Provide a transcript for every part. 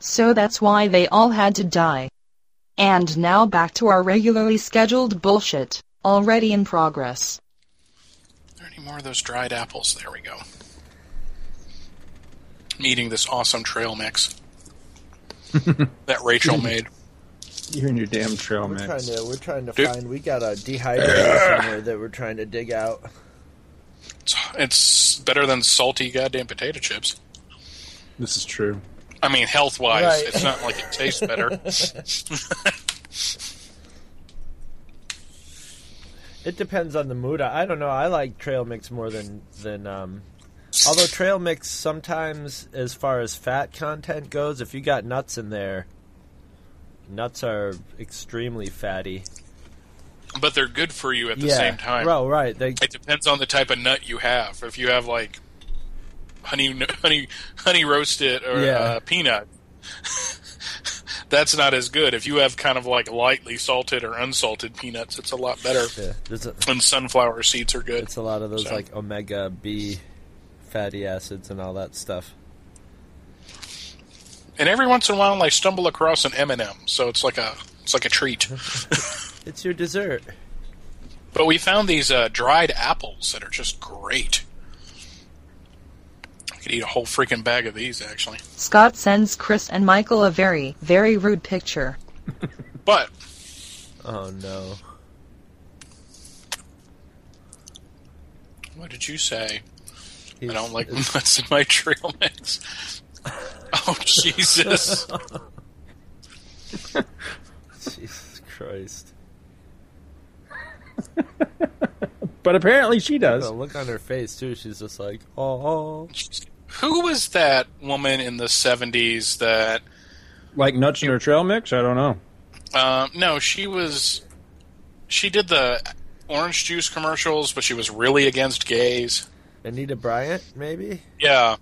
So that's why they all had to die. And now back to our regularly scheduled bullshit, already in progress. Are there any more of those dried apples? There we go. I'm eating this awesome trail mix that Rachel made. You're in your damn trail We're mix. trying to we're trying to Dude. find we got a dehydrator somewhere that we're trying to dig out. It's, it's better than salty goddamn potato chips. This is true. I mean, health wise, Right. it's not like it tastes better. It depends on the mood. I I don't know. I like trail mix more than than um although trail mix sometimes as far as fat content goes, if you got nuts in there, nuts are extremely fatty. but they're good for you at the yeah. same time. Well, right. They It depends on the type of nut you have. If you have like honey, honey, honey roasted or Yeah. uh, peanut, that's not as good. If you have kind of like lightly salted or unsalted peanuts, it's a lot better. yeah, a, And sunflower seeds are good. it's a lot of those So. like omega B fatty acids and all that stuff. And every once in a while, I stumble across an M and m so it's like a it's like a treat. It's your dessert. but we found these uh, dried apples that are just great. I could eat a whole freaking bag of these actually. Scott sends Chris and Michael a very, very rude picture. But Oh no. what did you say? I don't like nuts in my trail mix. Oh Jesus! Jesus Christ. But apparently she does. The look on her face too. She's just like, oh, Who was that woman in the '70s that? Like nuts in her trail mix? I don't know. Um, no, she was. She did the orange juice commercials, but she was really against gays. Anita Bryant, maybe. Yeah,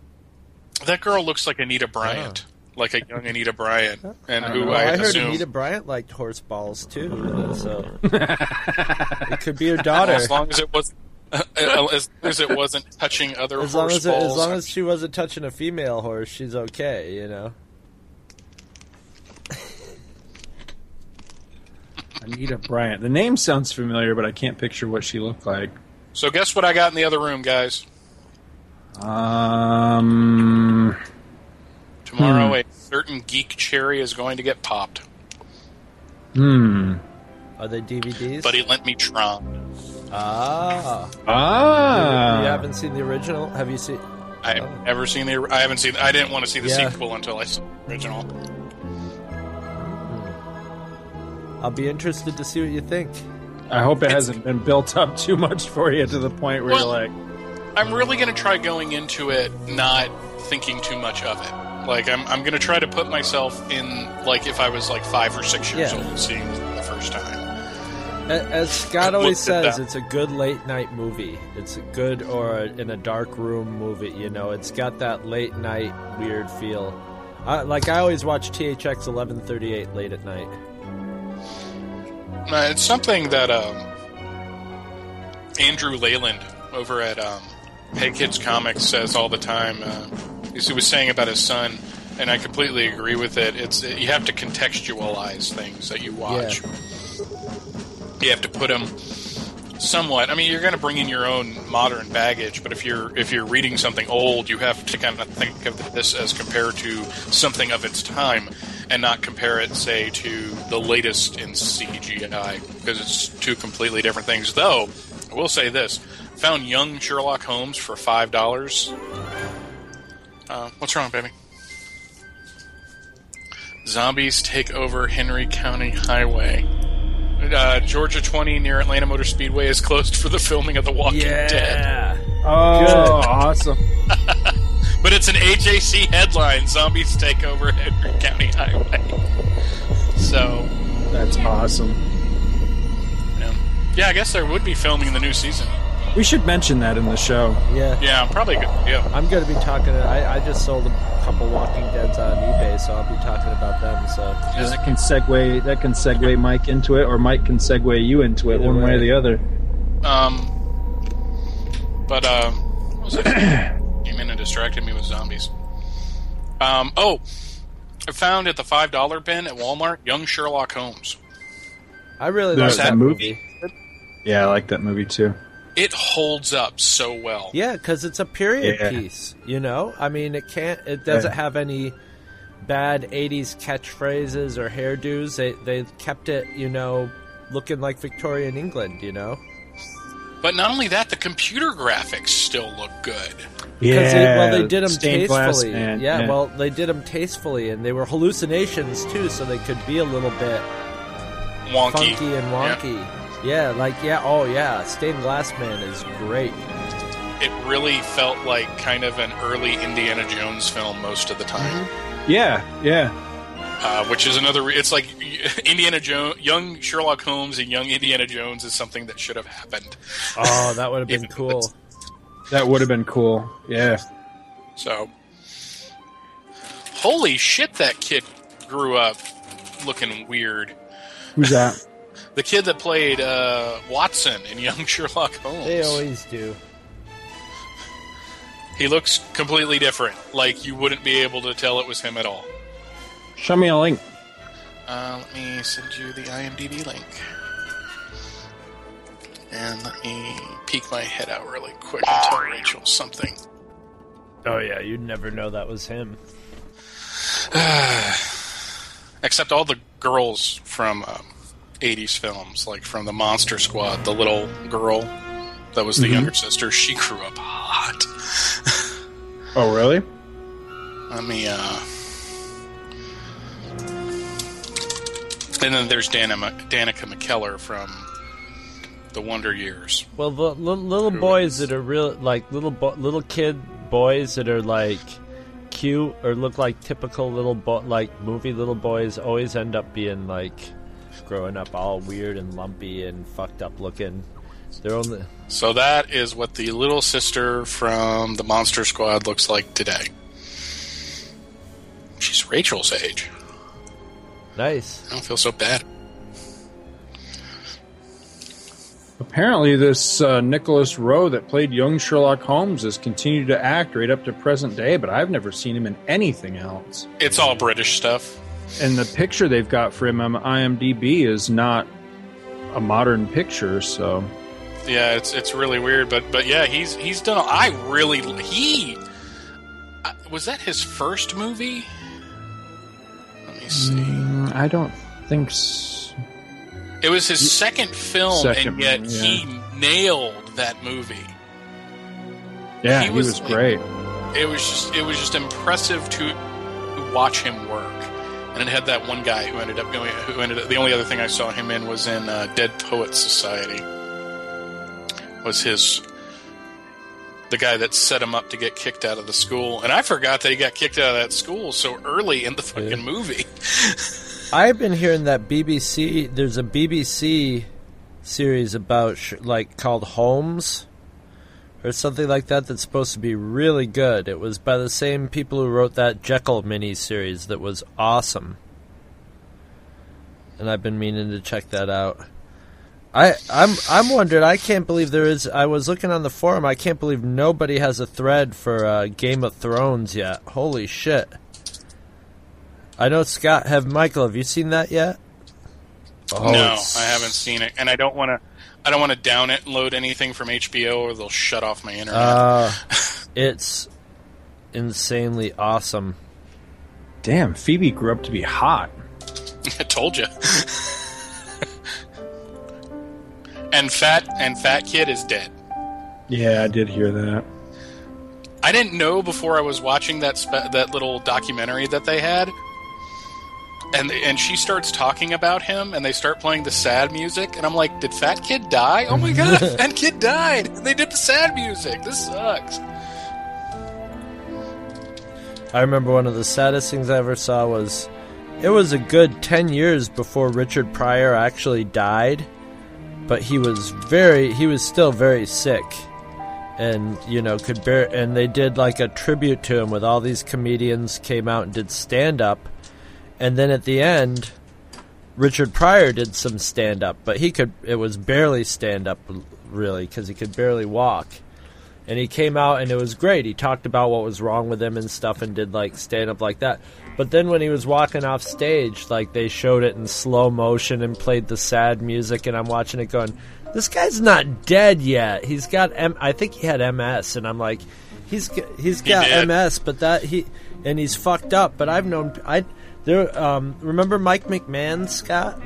that girl looks like Anita Bryant, like a young Anita Bryant, and I who know. I, I, heard assume. Anita Bryant liked horse balls too, so it could be her daughter. as long as it was, as long as it wasn't touching other As long as it, as long as she wasn't touching a female horse, she's okay. You know. Anita Bryant. The name sounds familiar, but I can't picture what she looked like. so guess what I got in the other room, guys. Um, Tomorrow, Hmm. a certain geek cherry is going to get popped. hmm. Are they DVDs? But he lent me Tron. Ah, Ah. you haven't seen the original? Have you seen? I have ever seen the. I haven't seen. I didn't want to see the Yeah. sequel until I saw the original. I'll be interested to see what you think. I hope it hasn't been built up too much for you to the point where Well- you're like, I'm really going to try going into it not thinking too much of it. Like I'm, I'm going to try to put myself in like if I was like five or six years Yeah. old seeing it the first time. A- As Scott always says, it's a good late night movie. It's a good or in a dark room movie. You know, it's got that late night weird feel. I, like I always watch THX 1138 late at night. Uh, it's something that um, Andrew Leyland over at um, Hey Kids Comics says all the time. Uh, he was saying about his son, and I completely agree with it. It's you have to contextualize things that you watch. You have to put them somewhat. I mean, you're going to bring in your own modern baggage, but if you're if you're reading something old, you have to kind of think of this as compared to something of its time, and not compare it, say, to the latest in CGI because it's two completely different things. Though, I will say this: found young Sherlock Holmes for five dollars. Uh, what's wrong, baby? Zombies take over Henry County Highway. Uh, Georgia 20 near Atlanta Motor Speedway is closed for the filming of The Walking Dead. oh, Good. awesome. But it's an AJC headline Zombies take over Henry County Highway. So, That's awesome. yeah. yeah, I guess there would be filming in the new season. We should mention that in the show. Yeah, Yeah, probably a good idea. I'm going to be talking. I, I just sold a couple Walking Deads on eBay, so I'll be talking about them. So Yeah, that can segue. That can segue Mike into it, or Mike can segue you into it, Either one way. way. or the other. Um, but um, what was it? Came in and distracted me with zombies. Um, oh, I found at the five dollar bin at Walmart, Young Sherlock Holmes. I really like that that movie? movie. Yeah, I like that movie too. It holds up so well. Yeah, because it's a period Yeah. piece. You know, I mean, it can't. It doesn't Yeah. have any bad '80s catchphrases or hairdos. They they kept it, you know, looking like Victorian England. You know, But not only that, the computer graphics still look good. because they, well, they did them stained glass tastefully. yeah, well, they did them tastefully, and they were hallucinations too, so they could be a little bit Wonky. funky and wonky. Yeah. like yeah, oh yeah, Stained Glass Man is great. It really felt like kind of an early Indiana Jones film most of the time. yeah, yeah. uh, which is another. It's like Indiana Jones, young Sherlock Holmes, and young Indiana Jones is something that should have happened. Oh, that would have been cool. That would have been cool. Yeah. So, holy shit, that kid grew up looking weird. Who's that? The kid that played uh, Watson in Young Sherlock Holmes. They always do. He looks completely different. Like you wouldn't be able to tell it was him at all. Show me a link. Uh, let me send you the IMDb link. And let me peek my head out really quick and tell Rachel something. Oh yeah, you'd never know that was him. Except all the girls from um, 80s films, like from the Monster Squad, the little girl that was the younger sister, she grew up hot. Oh, really? Let me, uh. And then there's Dana, Danica McKellar from The Wonder Years. Well, the little, little Who boys is- that are real, like little bo- little kid boys that are like cute or look like typical little bo- like movie little boys, always end up being like growing up all weird and lumpy and fucked up looking. They're only So that is what the little sister from the Monster Squad looks like today. She's Rachel's age. nice. I don't feel so bad. Apparently, this uh, Nicholas Rowe that played young Sherlock Holmes has continued to act right up to present day, but I've never seen him in anything else. It's all British stuff. And the picture they've got for him on IMDb is not a modern picture, so Yeah, it's it's really weird, but but yeah, he's he's done. I really he was that his first movie. Let me see. Mm, I don't think so. It was his second film, Second and yet yeah. he nailed that movie. Yeah, He he, was was, great. It was just it was just impressive to watch him work. And it had that one guy who ended up going. Who ended up the only other thing I saw him in was in uh, Dead Poets Society. Was his the guy that set him up to get kicked out of the school, and I forgot that he got kicked out of that school so early in the fucking Yeah. movie. I've been hearing that BBC. There's a BBC series about sh- like called Holmes or something like that that's supposed to be really good. It was by the same people who wrote that Jekyll mini series that was awesome. And I've been meaning to check that out. I I'm I'm wondering. I can't believe there is. I was looking on the forum. I can't believe nobody has a thread for uh, Game of Thrones yet. Holy shit! I know Scott. Have Michael? Have you seen that yet? Oh, no, I haven't seen it, and I don't want to. I don't want to down it and load anything from HBO, or they'll shut off my internet. Uh, it's insanely awesome. Damn, Phoebe grew up to be hot. I told you. and fat and fat kid is dead. Yeah, I did hear that. I didn't know before I was watching that spe- that little documentary that they had. And and she starts talking about him, and they start playing the sad music, and I'm like, "Did Fat Kid die? Oh my god, Fat Kid died! And they did the sad music. This sucks." I remember one of the saddest things I ever saw was it was a good 10 years before Richard Pryor actually died, but he was very he was still very sick. And you know, could bear and they did like a tribute to him with all these comedians came out and did stand up. And then at the end Richard Pryor did some stand up, but he could it was barely stand up really cuz he could barely walk. and he came out and it was great. He talked about what was wrong with him and stuff, and did like stand up like that. But then when he was walking off stage, like they showed it in slow motion and played the sad music, and I'm watching it going, "This guy's not dead yet. He's got M. I think he had MS." And I'm like, "He's he's He got did. MS, but that he and he's fucked up." But I've known I there. Um, remember Mike McMahon, Scott?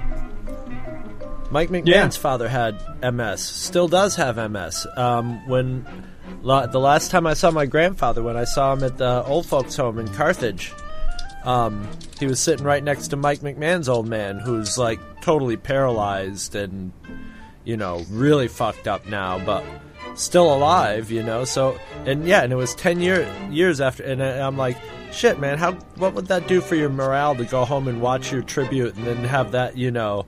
Mike McMahon's Yeah. father had MS, still does have MS. Um, when la- the last time I saw my grandfather, when I saw him at the old folks' home in Carthage, um, he was sitting right next to Mike McMahon's old man, who's like totally paralyzed and you know really fucked up now, but still alive. You know, so and yeah, and it was ten year, years after, and I- I'm like. Shit, man! How what would that do for your morale to go home and watch your tribute and then have that, you know,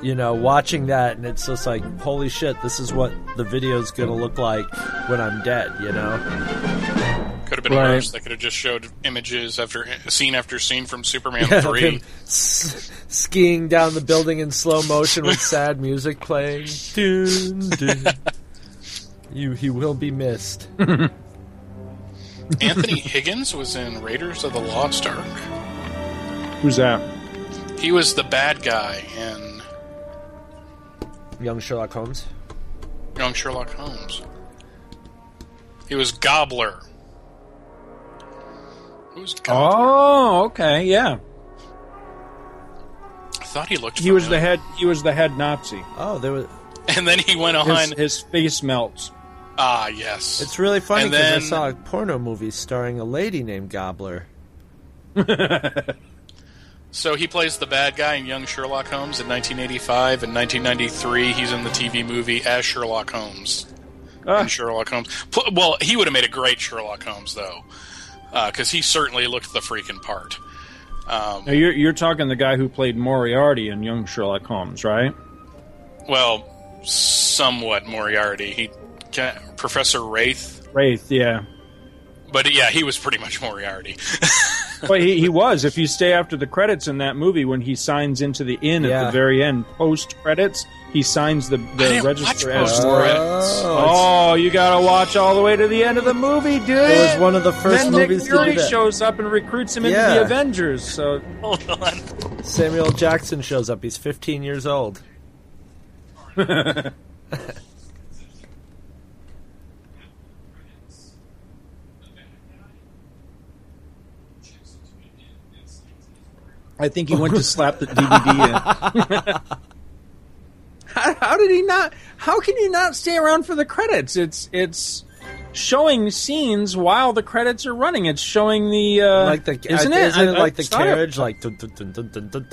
you know, watching that, and it's just like, holy shit, this is what the video's gonna look like when I'm dead, you know? Could have been Right. worse. They could have just showed images after scene after scene from Superman Yeah, three. him s- skiing down the building in slow motion with sad music playing. Dun, dun. You, he will be missed. Anthony Higgins was in Raiders of the Lost Ark. Who's that? He was the bad guy in Young Sherlock Holmes. Young Sherlock Holmes. He was Gobler. Who's Gobler? Oh, okay, yeah. I thought he looked. He was the head. He was the head Nazi. Oh, there was. and then he went on. His, his face melts. Ah, yes. It's really funny And because I saw a porno movie starring a lady named Gobbler. So he plays the bad guy in Young Sherlock Holmes in 1985. In 1993, he's in the TV movie as Sherlock Holmes. Ah. In Sherlock Holmes. Well, he would have made a great Sherlock Holmes, though, because he certainly looked the freaking part. Um, Now you're you're talking the guy who played Moriarty in Young Sherlock Holmes, right? well, somewhat Moriarty. He ca- Professor Rathe, Rathe, yeah. but yeah, he was pretty much Moriarty. Well, he, he was. If you stay after the credits in that movie, when he signs into the inn at the very end, post credits, he signs the, the didn't register watch as post Moriarty. credits. Oh, oh, you gotta watch all the way to the end of the movie, dude. It was one of the first then movies Nick to do Fury that. shows up and recruits him into Yeah. the Avengers. So Hold on. Samuel Jackson shows up. He's 15 years old. I think he went to slap the DVD in. how, how did he not? How can you not stay around for the credits? It's it's showing scenes while the credits are running. It's showing the uh, like the isn't I- it? Isn't it I- I like the carriage? Like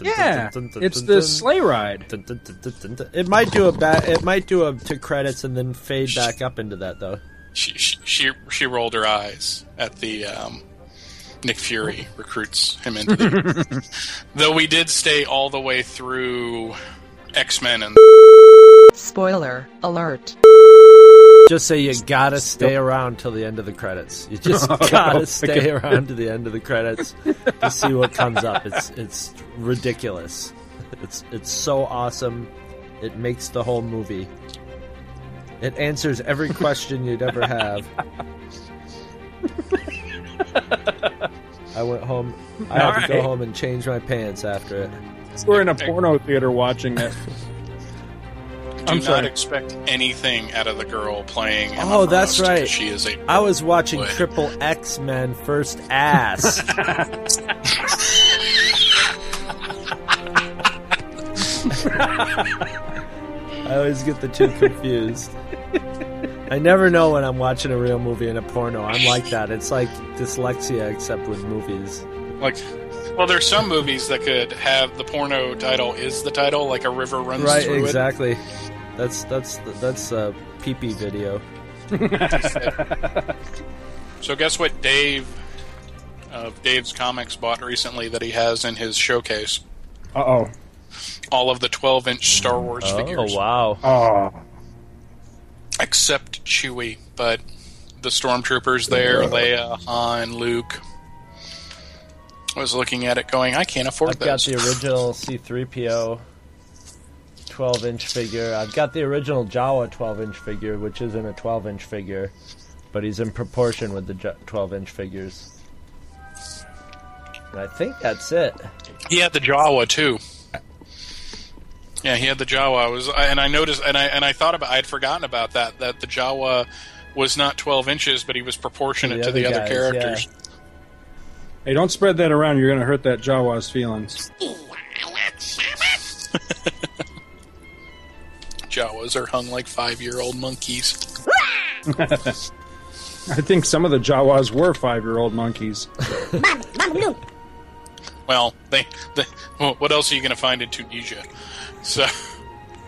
Yeah, dun, dun, it's the sleigh ride. It might do a ba- It might do a to credits and then fade back up into that though. She, she she she rolled her eyes at the um, Nick Fury recruits him into the. Though we did stay all the way through X Men and Spoiler alert. Just say you gotta stay around till the end of the credits. You just oh, gotta stay around to the end of the credits to see what comes up. It's it's ridiculous. It's it's so awesome. It makes the whole movie. It answers every question you'd ever have. I went home. I had to go Alright. home and change my pants after it. We're in a porno theater watching it. do I'm not sorry. expect anything out of the girl playing. Emma Oh, that's right. She is a. I was watching Boy. Triple X Men First Ass. I always get the two confused. I never know when I'm watching a real movie and a porno. I'm like that. It's like dyslexia except with movies. like. Well, there's some movies that could have the porno title is the title, like a river runs through. Right, through exactly. That's that's that's a pee pee video. So, guess what Dave of Dave's Comics bought recently that he has in his showcase? Uh oh. All of the 12 inch Star Wars figures. Oh wow! Oh. Except Chewie, but the stormtroopers there, Leia, Han, Luke. I was looking at it going, I can't afford it. I've got the original C3PO 12 inch figure. I've got the original Jawa 12 inch figure, which isn't a 12 inch figure. but he's in proportion with the 12 inch figures. And I think that's it. He had the Jawa too. Yeah, he had the Jawa. It was and I noticed and I and I thought about I had forgotten about that that the Jawa was not 12 inches, but he was proportionate The to the other other guys, characters. Hey, don't spread that around. You're going to hurt that Jawa's feelings. Jawas are hung like five-year-old monkeys. I think some of the Jawas were five-year-old monkeys. Well, they, they well, what else are you going to find in Tunisia? So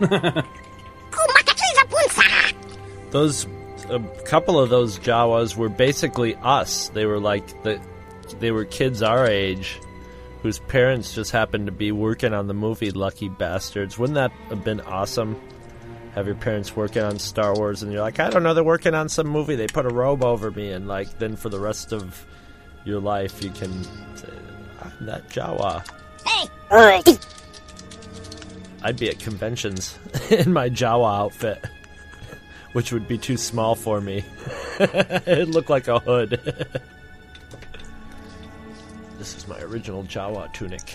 Those a couple of those Jawas were basically us. They were like the they were kids our age whose parents just happened to be working on the movie Lucky Bastards. Wouldn't that have been awesome? Have your parents working on Star Wars and you're like, I don't know, they're working on some movie. They put a robe over me and like then for the rest of your life you can that Jawa. Hey! I'd be at conventions in my Jawa outfit, which would be too small for me. It'd look like a hood. this is my original Jawa tunic.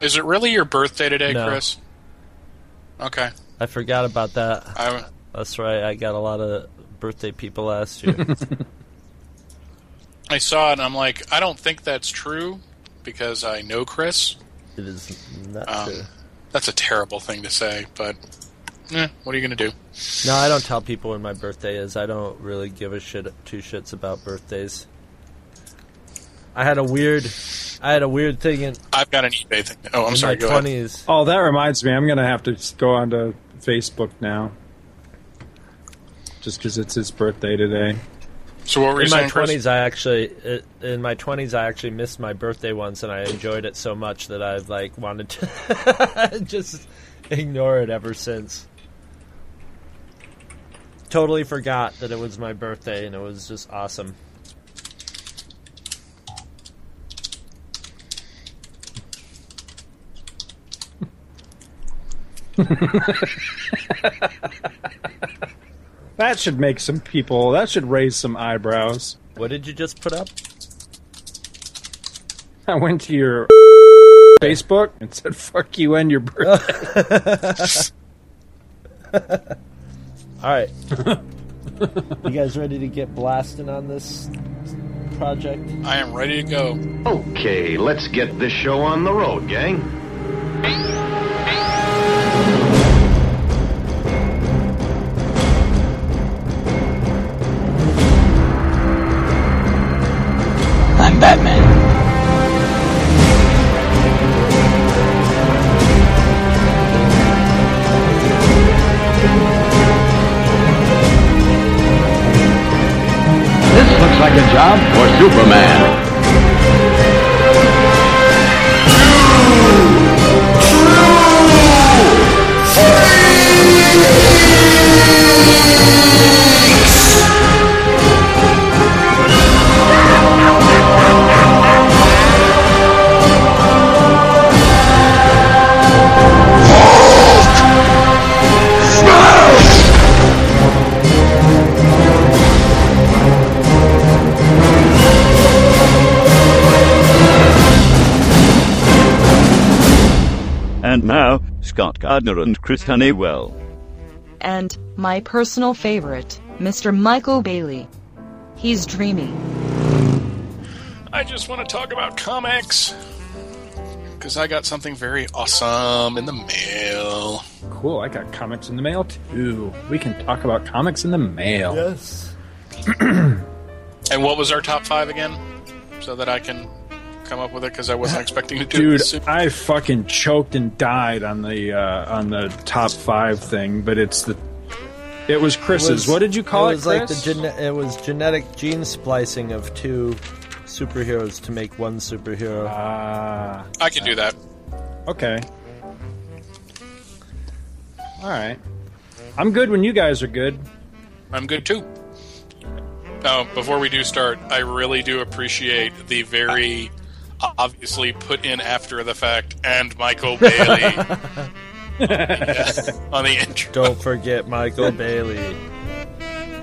is it really your birthday today, No. Chris? Okay. I forgot about that. I, That's right. I got a lot of birthday people last year. I saw it and I'm like, I don't think that's true because I know Chris. it is not Um, true. That's a terrible thing to say, but eh, what are you going to do? No, I don't tell people when my birthday is. I don't really give a shit two shits about birthdays. I had a weird, I had a weird thing in, I've got an eBay thing. Oh, I'm in sorry. my twenties. Oh, that reminds me. I'm going to have to go onto Facebook now. Just because it's his birthday today. So what were you In my saying, Chris? twenties, I actually, uh, in my twenties, I actually missed my birthday once, and I enjoyed it so much that I've like wanted to just ignore it ever since. Totally forgot that it was my birthday, and it was just awesome. That should make some people. That should raise some eyebrows. What did you just put up? I went to your Facebook and said "fuck you" and your birthday. All right, you guys ready to get blasting on this project? I am ready to go. Okay, let's get this show on the road, gang. Gardner and Chris Honeywell. And, my personal favorite, Mr. Michael Bailey. He's dreamy. I just want to talk about comics because I got something very awesome in the mail. cool. I got comics in the mail too. We can talk about comics in the mail. Yes. And what was our top five again, so that I can come up with it because I wasn't expecting to do Dude, this. I fucking choked and died on the uh, on the top five thing, but it's the it was Chris's. what did you call it? It was like the gene- it was genetic gene splicing of two superheroes to make one superhero. Ah, I can do that. okay. All right. I'm good when you guys are good. I'm good too. Oh, before we do start, I really do appreciate the very obviously put in after the fact and Michael Bailey Yeah, on the intro. Don't forget Michael Bailey.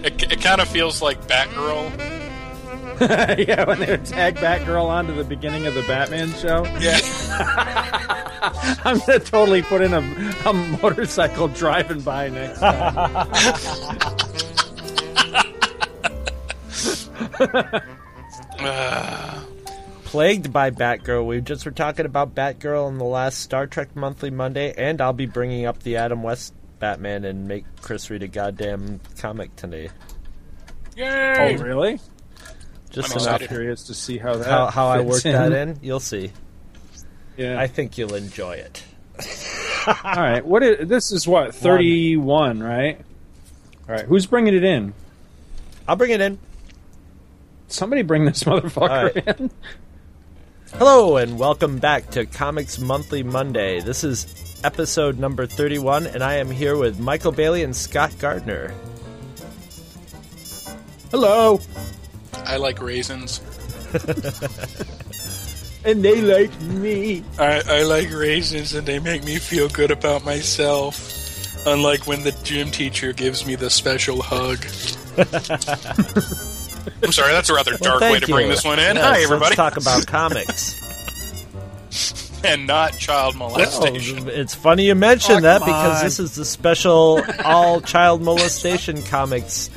It, it kind of feels like Batgirl. yeah, when they would tag Batgirl onto the beginning of the Batman show. Yeah. I'm gonna totally put in a, a motorcycle driving by next time. Uh, Plagued by Batgirl. We just were talking about Batgirl in the last Star Trek Monthly Monday, and I'll be bringing up the Adam West Batman and make Chris read a goddamn comic today. Yay! oh, yay! really? Just I'm enough excited. curious to see how that how, how I fits work that in. You'll see. Yeah. I think you'll enjoy it. All right. What is this? Is what thirty-one, right? All right. Who's bringing it in? I'll bring it in. Somebody bring this motherfucker All right. in. Hello and welcome back to Comics Monthly Monday. This is episode number 31, and I am here with Michael Bailey and Scott Gardner. Hello. I like raisins. And they like me. I, I like raisins and they make me feel good about myself. Unlike when the gym teacher gives me the special hug. I'm sorry, that's a rather Well, dark way thank to bring you. this one in. Yes, Hi, everybody. Let's talk about comics. and not child molestation. it's funny you mention Oh, that come because on. this is the special all child molestation comics.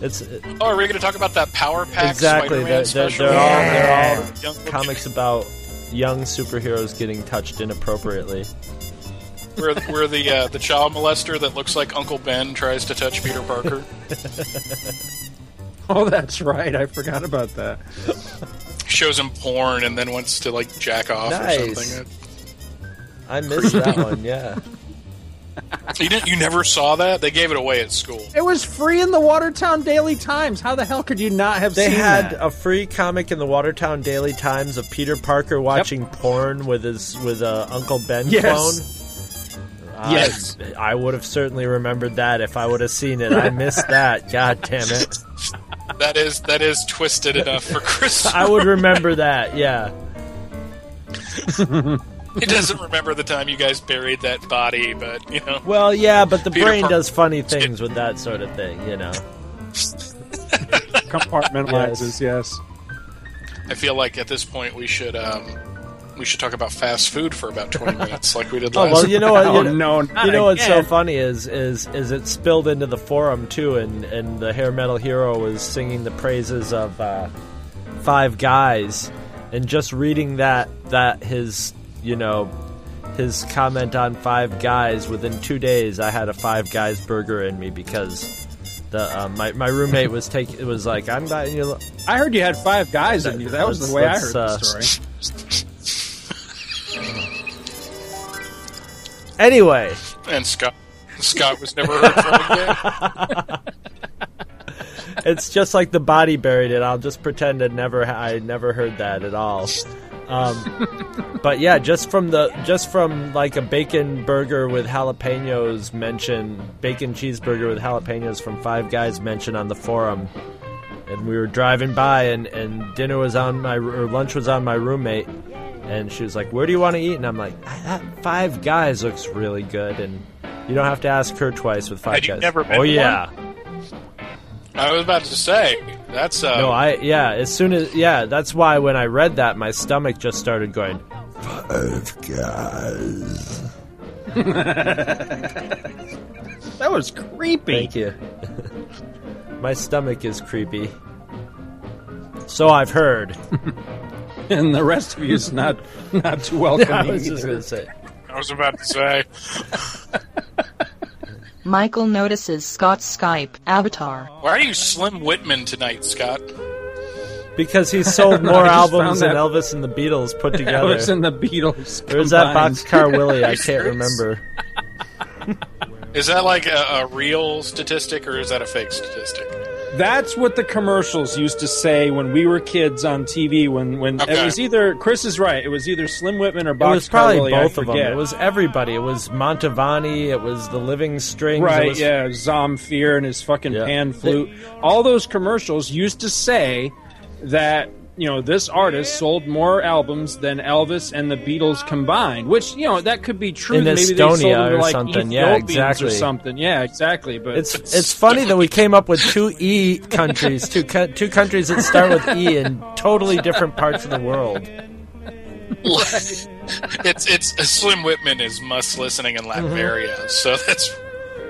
It's oh, are we going to talk about that Power Pack exactly Spider-Man they're, they're, they're all they're all Young comics about young superheroes getting touched inappropriately. where, where the uh, the child molester that looks like Uncle Ben tries to touch Peter Parker. Oh, that's right. I forgot about that. shows him porn and then wants to like jack off Nice. or something. I missed that one. Yeah. You didn't. You never saw that? They gave it away at school. It was free in the Watertown Daily Times. How the hell could you not have seen that? They seen had that? a free comic in the Watertown Daily Times of Peter Parker watching porn with his with a Uncle Ben Yes. clone. I- Yes. I, would have certainly remembered that if I would have seen it. I missed that. God damn it! That is that is twisted enough for Chris. I would remember that. Yeah. he doesn't remember the time you guys buried that body, but you know. Well, yeah, but the Peter brain Par- does funny things with that sort of thing. You know. Compartmentalizes, yes. I feel like at this point we should um, we should talk about fast food for about twenty minutes, like we did Oh last. well, you know what? Oh, You know, no, not you know what's so funny is is is it spilled into the forum too, and and the hair metal hero was singing the praises of uh, Five Guys, and just reading that that his you know his comment on Five Guys within two days, I had a Five Guys burger in me because. The, uh, my, my roommate was take it was like I'm not you know, I heard you had five guys in you. That was the way I Let's- heard the story. anyway and Scott Scott was never heard from again. it's just like the body buried it. I'll just pretend it never. I never heard that at all. Um, but yeah, just from the just from like a bacon burger with jalapenos mention, bacon cheeseburger with jalapenos from Five Guys mentioned on the forum, and we were driving by and and dinner was on my or lunch was on my roommate. And she was like, "Where do you want to eat?" And I'm like, "That Five Guys looks really good." And you don't have to ask her twice with Five Had Guys. never been oh to yeah. I was about to say that's uh, No, I yeah. As soon as yeah, that's why when I read that, my stomach just started going. Five guys. That was creepy. Thank you. my stomach is creepy. So I've heard. And the rest of you is not not too I welcoming. was just gonna say. I was about to say. Michael notices Scott's Skype avatar. Why are you Slim Whitman tonight, Scott? Because he sold more I albums than Elvis and the Beatles put together. Elvis and the Beatles. or is that combined. Boxcar Willie? I can't remember. Is that like a, a real statistic or is that a fake statistic? That's what the commercials used to say when we were kids on TV. When when Okay. it was either Chris is right. It was either Slim Whitman or Box. It was probably Willie, I both of them. It was everybody. It was Mantovani. It was the Living Strings. it Right, was- yeah, Zamfir and his fucking Yeah. pan flute. All those commercials used to say that you know this artist sold more albums than Elvis and the Beatles combined, which you know that could be true. In Maybe Estonia they sold them to, or like something. Yeah, Ethiopians exactly. Or something. Yeah, exactly. But It's it's funny that we came up with two E countries, two co- two countries that start with E in totally different parts of the world. it's it's Slim Whitman is must listening in Mm-hmm. So that's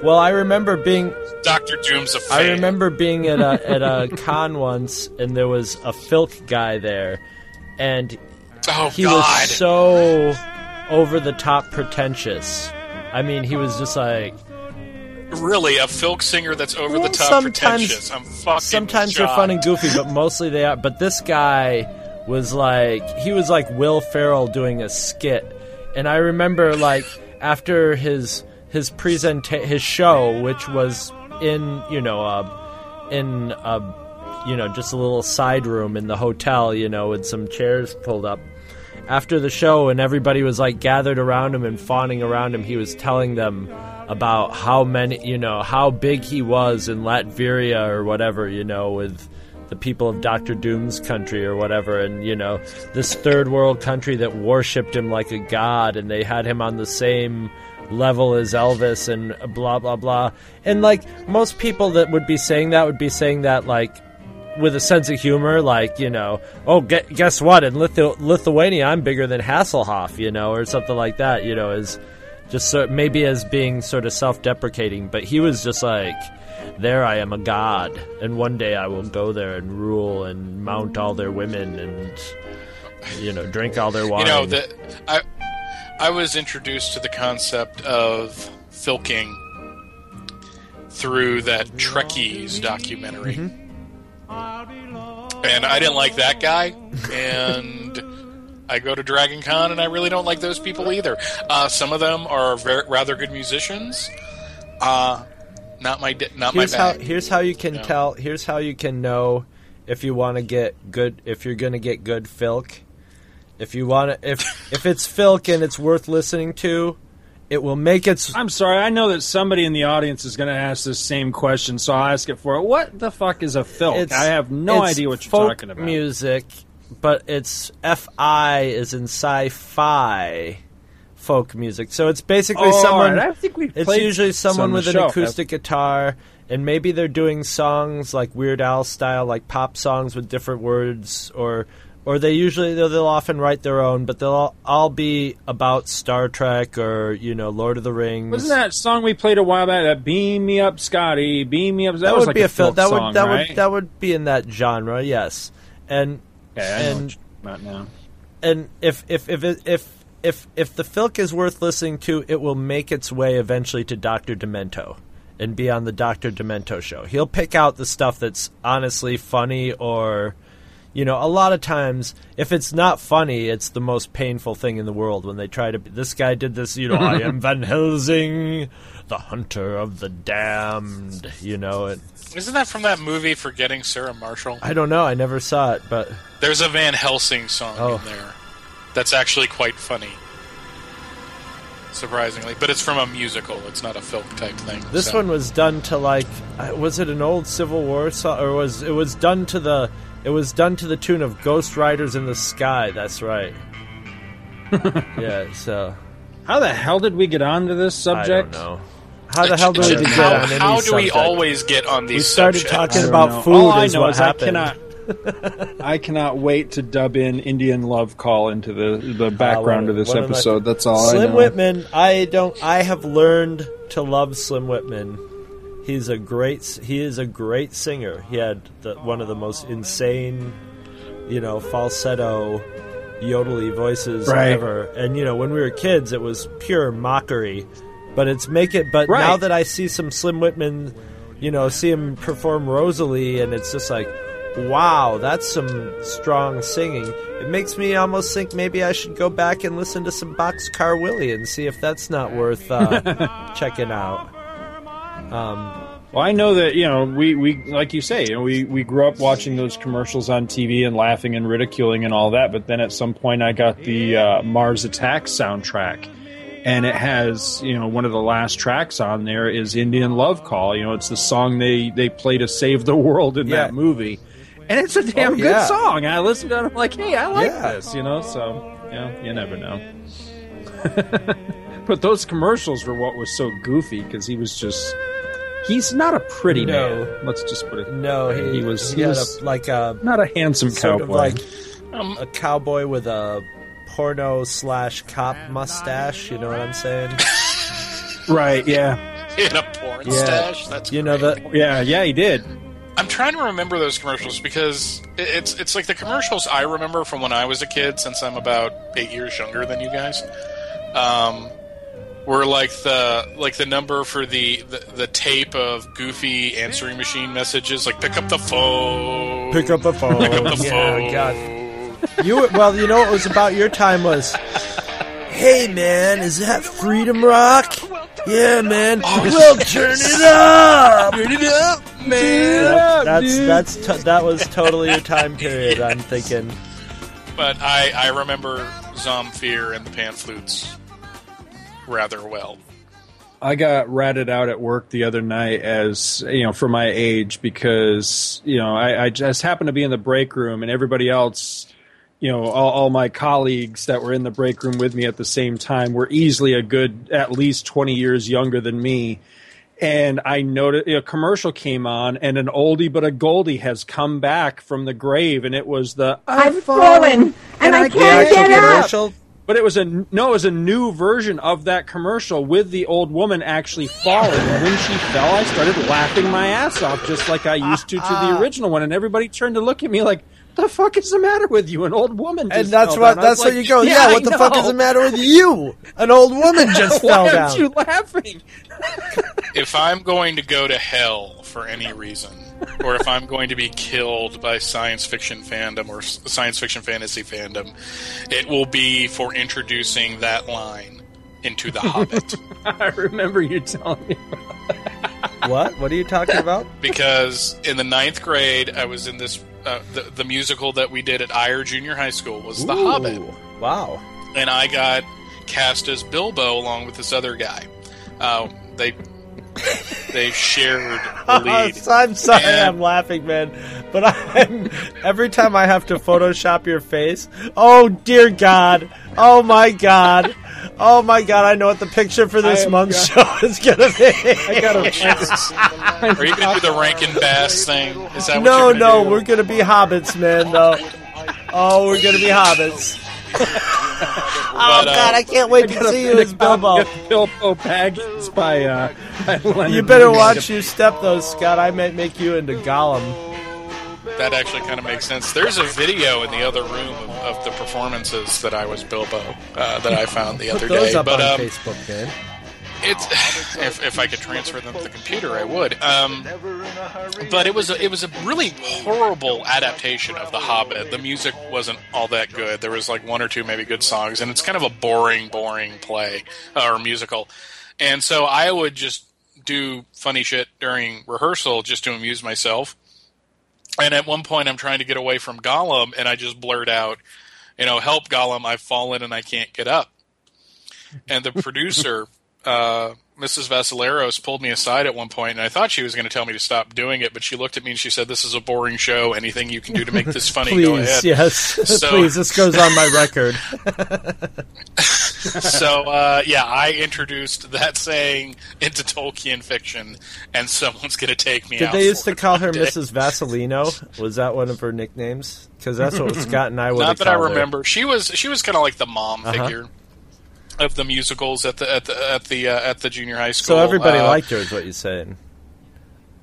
Well, I remember being Doctor Doom's a I fan. remember being at a at a con once, and there was a filk guy there, and Oh he God! was so over the top pretentious. I mean, he was just like really a folk singer that's over Well, the top sometimes- pretentious. I'm fucking. sometimes they're shocked. fun and goofy, but mostly they are. But this guy was like he was like Will Ferrell doing a skit, and I remember like after his his present his show, which was in you know uh, in a you know just a little side room in the hotel, you know, with some chairs pulled up. After the show, and everybody was like gathered around him and fawning around him, he was telling them about how many, you know, how big he was in Latveria or whatever, you know, with the people of Doctor Doom's country or whatever, and you know, this third world country that worshipped him like a god, and they had him on the same level as Elvis and blah blah blah. And like most people that would be saying that would be saying that like with a sense of humor, like you know, oh, gue- guess what? In Lithu- Lithuania, I'm bigger than Hasselhoff, you know, or something like that. You know, is just so, maybe as being sort of self-deprecating, but he was just like, "There, I am a god, and one day I will go there and rule and mount all their women and you know drink all their wine." You know that I I was introduced to the concept of filking through that Trekkies documentary, and I didn't like that guy, and. I go to Dragon Con and I really don't like those people either. Uh, some of them are very, rather good musicians. Uh, not my not here's my how bag. here's how you can No. tell here's how you can know if you want to get good if you're going to get good filk if you want to if if it's filk and it's worth listening to it will make its I'm sorry. I know that somebody in the audience is going to ask this same question, so I'll ask it for it. What the fuck is a filk? I have no idea what you're talking about. music but it's fi is in sci-fi folk music so it's basically Oh, someone right. I think we've It's usually someone with an show. acoustic guitar, and maybe they're doing songs like Weird Al style, like pop songs with different words, or or they usually they'll, they'll often write their own, but they'll all, all be about Star Trek or you know Lord of the Rings. Wasn't that song we played a while back? That "Beam Me Up, Scotty, Beam Me Up." That, that would like be a, filk. That song, would that right? would that would be in that genre, yes. And Okay, and- what you're talking about now. and if if if it, if if if the filk is worth listening to, it will make its way eventually to Doctor Demento and be on the Doctor Demento show. He'll pick out the stuff that's honestly funny or. You know, a lot of times, if it's not funny, it's the most painful thing in the world when they try to. This guy did this, you know, I am Van Helsing, the hunter of the damned, you know. And Isn't that from that movie Forgetting Sarah Marshall? I don't know, I never saw it, but There's a Van Helsing song Oh. in there that's actually quite funny. Surprisingly, but it's from a musical. It's not a film type thing. This so. one was done to like, uh, was it an old Civil War song, or was it was done to the, it was done to the tune of Ghost Riders in the Sky. That's right. yeah. So How the hell did we get onto this I don't subject? know. How the hell do we get how, on any how do we always get on these We started subjects? Talking about know. food All I know what is happened. I cannot. I cannot wait to dub in Indian Love Call into the the background Uh, of this one of my- episode. That's all I Slim know. Whitman. I don't. I have learned to love Slim Whitman. He's a great. He is a great singer. He had the, one of the most insane, you know, falsetto, yodely voices Right. ever. And you know, when we were kids, it was pure mockery. But it's make it. But Right. now that I see some Slim Whitman, you know, see him perform Rose Marie, and it's just like, wow, that's some strong singing. It makes me almost think maybe I should go back and listen to some Boxcar Willie and see if that's not worth uh, checking out. Um, Well, I know that you know we, we like you say you know, we we grew up watching those commercials on TV and laughing and ridiculing and all that. But then at some point, I got the uh, Mars Attack soundtrack, and it has you know one of the last tracks on there is Indian Love Call. You know, it's the song they they play to save the world in Yeah. that movie. and it's a damn Oh, good yeah. song. I listened to it, I'm like, hey, I like Yeah. this, you know. So yeah, you never know. but those commercials were what was so goofy because he was just. He's not a pretty No. man. Let's just put it. No, he, He was- He, he was- a, like a Not a handsome sort cowboy. of like Um, a cowboy with a porno slash cop mustache. You know what I'm saying? right? Yeah. in a porn Yeah. stash. That's You know great. the Yeah. Yeah. He did. I'm trying to remember those commercials because it's it's like the commercials I remember from when I was a kid, since I'm about eight years younger than you guys. Um, were like the like the number for the, the the tape of goofy answering machine messages, like pick up the phone, pick up the phone. pick up the yeah, phone. God. You well, you know what was about your time was. Hey man, is that Freedom Rock? Yeah, man. well, turn it up. Turn it up, That- that's that's to, that was totally your time period. I'm thinking. But I I remember Zamfir and the Pan Flutes rather well. I got ratted out at work the other night as you know for my age because you know I, I just happened to be in the break room and everybody else, you know, all, all my colleagues that were in the break room with me at the same time were easily a good at least twenty years younger than me. And I noticed a commercial came on, and an oldie but a goldie has come back from the grave, and it was the I've fallen and I can't Actual get up. commercial. But it was a no, it was a new version of that commercial with the old woman actually falling. And when she fell, I started laughing my ass off, just like I used to to the uh-uh. original one. And everybody turned to look at me like, What "The fuck is the matter with you? An old woman?" Just And that's fell what down." I was that's what like, you go. Yeah, I what the fuck is the matter with you? An old woman just Why fell aren't down. you laughing? if I'm going to go to hell for any reason, or if I'm going to be killed by science fiction fandom or science fiction fantasy fandom, it will be for introducing that line into The Hobbit. I remember you telling me. What? What are you talking about? because in the ninth grade, I was in this. Uh, the, the musical that we did at Iyer Junior High School was The Hobbit, Wow. and I got cast as Bilbo along with this other guy. Uh, they they shared the lead. I'm sorry, And- I'm laughing, man. But I'm every time I have to Photoshop your face. Oh dear God! Oh my God! Oh my God! I know what the picture for this I have month's show is gonna be. I gotta. Are you going to do the Rankin Bass thing? Is that what no, you're no, do? we're gonna be hobbits, man. No. Oh, we're gonna be hobbits. oh But, uh, God, I can't wait to see you as Bilbo. Bilbo Baggins by, uh, by Leonard You better watch your step, though, Scott. I might make you into Gollum. That actually kind of makes sense. There's a video in the other room of, of the performances that I was Bilbo uh, that I found the other those day. up but on um, Facebook, man. It's if, if I could transfer them to the computer, I would. Um, but it was a, it was a really horrible adaptation of The Hobbit. The music wasn't all that good. There was like one or two maybe good songs, and it's kind of a boring, boring play uh, or musical. And so I would just do funny shit during rehearsal just to amuse myself. And at one point, I'm trying to get away from Gollum, and I just blurt out, "You know, help Gollum! I've fallen and I can't get up." And the producer, uh, Mrs. Vasileros, pulled me aside at one point, and I thought she was going to tell me to stop doing it, but she looked at me and she said, "This is a boring show. Anything you can do to make this funny, go Please, ahead." yes. So- Please, this goes on my record. so uh, yeah, I introduced that saying into Tolkien fiction, and someone's going to take me Did out. they used to call her day. Mrs. Vaseline? Was that one of her nicknames? Because that's what Scott and I would Not that I called her. remember. She was she was kind of like the mom Uh-huh. figure of the musicals at the at the at the uh, at the junior high school. So everybody Uh, liked her, is what you're saying.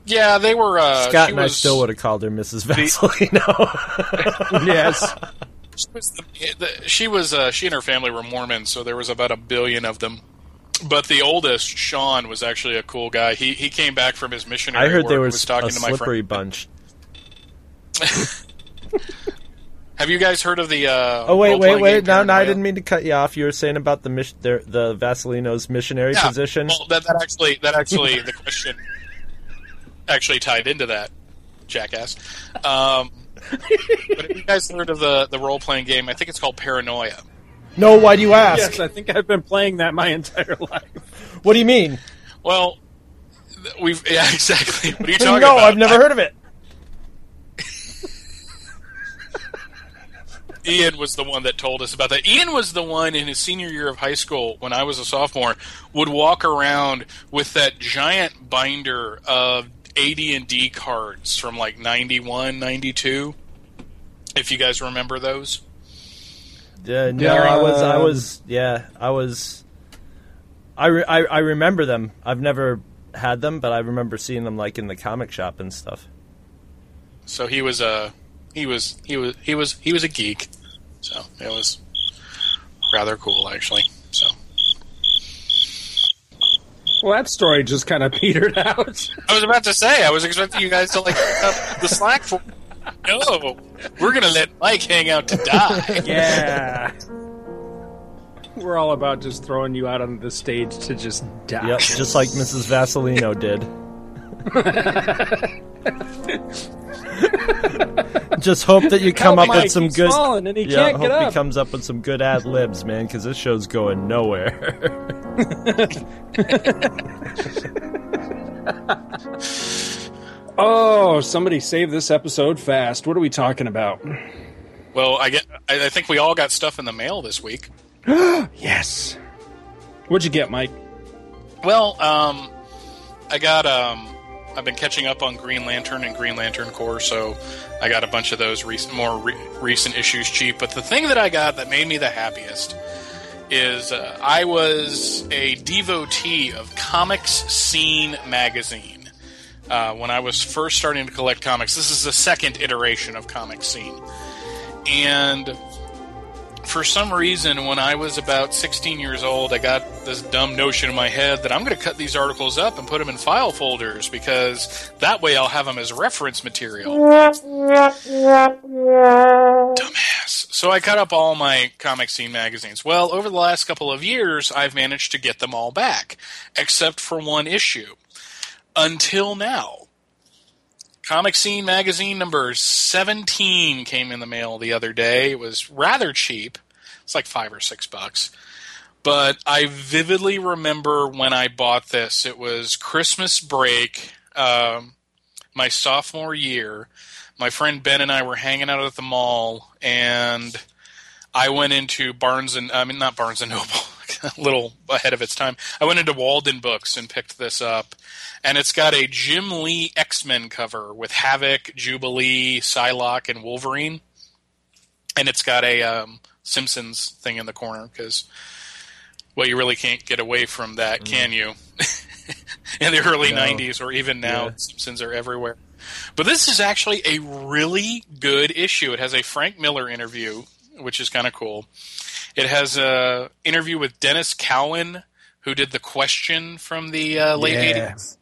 Yeah, they were. Uh, Scott and I still would have called her Mrs. Vaseline. Yes. She was, the, the, she, was uh, she and her family were Mormons, so there was about a billion of them. But the oldest, Sean, was actually a cool guy. He he came back from his missionary I heard work. they were was talking a to my slippery friend. bunch. Have you guys heard of the? Uh, Oh wait, wait, wait! game No, no, I didn't mean to cut you off. You were saying about the mis- their, the Vaselino's missionary Yeah, position. Well, that, that actually that actually the question actually tied into that jackass. Um, but have you guys heard of the the role playing game? I think it's called Paranoia. No, why do you ask? Yes, I think I've been playing that my entire life. What do you mean? Well, we've yeah exactly. What are you talking no, about? No, I've never I- heard of it. Ian was the one that told us about that. Ian was the one in his senior year of high school when I was a sophomore would walk around with that giant binder of AD&D cards from like 91, 92. If you guys remember those. Yeah, no, I was, I was, yeah, I was. I, re- I I remember them. I've never had them, but I remember seeing them like in the comic shop and stuff. So he was a he was he was he was he was a geek. So it was rather cool actually. So Well, that story just kind of petered out. I was about to say I was expecting you guys to like pick up the slack for. No, we're gonna let Mike hang out to die. yeah. We're all about just throwing you out on the stage to just die. Yep, just like Mrs. Vasilino did. just hope that you come Help up Mike, with some good. falling and he yeah, can't get hope up. he comes up with some good ad libs, man, because this show's going nowhere. Oh, somebody save this episode fast. What are we talking about? Well, I get. I, I think we all got stuff in the mail this week. Yes. What'd you get, Mike? Well, um, I got. Um, I've been catching up on Green Lantern and Green Lantern Corps, so I got a bunch of those recent, more re- recent issues cheap. But the thing that I got that made me the happiest is uh, I was a devotee of Comics Scene magazine uh, when I was first starting to collect comics. This is the second iteration of Comics Scene, and for some reason, when I was about 16 years old, I got this dumb notion in my head that I'm going to cut these articles up and put them in file folders because that way I'll have them as reference material. Dumbass. So I cut up all my comic scene magazines. Well, over the last couple of years, I've managed to get them all back, except for one issue. Until now. Comic Scene magazine number 17 came in the mail the other day. It was rather cheap. It's like 5 or 6 bucks. But I vividly remember when I bought this. It was Christmas break, um, my sophomore year. My friend Ben and I were hanging out at the mall, and I went into Barnes and I mean not Barnes and Noble, a little ahead of its time. I went into Walden Books and picked this up, and it's got a Jim Lee X Men cover with Havoc, Jubilee, Psylocke, and Wolverine, and it's got a um, Simpsons thing in the corner because, well, you really can't get away from that, can you? in the early No. '90s or even now, Yeah. Simpsons are everywhere. But this is actually a really good issue. It has a Frank Miller interview, which is kind of cool. It has a interview with Denys Cowan, who did the question from the uh, late Yeah. 80s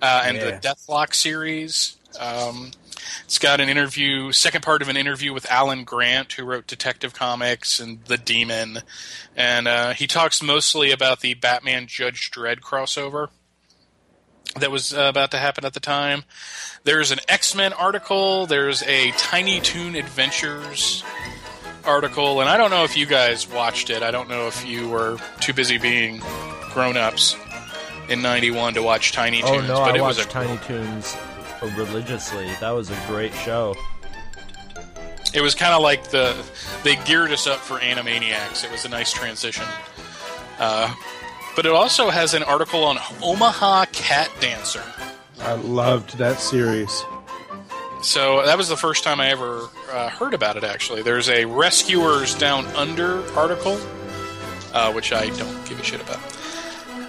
uh, and Yeah. the Deathlok series. Um, it's got an interview, second part of an interview with Alan Grant, who wrote Detective Comics and The Demon, and uh, he talks mostly about the Batman Judge Dredd crossover that was uh, about to happen at the time. There's an X Men article. There's a Tiny Toon Adventures article, and I don't know if you guys watched it. I don't know if you were too busy being grown ups in '91 to watch Tiny oh Toons, no, but I it watched was a Tiny Toons religiously. That was a great show. it was kind of like the they geared us up for Animaniacs. It was a nice transition. Uh, but it also has an article on Omaha Cat Dancer. I loved that series. So that was the first time I ever uh, heard about it. Actually, there's a Rescuers Down Under article, uh, which I don't give a shit about.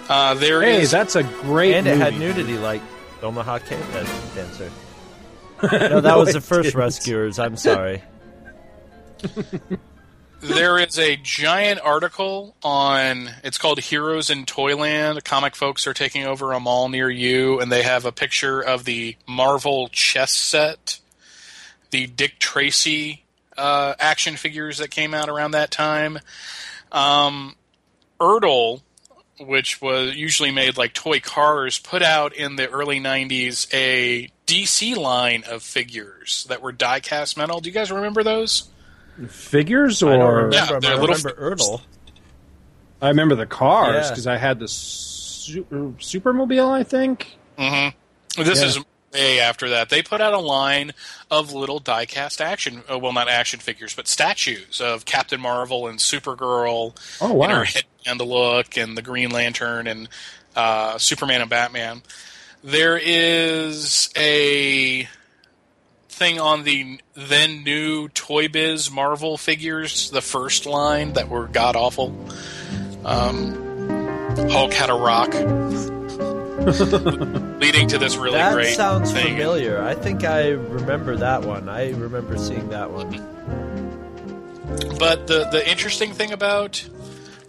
Uh, there Hey, is- that's a great and it had nudity like Omaha Cave Dancer. No, that was the first didn't. Rescuers. I'm sorry. there is a giant article on it's called Heroes in Toyland. Comic folks are taking over a mall near you, and they have a picture of the Marvel chess set, the Dick Tracy uh, action figures that came out around that time. Um, Ertl, which was usually made like toy cars, put out in the early '90s a DC line of figures that were die-cast metal. Do you guys remember those? Figures, I or remember. Yeah, they're I little remember Ertl. I remember the cars Yeah. because I had the super, Supermobile. I think. Mm-hmm. This Yeah. is way after that. They put out a line of little die-cast action, uh, well, not action figures, but statues of Captain Marvel and Supergirl. Oh, wow. And her headband look, and the Green Lantern, and uh, Superman and Batman. There is a thing on the then new Toy Biz Marvel figures, the first line that were god awful. Um, Hulk had a rock, leading to this really that great sounds thing. familiar. I think I remember that one. I remember seeing that one. But the the interesting thing about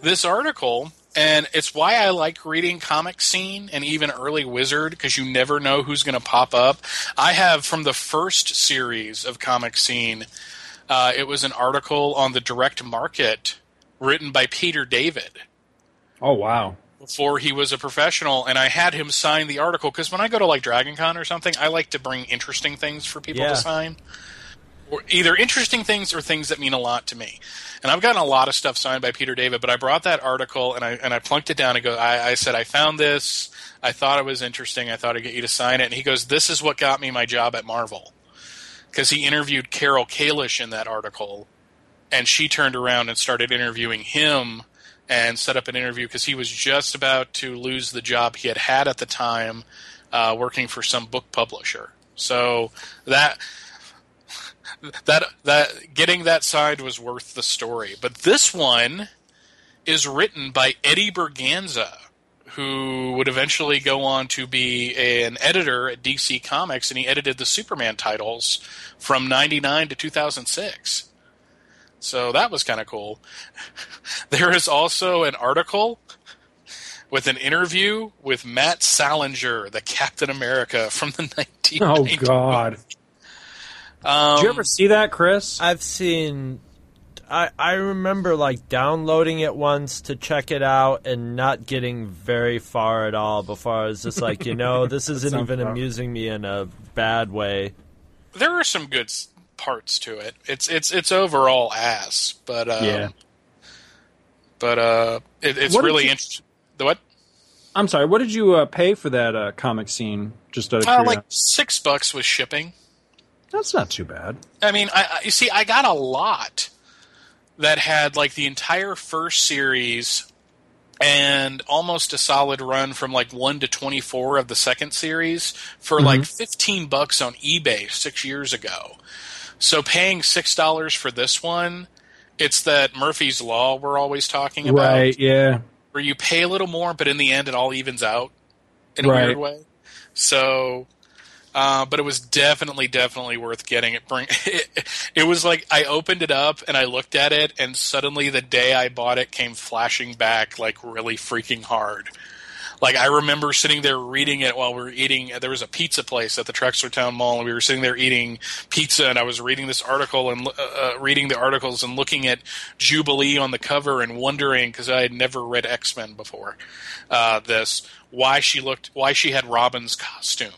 this article, and it's why I like reading Comic Scene and even Early Wizard because you never know who's going to pop up. I have from the first series of Comic Scene. Uh, it was an article on the direct market written by Peter David Oh wow. Before he was a professional, and I had him sign the article because when I go to like Dragon Con or something, I like to bring interesting things for people Yeah. to sign. Or either interesting things or things that mean a lot to me. And I've gotten a lot of stuff signed by Peter David, but I brought that article and I and I plunked it down and go I, I said, I found this, I thought it was interesting, I thought I'd get you to sign it, and he goes, This is what got me my job at Marvel. Because he interviewed Carol Kalish in that article, and she turned around and started interviewing him and set up an interview because he was just about to lose the job he had had at the time uh, working for some book publisher. So that that that getting that side was worth the story. But this one is written by Eddie Berganza, who would eventually go on to be an editor at DC Comics, and he edited the Superman titles from '99 to 2006. So that was kind of cool. There is also an article with an interview with Matt Salinger, the Captain America from the 1990s. Oh God. Um, Did you ever see that, Chris? I've seen. I I remember like downloading it once to check it out and not getting very far at all before I was just like, you know, this isn't even rough. amusing me in a bad way. there are some good s- parts to it. It's it's it's overall ass, but um, Yeah. But uh, it, it's What really interesting. The what? I'm sorry. What did you uh, pay for that uh, comic scene? Just out of Uh, like six bucks with shipping. That's not too bad. I mean, I, I you see, I got a lot that had like the entire first series and almost a solid run from like one to twenty four of the second series for like fifteen bucks on eBay six years ago. So paying six dollars for this one, it's that Murphy's Law we're always talking about, Right? Yeah. where you pay a little more, but in the end it all evens out in a Right. weird way. So, uh, but it was definitely, definitely worth getting it. Bring it, it was like I opened it up and I looked at it, and suddenly the day I bought it came flashing back like really freaking hard. Like I remember sitting there reading it while we were eating. There was a pizza place at the Trexlertown Mall, and we were sitting there eating pizza. And I was reading this article and uh, uh, reading the articles and looking at Jubilee on the cover and wondering because I had never read X Men before. Uh, this why she looked why she had Robin's costume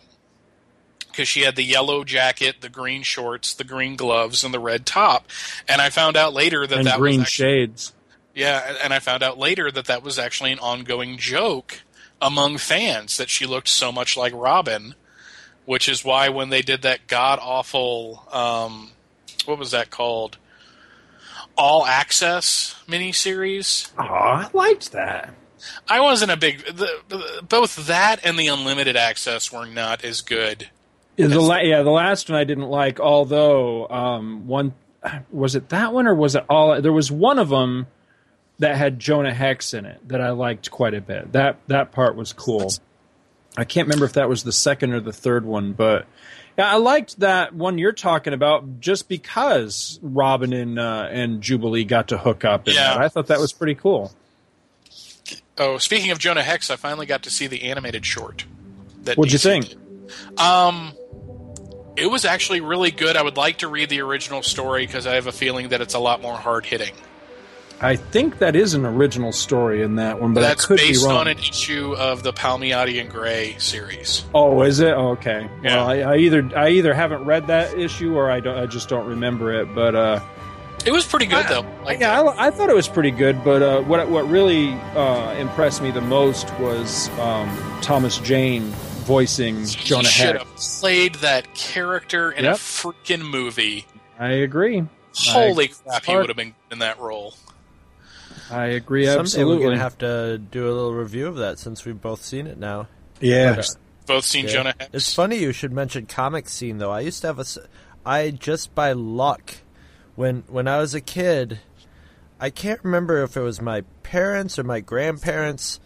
because she had the yellow jacket, the green shorts, the green gloves, and the red top. And I found out later that And that green was actually, shades. yeah, and- and I found out later that that was actually an ongoing joke among fans that she looked so much like Robin, which is why when they did that god awful, um, what was that called? All Access miniseries. Oh, I liked that. I wasn't a big. The, the- both that and the unlimited access were not as good. Yeah, the la- yeah, the last one I didn't like. Although um, one was it that one or was it all? There was one of them that had Jonah Hex in it that I liked quite a bit. That that part was cool. I can't remember if that was the second or the third one, but yeah, I liked that one you're talking about just because Robin and uh, and Jubilee got to hook up. Yeah. that. I thought that was pretty cool. Oh, speaking of Jonah Hex, I finally got to see the animated short. That What'd you think? did. Um, it was actually really good. I would like to read the original story because I have a feeling that it's a lot more hard hitting. I think that is an original story in that one, but That's I could based be wrong. on an issue of the Palmiotti and Gray series. Oh, is it? Oh, okay. Yeah. Well, I, I either I either haven't read that issue or I don't. I just don't remember it. But uh, It was pretty good though. Like yeah, I, I thought it was pretty good. But uh, what what really uh, impressed me the most was um, Thomas Jane voicing Jonah he should have played that character in Yep. a freaking movie. I agree. Holy I- crap, he would have been in that role. I agree Someday absolutely. we're gonna have to do a little review of that since we've both seen it now. yeah. Both seen Yeah. Jonah Hex. It's funny you should mention comic scene though. I used to have a, I just by luck, when when I was a kid, I can't remember if it was my parents or my grandparents.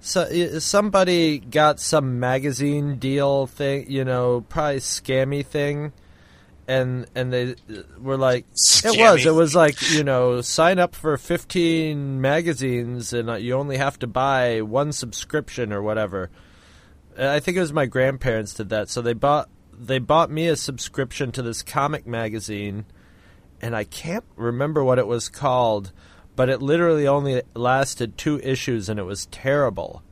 So somebody got some magazine deal thing, you know, probably scammy thing, and and they were like, it was, it was like you know, sign up for fifteen magazines and uh, you only have to buy one subscription or whatever. And I think it was my grandparents did that. So they bought they bought me a subscription to this comic magazine, and I can't remember what it was called, but it literally only lasted two issues, and it was terrible.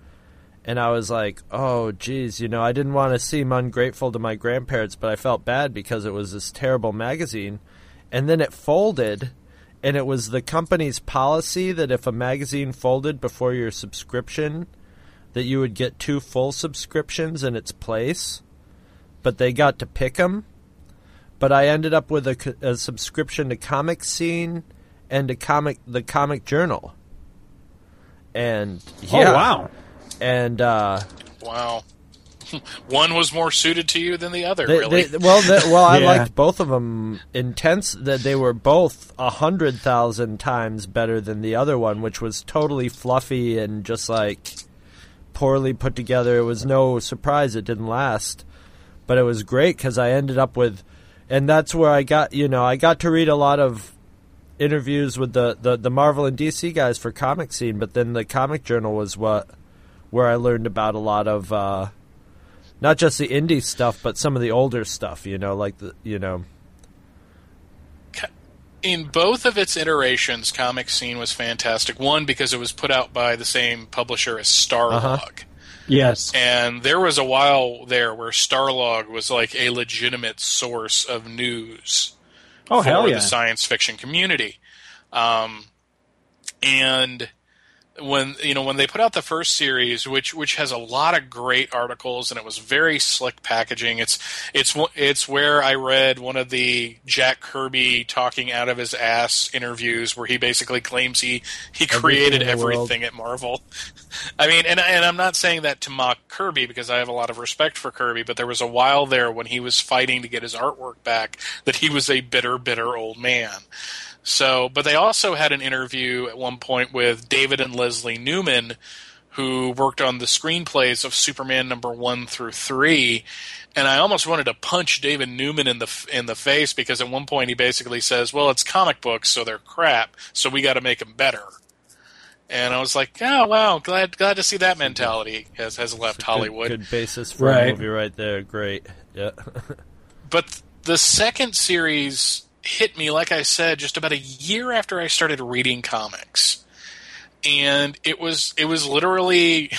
And I was like, "Oh, geez, you know, I didn't want to seem ungrateful to my grandparents, but I felt bad because it was this terrible magazine." And then it folded, and it was the company's policy that if a magazine folded before your subscription, that you would get two full subscriptions in its place, but they got to pick them. But I ended up with a, a subscription to Comic Scene and to comic the Comic Journal. And Oh yeah, wow. And uh, Wow. One was more suited to you than the other, they, really. they- well, the, well, I Yeah. liked both of them intense. That they were both a hundred thousand times better than the other one, which was totally fluffy and just like poorly put together. It was no surprise it didn't last, but it was great because I ended up with, and that's where I got you know I got to read a lot of interviews with the the, the Marvel and DC guys for Comic Scene, but then the Comic Journal was what where I learned about a lot of. Uh, not just the indie stuff, but some of the older stuff. You know, like the you know. in both of its iterations, Comic Scene was fantastic. One because it was put out by the same publisher as Starlog, Uh-huh. Yes. and there was a while there where Starlog was like a legitimate source of news Oh for hell yeah. the science fiction community. Um, and when you know when they put out the first series, which which has a lot of great articles and it was very slick packaging. It's it's it's where I read one of the Jack Kirby talking out of his ass interviews where he basically claims he he created world. everything at Marvel. I mean, and and I'm not saying that to mock Kirby because I have a lot of respect for Kirby, but there was a while there when he was fighting to get his artwork back that he was a bitter, bitter old man. So, but they also had an interview at one point with David and Leslie Newman, who worked on the screenplays of Superman number one through three. And I almost wanted to punch David Newman in the in the face because at one point he basically says, "Well, it's comic books, so they're crap, so we got to make them better." And I was like, "Oh wow, glad glad to see that mentality has has left Good- Hollywood." Good, basis for a Right. movie right there. Great. Yeah. but the second series hit me like i said just about a year after i started reading comics. And it was it was literally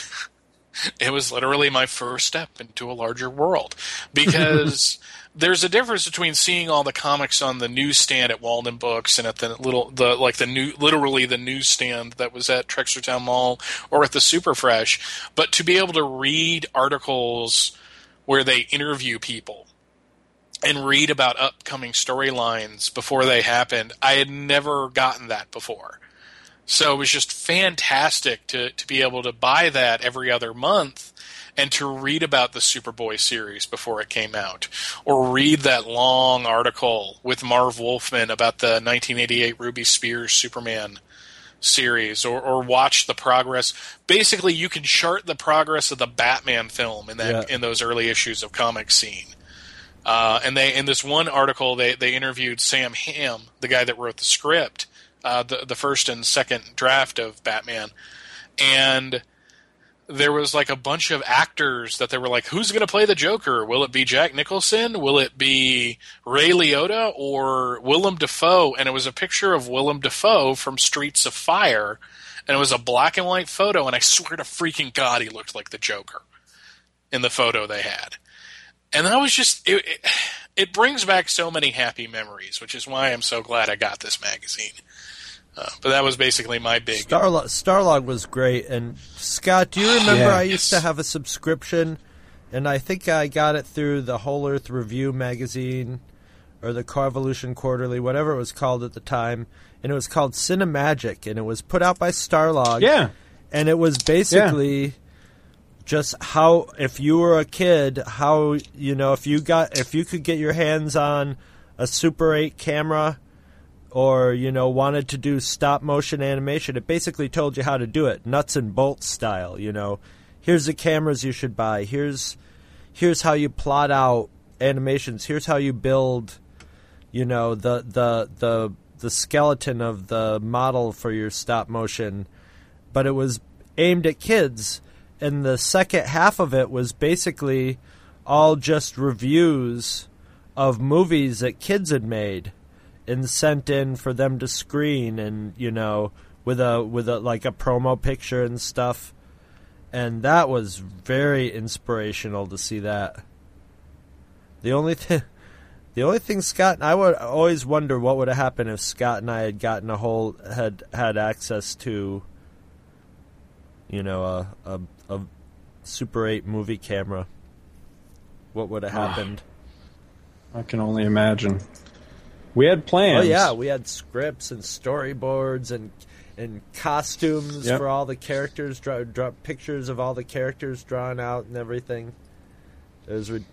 it was literally my first step into a larger world. Because there's a difference between seeing all the comics on the newsstand at Walden Books and at the little the like the new literally the newsstand that was at Trexlertown Mall or at the Superfresh, but to be able to read articles where they interview people and read about upcoming storylines before they happened. I had never gotten that before. So it was just fantastic to, to be able to buy that every other month and to read about the Superboy series before it came out. Or read that long article with Marv Wolfman about the 1988 Ruby Spears Superman series or, or watch the progress. Basically, you can chart the progress of the Batman film in that Yeah. in those early issues of Comic Scene. Uh, and they in this one article they, they interviewed Sam Hamm, the guy that wrote the script, uh, the the first and second draft of Batman, and there was like a bunch of actors that they were like, who's going to play the Joker? Will it be Jack Nicholson? Will it be Ray Liotta or Willem Dafoe? And it was a picture of Willem Dafoe from Streets of Fire, and it was a black and white photo. And I swear to freaking God, he looked like the Joker in the photo they had and that was just it, it, it brings back so many happy memories which is why i'm so glad i got this magazine uh, but that was basically my big Starlog, Starlog was great. And Scott, do you remember Yeah. I used to have a subscription, and I think I got it through the Whole Earth Review magazine or the CoEvolution Quarterly, whatever it was called at the time, and it was called Cinemagic, and it was put out by Starlog. Yeah. and it was basically just how if you were a kid, how you know if you got if you could get your hands on a Super 8 camera or you know wanted to do stop motion animation, it basically told you how to do it, nuts and bolts style. You know, here's the cameras you should buy. Here's here's how you plot out animations. Here's how you build, you know, the the the the skeleton of the model for your stop motion. But it was aimed at kids, and the second half of it was basically all just reviews of movies that kids had made and sent in for them to screen and you know with a with a like a promo picture and stuff. And that was very inspirational to see that. The only thing the only thing Scott and I would always wonder what would have happened if Scott and I had gotten a whole had had access to you know a a, a Super 8 movie camera what would have Ah. happened I can only imagine. We had plans. Oh yeah, we had scripts and storyboards and and costumes Yep. for all the characters. Draw, draw pictures of all the characters drawn out and everything. It was re-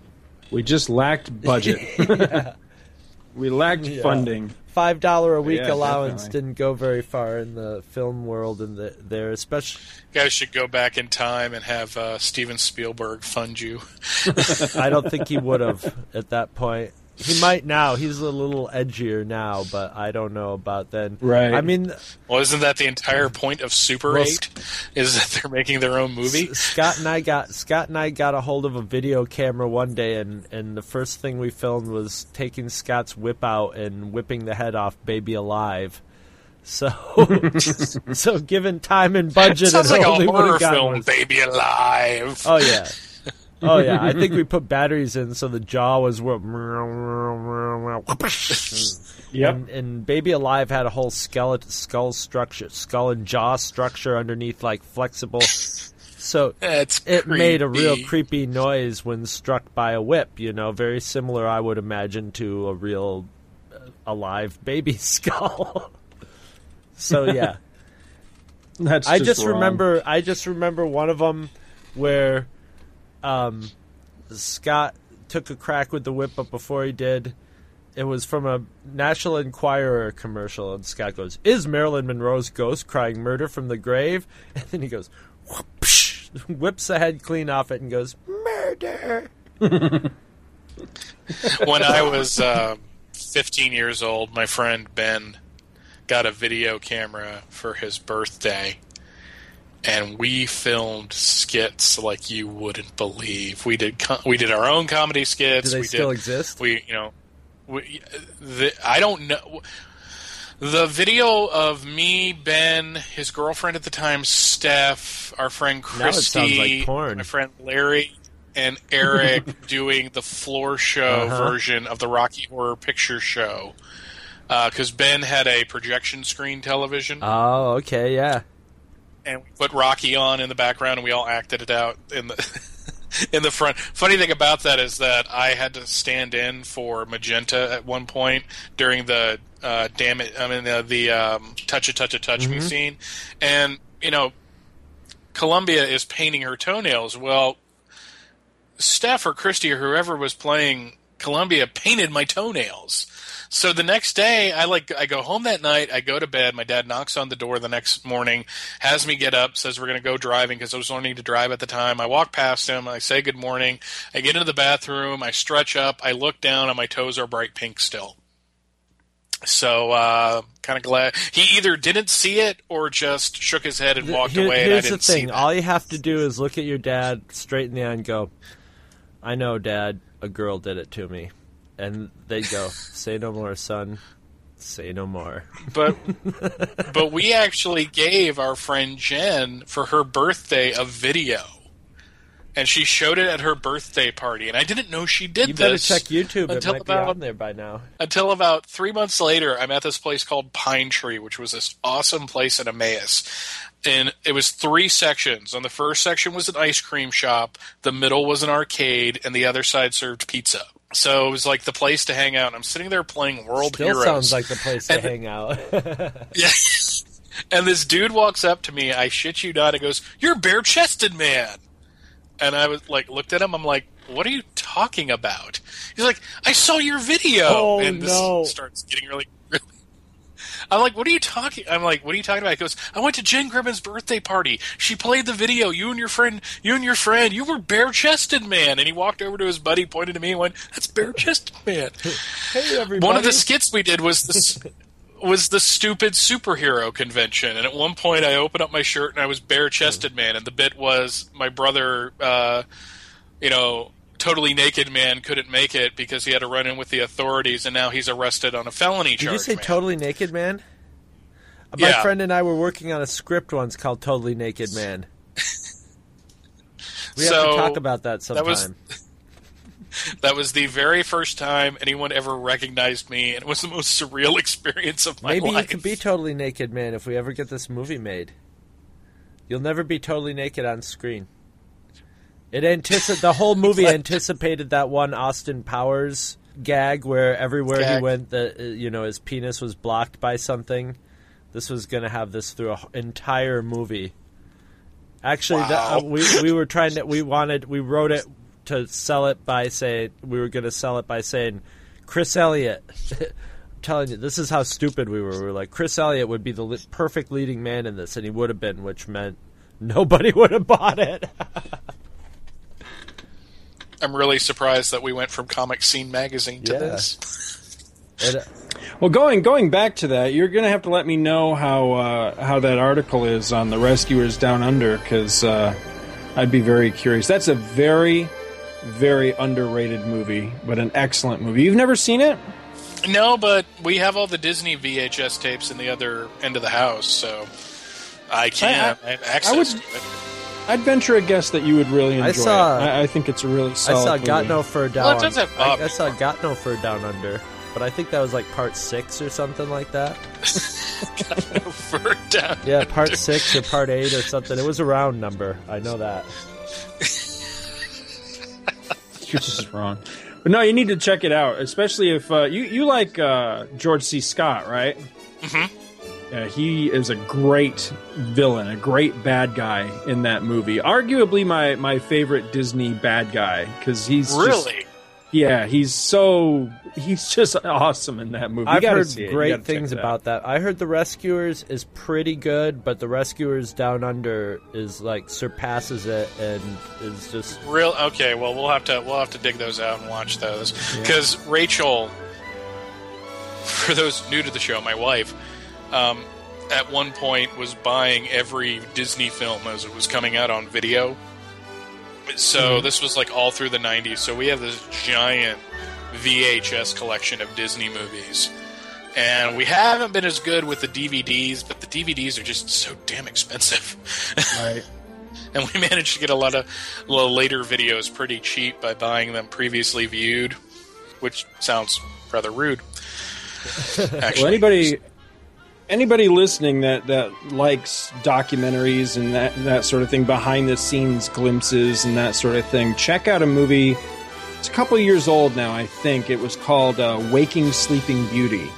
We just lacked budget. we lacked Yeah. funding. Five dollar a week Yeah, allowance definitely. didn't go very far in the film world and the, there, especially. guys should go back in time and have uh, Steven Spielberg fund you. I don't think he would have at that point. He might now. He's a little edgier now, but I don't know about then. Right. I mean, Well, isn't that the entire point of Super Well, 8? Is that they're making their own movie? Scott and I got Scott and I got a hold of a video camera one day, and and the first thing we filmed was taking Scott's whip out and whipping the head off Baby Alive. So, so given time and budget, Sounds it like a only would horror have gotten film, was- Baby Alive. Oh yeah, oh yeah. I think we put batteries in, so the jaw was. wha- Yep. And, and Baby Alive had a whole skeleton, skull structure, skull and jaw structure underneath, like flexible. So That's it made a real creepy. creepy noise when struck by a whip. You know, very similar, I would imagine, to a real uh, alive baby skull. so yeah, That's I just wrong. remember. I just remember one of them where um, Scott took a crack with the whip, but before he did, it was from a National Enquirer commercial, and Scott goes, "Is Marilyn Monroe's ghost crying murder from the grave?" And then he goes, whoopsh, whips the head clean off it, and goes, "Murder." when I was uh, 15 years old, my friend Ben got a video camera for his birthday, and we filmed skits like you wouldn't believe. We did co- we did our own comedy skits. Do they we still did, exist? We you know, we, the, I don't know. The video of me, Ben, his girlfriend at the time, Steph, our friend Now it sounds Christy, like my friend Larry, and Eric doing the floor show Uh-huh. version of the Rocky Horror Picture Show. Because Ben had a projection screen television, Oh, okay, yeah. And we put Rocky on in the background, and we all acted it out in the in the front. Funny thing about that is that I had to stand in for Magenta at one point during the uh, damn it, I mean the, the um, touch a touch a touch me scene, and you know, Columbia is painting her toenails. Well, Steph or Christy or whoever was playing Columbia painted my toenails. So the next day, I like I go home that night. I go to bed. My dad knocks on the door the next morning, has me get up, says we're going to go driving because I was learning to drive at the time. I walk past him. I say good morning. I get into the bathroom. I stretch up. I look down, and my toes are bright pink still. So uh, kind of glad he either didn't see it or just shook his head and walked Here- away. And I here's the didn't see thing: all you have to do is look at your dad straight in the eye and go, "I know, Dad. A girl did it to me," and they go, "Say no more, son. Say no more." but but we actually gave our friend Jen for her birthday a video and she showed it at her birthday party, and I didn't know she did You better this check YouTube. It until might about on there by now. until about three months later, I'm at this place called Pine Tree, which was this awesome place in Emmaus. And it was three sections. On the first section was an ice cream shop, the middle was an arcade, and the other side served pizza. So it was like the place to hang out. And I'm sitting there playing World Still Heroes. sounds like the place to And- hang out. Yeah. And this dude walks up to me, I shit you not, and goes, You're bare chested man. And I was like, looked at him, I'm like, What are you talking about? He's like, I saw your video. Oh, and this no. starts getting really, really. I'm like, What are you talking? I'm like, What are you talking about? He goes, I went to Jen Gribben's birthday party. She played the video. You and your friend, you and your friend, you were bare chested man. And he walked over to his buddy, pointed to me, and went, That's bare chested man. hey, everybody. One of the skits we did was this was the stupid superhero convention, and at one point I opened up my shirt and I was bare chested man, and the bit was my brother, uh, you know, totally naked man couldn't make it because he had to run in with the authorities, and now he's arrested on a felony Did charge. you say man. Totally Naked Man? My Yeah. friend and I were working on a script once called Totally Naked Man. We have So, to talk about that sometime. that was- That was the very first time anyone ever recognized me, and it was the most surreal experience of my life. Maybe you could be Totally Naked Man if we ever get this movie made. You'll never be totally naked on screen. It antici- the whole movie anticipated that one Austin Powers gag where everywhere Gag. he went, the you know his penis was blocked by something. This was going to have this through an entire movie. Actually, the, uh, we we were trying to we wanted we wrote it to sell it by saying we were going to sell it by saying Chris Elliott. I'm telling you, this is how stupid we were. We were like Chris Elliott would be the li- perfect leading man in this, and he would have been, which meant nobody would have bought it. I'm really surprised that we went from Comic Scene magazine to Yeah. this. And, uh, Well, going going back to that, you're going to have to let me know how uh, how that article is on the Rescuers Down Under because uh, I'd be very curious. That's a very very underrated movie, but an excellent movie. You've never seen it? No, but we have all the Disney VHS tapes in the other end of the house, so I can. I, have access I would- to it. I'd venture a guess that you would really enjoy I saw- it. I, I think it's a really solid. I saw movie. Got No Fur Down. Well, it does have I, Bob I saw Got No Fur Down Under, but I think that was like part six or something like that. got No Fur down. Yeah, part six or part eight or something. It was a round number. I know that. You're just wrong. But no, you need to check it out, especially if uh, you you like uh, George C. Scott, right? Mhm. Yeah, he is a great villain, a great bad guy in that movie. Arguably my my favorite Disney bad guy because he's just- Really? yeah, he's so he's just awesome in that movie. I've heard see it. You great things it about that. I heard The Rescuers is pretty good, but The Rescuers Down Under is like surpasses it and is just Real? Okay. Well, we'll have to we'll have to dig those out and watch those because Rachel, for those new to the show, my wife, um, at one point was buying every Disney film as it was coming out on video. So this was like all through the '90s. So we have this giant VHS collection of Disney movies. And we haven't been as good with the DVDs, but the DVDs are just so damn expensive. Right. and we managed to get a lot of little later videos pretty cheap by buying them previously viewed, which sounds rather rude. Actually, Well, anybody anybody listening that that likes documentaries and that that sort of thing, behind the scenes glimpses and that sort of thing, check out a movie. It's a couple years old now, I think. It was called uh, "Waking Sleeping Beauty,"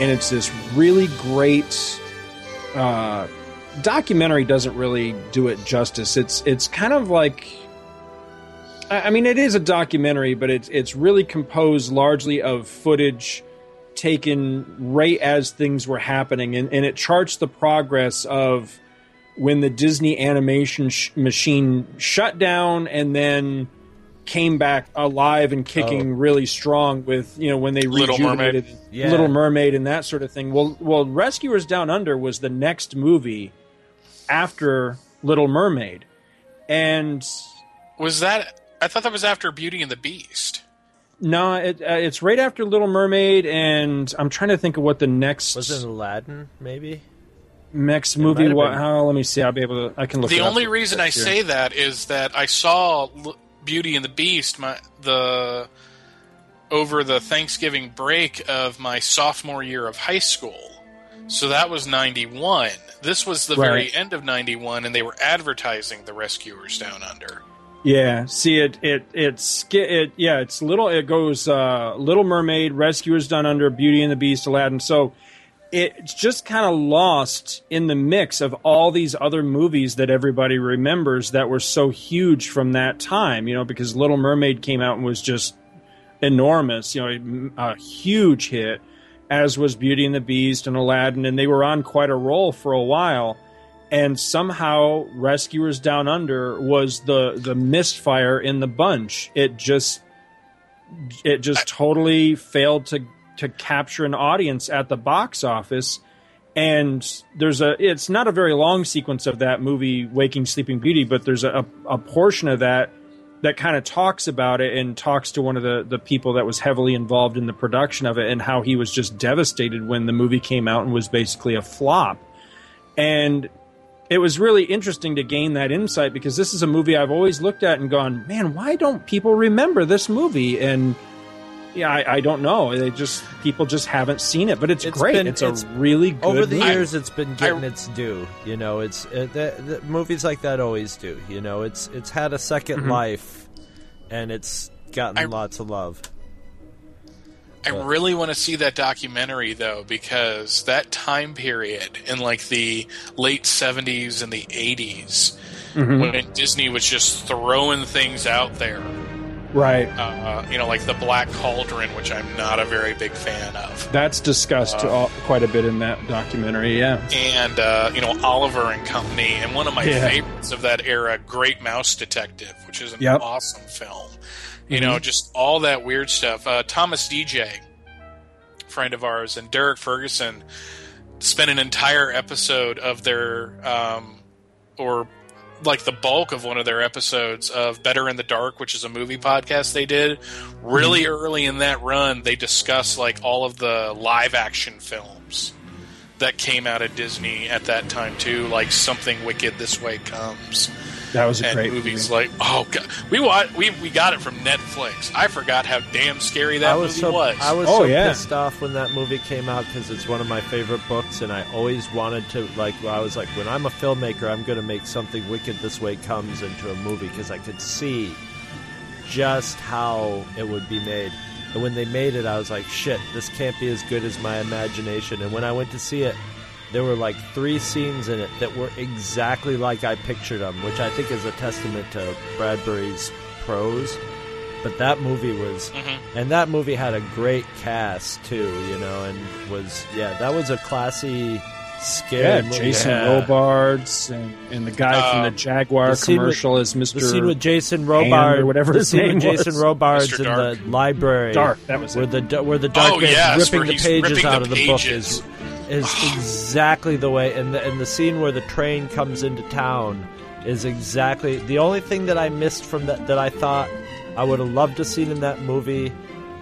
and it's this really great uh, documentary. Doesn't really do it justice. It's it's kind of like. I mean, it is a documentary, but it's it's really composed largely of footage taken right as things were happening, and, and it charts the progress of when the Disney animation sh- machine shut down and then came back alive and kicking Oh. really strong with you know when they Little Mermaid. rejuvenated Yeah. Little Mermaid and that sort of thing. Well, well, Rescuers Down Under was the next movie after Little Mermaid, and was that? I thought that was after Beauty and the Beast. No, it, uh, it's right after Little Mermaid, and I'm trying to think of what the next was it Aladdin maybe? Mix might movie. have What? been. How? Let me see. I'll be able to. I can look. the it only real reason I here. say that is that I saw Beauty and the Beast my the over the Thanksgiving break of my sophomore year of high school. So that was 91. This was the very end of 91 and they were advertising the Rescuers Down Under. Yeah, see it. It it's it. Yeah, it's little. It goes uh, Little Mermaid, Rescuers Down Under, Beauty and the Beast, Aladdin. So it's just kind of lost in the mix of all these other movies that everybody remembers that were so huge from that time. You know, because Little Mermaid came out and was just enormous. You know, a, a huge hit, as was Beauty and the Beast and Aladdin, and they were on quite a roll for a while and somehow Rescuers Down Under was the the misfire in the bunch. It just it just totally failed to to capture an audience at the box office. And there's a it's not a very long sequence of that movie Waking Sleeping Beauty, but there's a, a portion of that that kind of talks about it and talks to one of the, the people that was heavily involved in the production of it and how he was just devastated when the movie came out and was basically a flop. And it was really interesting to gain that insight because this is a movie I've always looked at and gone, man, why don't people remember this movie? And yeah, I, I don't know. They just people just haven't seen it, but it's, It's great. been- it's it's- a really good Over the movie. years, it's been getting its due. You know, it's uh, the, the, movies like that always do. You know, it's it's had a 2nd Mm-hmm. life, and it's gotten I- lots of love. I really want to see that documentary though because that time period in like the late 70s and the 80s Mm-hmm. when Disney was just throwing things out there right. uh, you know like the Black Cauldron which I'm not a very big fan of That's discussed all, quite a bit in that documentary. Yeah. and uh, you know Oliver and Company and one of my Yeah. favorites of that era Great Mouse Detective which is an Yep. awesome film you know just all that weird stuff. Uh, Thomas DJ friend of ours and Derek Ferguson spent an entire episode of their um, or like the bulk of one of their episodes of Better in the Dark, which is a movie podcast they did. Really early in that run, they discuss like all of the live action films that came out of Disney at that time too, like Something Wicked This Way Comes That was a and great movies movie. like oh god, we wa- we we got it from Netflix. I forgot how damn scary that I was movie so was. I was Oh, so yeah. pissed off when that movie came out because it's one of my favorite books, and I always wanted to like. I was like, when I'm a filmmaker, I'm going to make something wicked this way comes into a movie because I could see just how it would be made. And when they made it, I was like, shit, this can't be as good as my imagination. And when I went to see it, there were like three scenes in it that were exactly like I pictured them, which I think is a testament to Bradbury's prose. But that movie was, and that movie had a great cast too, you know, and was yeah, that was a classy, scary Yeah, movie. Jason Yeah. Robards and, and the guy from the Jaguar the scene with- commercial is Mr. The scene with Jason Robards, or whatever the his scene name with Jason was. Robards in the library, Dark, that was where it. the where the dark Oh, man's yes, ripping the pages ripping out the of the book is is exactly the way, and the and the scene where the train comes into town is exactly the only thing that I missed from that that I thought I would have loved to seen in that movie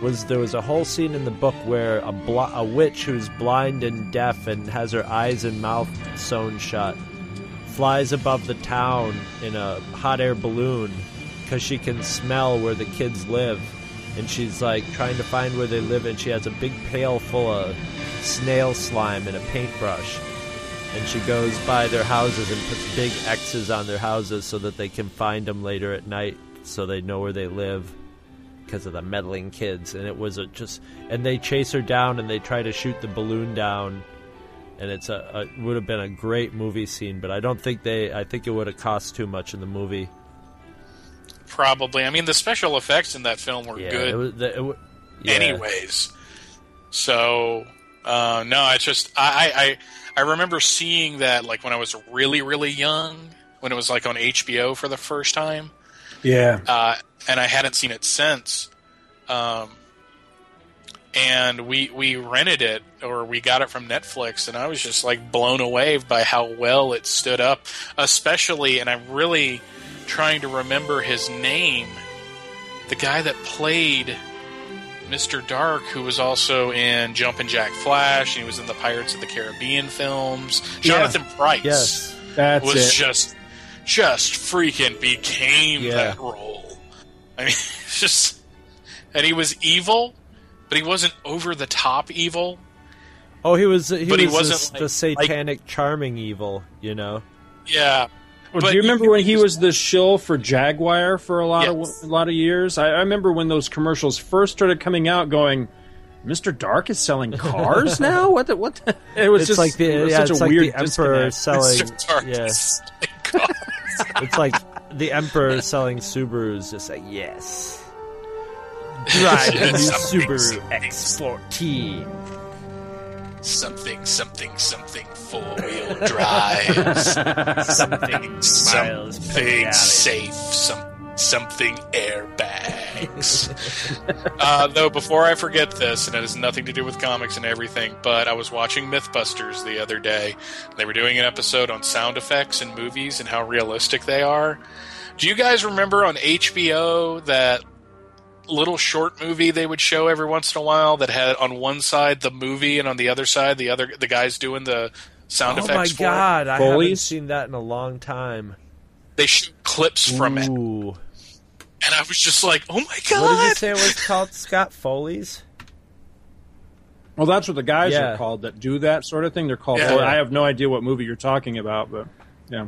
was there was a whole scene in the book where a bl- a witch who's blind and deaf and has her eyes and mouth sewn shut flies above the town in a hot air balloon because she can smell where the kids live and she's like trying to find where they live and she has a big pail full of snail slime and a paintbrush. And she goes by their houses and puts big x's on their houses so that they can find them later at night so they know where they live because of the meddling kids. And it was a just and they chase her down and they try to shoot the balloon down. And it's a, a would have been a great movie scene but i don't think they i think it would have cost too much in the movie Probably. I mean, the special effects in that film were yeah good, it was the, it, wa- yeah. anyways. So uh, no, it's just I, I I remember seeing that like when I was really really young, when it was like on HBO for the first time, Yeah. uh, and I hadn't seen it since. Um, and we we rented it or we got it from Netflix, and I was just like blown away by how well it stood up, especially. And I'm really trying to remember his name, the guy that played Mr. Dark, who was also in Jumpin' Jack Flash, and he was in the Pirates of the Caribbean films. Jonathan Pryce Yes. That's was it. just just freaking became Yeah. that role. I mean, just and he was evil, but he wasn't over the top evil. Oh, he was he But he was wasn't, the, like- the satanic charming evil, you know. Yeah. Well, do you remember you- when he was the shill for Jaguar for a lot Yes. of a lot of years? I, I remember when those commercials first started coming out, going, "Mr. Dark is selling cars now." What? The, what? The? It was It's just like the it was yeah, such it's a like weird the emperor disconnect. selling Mr. Dark yeah. selling cars. It's like the emperor selling Subarus. Just like yes, drive the new Subaru something. X14. Something, something, something four wheel drive, something, something safe, some, something airbags. uh, though, before I forget this, and it has nothing to do with comics and everything, but I was watching Mythbusters the other day. They were doing an episode on sound effects in movies and how realistic they are. Do you guys remember on HBO that little short movie they would show every once in a while that had on one side the movie and on the other side the other the guys doing the sound oh effects. Oh my effects for it? god, I haven't seen that in a long time. They shoot clips from it, and I was just like, "Oh my god!" What did you say it was called? Scott Foley's? Well, that's what the guys Yeah. are called that do that sort of thing. They're called. Yeah. well, I have no idea what movie you're talking about, but yeah.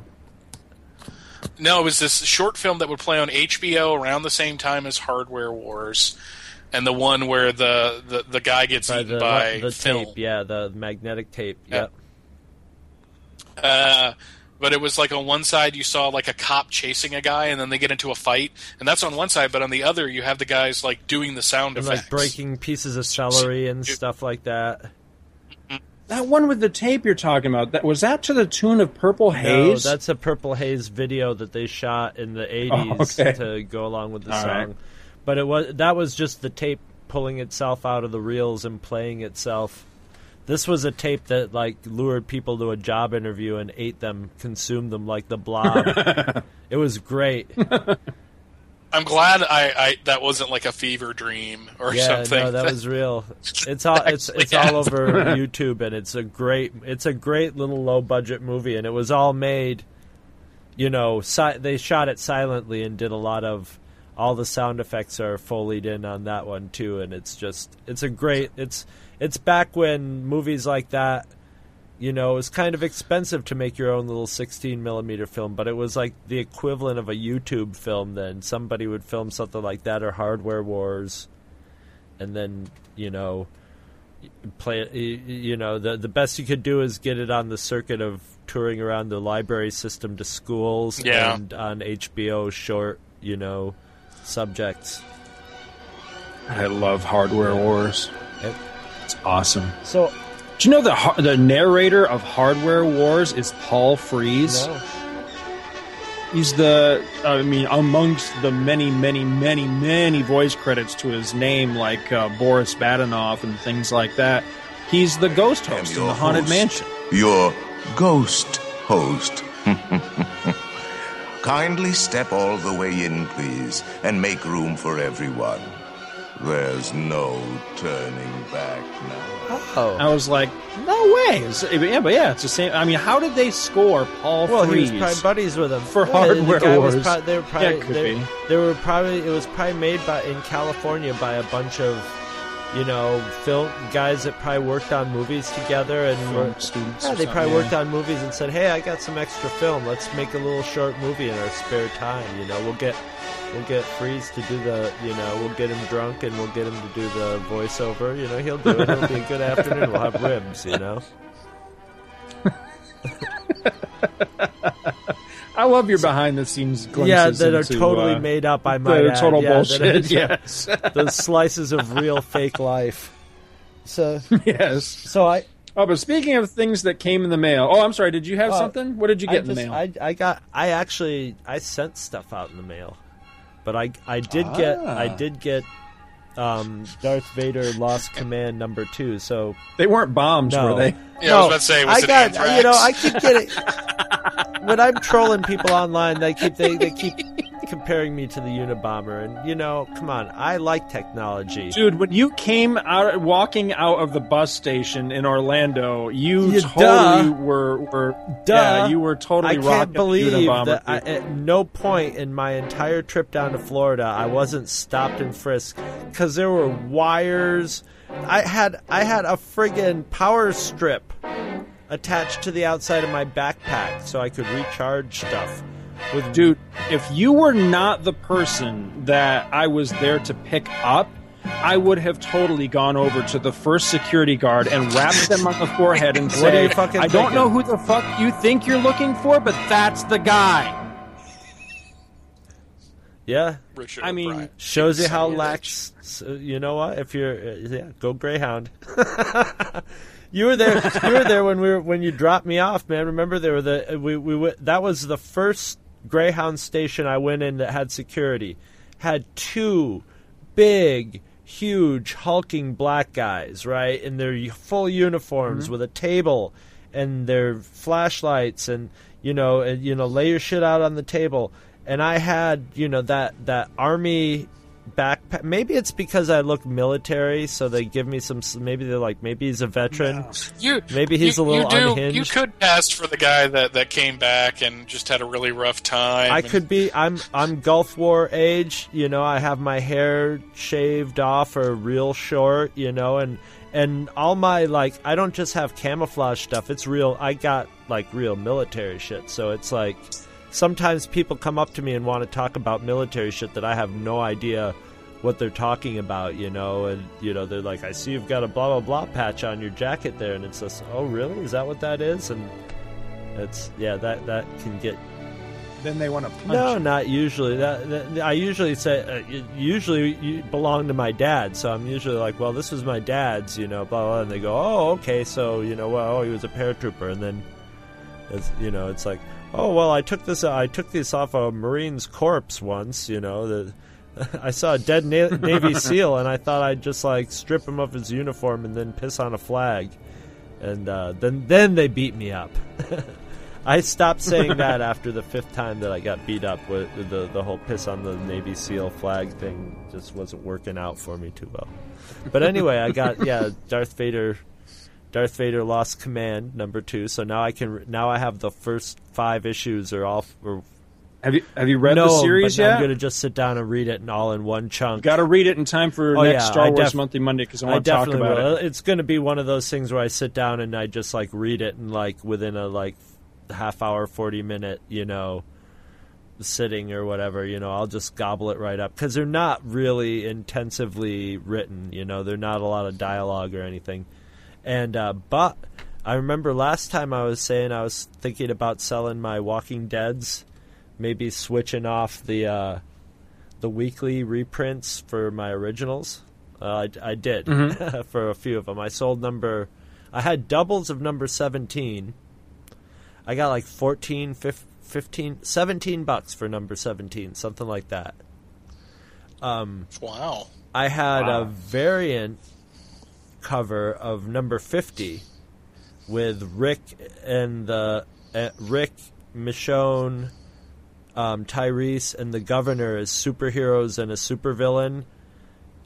No, it was this short film that would play on HBO around the same time as Hardware Wars, and the one where the the, the guy gets By eaten the, by the film. tape, yeah, the magnetic tape. Yeah. Yep. Uh, but it was like on one side you saw like a cop chasing a guy, and then they get into a fight, and that's on one side. But on the other, you have the guys like doing the sound And effects, like breaking pieces of celery and stuff like that. That one with the tape you're talking about, that was that to the tune of Purple Haze? No, that's a Purple Haze video that they shot in the '80s Oh, okay. to go along with the All song. right. But it was that was just the tape pulling itself out of the reels and playing itself. This was a tape that like lured people to a job interview and ate them, consumed them like the blob. it was great. I'm glad I, I that wasn't like a fever dream or yeah, something. no, that was real. It's all it's it's all over YouTube, and it's a great it's a great little low budget movie, and it was all made. You know, si- they shot it silently and did a lot of all the sound effects are foleyed in on that one too, and it's just it's a great it's it's back when movies like that. You know, it was kind of expensive to make your own little 16 millimeter film, but it was like the equivalent of a YouTube film. Then somebody would film something like that or Hardware Wars, and then you know play it y- y- you know the the best you could do is get it on the circuit of touring around the library system to schools Yeah. and on HBO short you know subjects I love Hardware Wars. Yep. It's awesome. so Do you know the the narrator of Hardware Wars is Paul Frees? no. He's the, I mean, amongst the many, many, many, many voice credits to his name, like uh, Boris Badenov and things like that. He's the ghost host in the Haunted host. Mansion. Your ghost host. Kindly step all the way in, please, and make room for everyone. There's no turning back now. oh I was like, no way. It's- yeah, but yeah, it's the same. I mean, how did they score Paul well, he was probably buddies with him For the Hardware guy was Wars. prob- they were Yeah, probably it could they, be. they were probably it was probably made by in California by a bunch of you know film guys that probably worked on movies together and Film were, students Yeah, they probably yeah. worked on movies and said, "Hey, I got some extra film. Let's make a little short movie in our spare time. You know, we'll get we'll get Frees to do the, you know, we'll get him drunk and we'll get him to do the voiceover. You know, he'll do it. It'll be a good afternoon. We'll have ribs. You know." I love your behind the scenes glimpses. Yeah, that are into, totally uh, made up. I might that are add. total Yeah, bullshit. are- yes, those slices of real fake life. So, yes. so I, Oh, but speaking of things that came in the mail. Oh, I'm sorry. Did you have Uh, something? What did you I get in the mail? I, I got. I actually I sent stuff out in the mail, but I I did get I Ah. did get um, Darth Vader Lost Command number two. So They weren't bombs, no, were they? Yeah, I no, was about to say, was I it got anthrax? you know I keep getting when I'm trolling people online. They keep they, they keep comparing me to the Unabomber, and you know, come on, I like technology. Dude, when you came out, walking out of the bus station in Orlando, you Yeah, totally duh. were, were Duh. yeah, you were totally I can't believe that I, at no point in my entire trip down to Florida I wasn't stopped and frisked because there were wires. I had I had a friggin' power strip attached to the outside of my backpack so I could recharge stuff. With Dude, if you were not the person that I was there to pick up, I would have totally gone over to the first security guard and rapped them on the forehead and What are say, I don't thinking?" know who the fuck you think you're looking for, but that's the guy. yeah, Richard I mean, O'Brien. shows you how Son of a lax. so, You know what? If you're uh, yeah, go Greyhound. you were there. You were there when we were when you dropped me off, man. Remember there were the we we went, that was the first Greyhound station I went in that had security. Had two big, huge, hulking black guys, right, in their full uniforms mm-hmm. with a table and their flashlights, and you know, and, you know, lay your shit out on the table. And I had, you know, that that army backpack. Maybe it's because I look military, so they give me some. Maybe they're like, maybe he's a veteran. You, Maybe he's you, a little you do, unhinged. You could pass for the guy that, that came back and just had a really rough time. I and- could be. I'm. I'm Gulf War age. You know, I have my hair shaved off or real short. You know, and and all my like, I don't just have camouflage stuff. It's real. I got like real military shit. So it's like sometimes people come up to me and want to talk about military shit that I have no idea what they're talking about. You know, and you know they're like, I see you've got a blah blah blah patch on your jacket there, and it's just, oh really? Is that what that is? And it's yeah, that that can get Then they want to punch no, you. not usually. That, that I usually say uh, usually you belong to my dad, so I'm usually like, well, this was my dad's, you know, blah blah. And they go, oh, okay, so you know, well, oh, he was a paratrooper, and then it's you know, it's like, oh, well, I took this, I took this off a Marine's corpse once, you know, the. I saw a dead Na- Navy SEAL, and I thought I'd just like strip him of his uniform and then piss on a flag, and uh, then then they beat me up. I stopped saying that after the fifth time that I got beat up with the the whole piss on the Navy SEAL flag thing just wasn't working out for me too well. But anyway, I got yeah, Darth Vader Darth Vader lost command number 2. So now I can now I have the first 5 issues are all or Have you have you read no, the series yet? I'm going to just sit down and read it and all in one chunk. Got to read it in time for Oh, next yeah, Star I Wars Monthly Monday because I want to talk about will. it. It's going to be one of those things where I sit down and I just like read it and like within a like half hour, forty minute, you know, sitting or whatever, you know, I'll just gobble it right up because they're not really intensively written. You know, they're not a lot of dialogue or anything. And uh, but I remember last time I was saying I was thinking about selling my Walking Dead's, maybe switching off the. Uh, the weekly reprints for my originals. Uh, I, I did for a few of them. I sold number. I had doubles of number 17. I got like 14, 15, 17 bucks for number 17, something like that. Um, Wow. I had Wow. a variant cover of number 50 with Rick and the uh, Rick Michonne, um, Tyrese, and the governor as superheroes and a supervillain.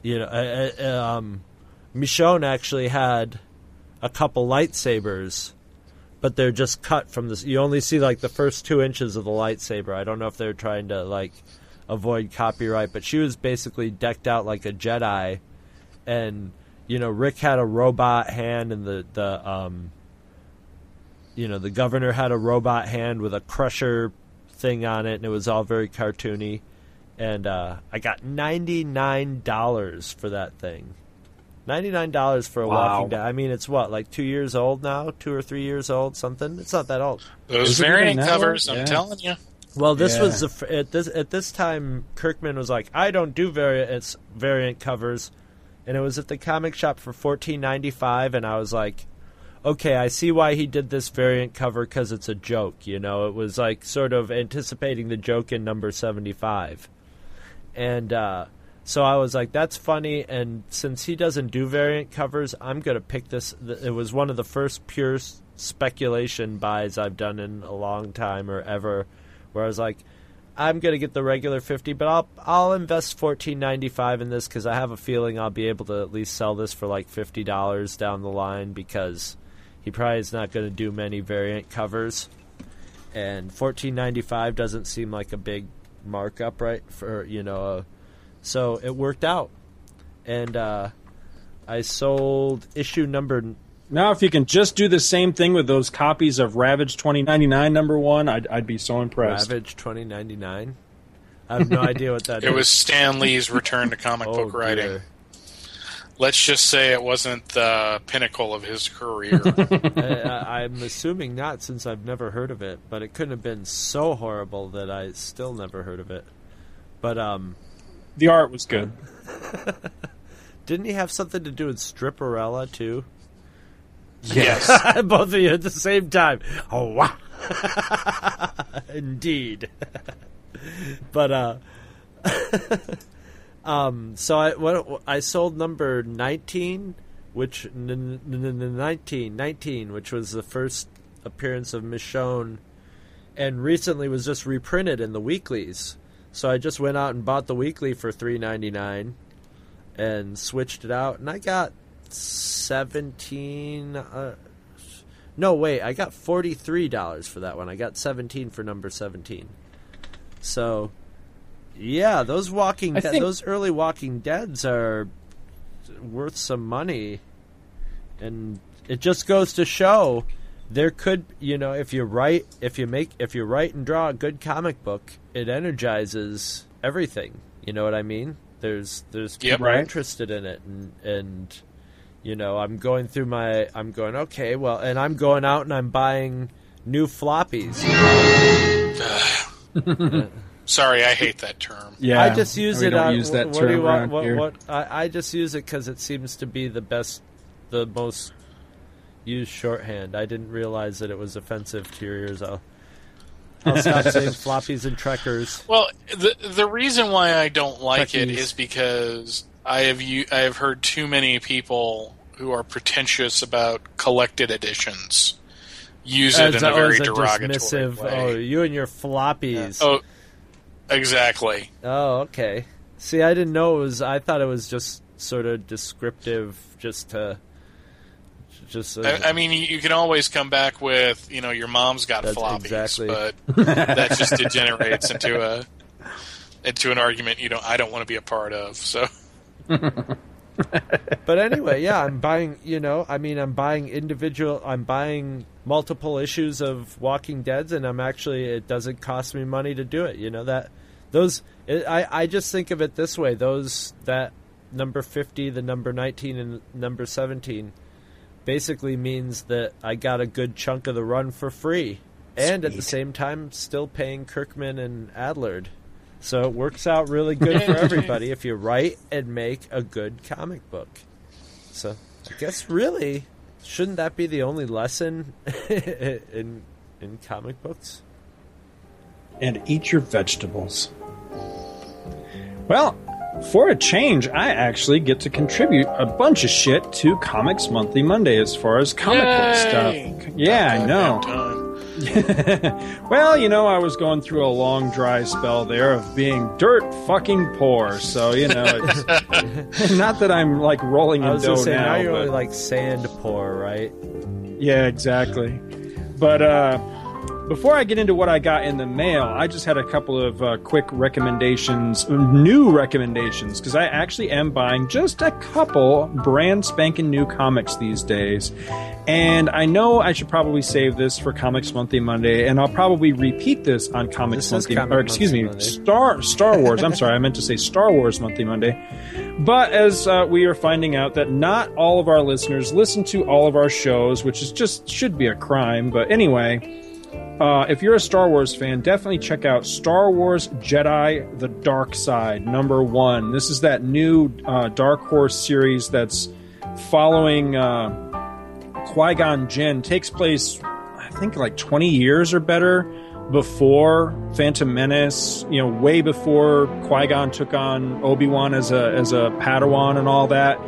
You know, uh, uh, um, Michonne actually had a couple lightsabers, but they're just cut from this. You only see like the first two inches of the lightsaber. I don't know if they're trying to like avoid copyright, but she was basically decked out like a Jedi, and you know Rick had a robot hand, and the the um, you know the governor had a robot hand with a crusher thing on it, and it was all very cartoony. And uh, I got ninety nine dollars for that thing. Ninety nine dollars for a Wow. Walking Dead. I mean, it's what like two years old now, two or three years old, something. It's not that old. Those variant covers, old? I'm Yeah. telling you. Well, this Yeah. was the at this at this time Kirkman was like, I don't do variant variant covers, and it was at the comic shop for fourteen ninety five, and I was like, okay, I see why he did this variant cover because it's a joke. You know, it was like sort of anticipating the joke in number seventy five, and uh, so I was like, that's funny. And since he doesn't do variant covers, I'm gonna pick this. It was one of the first pure speculation buys I've done in a long time or ever, where I was like, I'm gonna get the regular fifty, but I'll I'll invest fourteen ninety five in this because I have a feeling I'll be able to at least sell this for like fifty dollars down the line because he probably is not going to do many variant covers, and fourteen ninety five doesn't seem like a big markup, right? For you know, uh, so it worked out, and uh, I sold issue number Now, if you can just do the same thing with those copies of Ravage 2099 number one, I'd, I'd be so impressed. Ravage twenty ninety nine. I have no idea what that is. It was Stan Lee's return to comic Oh, book writing. dear. Let's just say it wasn't the pinnacle of his career. I, I, I'm assuming not, since I've never heard of it. But it couldn't have been so horrible that I still never heard of it. But um, The art was good. didn't he have something to do with Stripperella too? Yes. Both of you at the same time. Oh wow! Indeed. but uh, um, so I what I sold number nineteen, which n- n- n- 19, 19, which was the first appearance of Michonne, and recently was just reprinted in the weeklies. So I just went out and bought the weekly for three ninety nine, and switched it out, and I got seventeen. Uh, no, wait, I got forty three dollars for that one. I got seventeen for number seventeen. So, yeah, those Walking I Dead, think- those early Walking Dead's are worth some money, and it just goes to show there could, you know, if you write, if you make, if you write and draw a good comic book, it energizes everything. You know what I mean? There's there's Yep. people Right. interested in it, and and you know, I'm going through my, I'm going okay, well, and I'm going out and I'm buying new floppies. Sorry, I hate that term. Yeah, I just use we it don't on. use that what, term do you want? What, here. what, I, I just use it because it seems to be the best, the most used shorthand. I didn't realize that it was offensive to your ears. I'll, I'll stop saying floppies and trekkers. Well, the the reason why I don't like it Trekkies. is because I have u- I have heard too many people who are pretentious about collected editions use it in a oh, very as derogatory way. Oh, you and your floppies. Oh, exactly. Oh, okay. See, I didn't know it was. I thought it was just sort of descriptive, just to, just. uh, I, I mean, you, can always come back with, you know, your mom's got floppies, exactly. but that just degenerates into a into an argument you don't I don't want to be a part of. So but anyway, yeah, I'm buying. You know, I mean, I'm buying individual. I'm buying multiple issues of Walking Dead's, and I'm actually. It doesn't cost me money to do it. You know that those. It, I I just think of it this way: those that number fifty, the number nineteen, and number seventeen, basically means that I got a good chunk of the run for free, and at the same time, still paying Kirkman and Adlard. So it works out really good for everybody if you write and make a good comic book. So I guess really, shouldn't that be the only lesson in in comic books? and eat your vegetables. Well, for a change, I actually get to contribute a bunch of shit to Comics Monthly Monday as far as comic book stuff. Yeah, I know. Well, you know, I was going through a long dry spell there of being dirt fucking poor, so you know, it's, not that I'm like rolling in dough say now. now you're but- like sand poor, right? Yeah, exactly. But uh, before I get into what I got in the mail, I just had a couple of uh, quick recommendations, new recommendations, because I actually am buying just a couple brand spanking new comics these days. And I know I should probably save this for Comics Monthly Monday, and I'll probably repeat this on Comics This Monthly, Comic or excuse me, Monday. Star Star Wars. I'm sorry, I meant to say Star Wars Monthly Monday. But as uh, we are finding out that not all of our listeners listen to all of our shows, which is just should be a crime. But anyway, uh, if you're a Star Wars fan, definitely check out Star Wars Jedi: The Dark Side number one. This is that new uh, Dark Horse series that's following uh, Qui Gon Jinn. Takes place, I think, like 20 years or better before Phantom Menace. You know, way before Qui Gon took on Obi Wan as a as a Padawan and all that.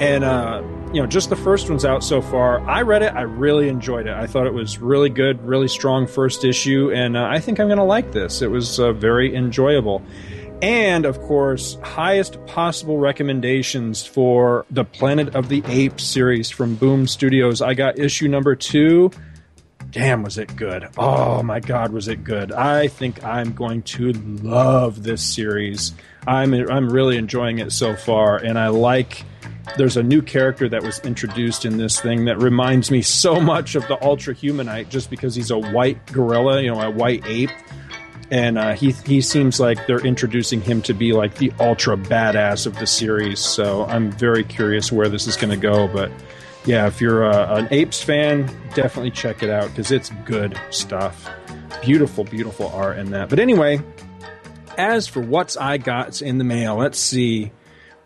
And uh, you know, just the first one's out so far. I read it. I really enjoyed it. I thought it was really good, really strong first issue, and uh, I think I'm going to like this. It was uh, very enjoyable. And of course, highest possible recommendations for the Planet of the Apes series from Boom Studios. I got issue number two. Damn, was it good? Oh my God, was it good? I think I'm going to love this series. I'm I'm really enjoying it so far, and I like. There's a new character that was introduced in this thing that reminds me so much of the Ultra Humanite, just because he's a white gorilla, you know, a white ape and uh, he he seems like they're introducing him to be like the ultra badass of the series. So I'm very curious where this is going to go. But yeah, if you're a, an Apes fan, definitely check it out because it's good stuff. Beautiful, beautiful art in that. But anyway, as for what's I got in the mail, let's see.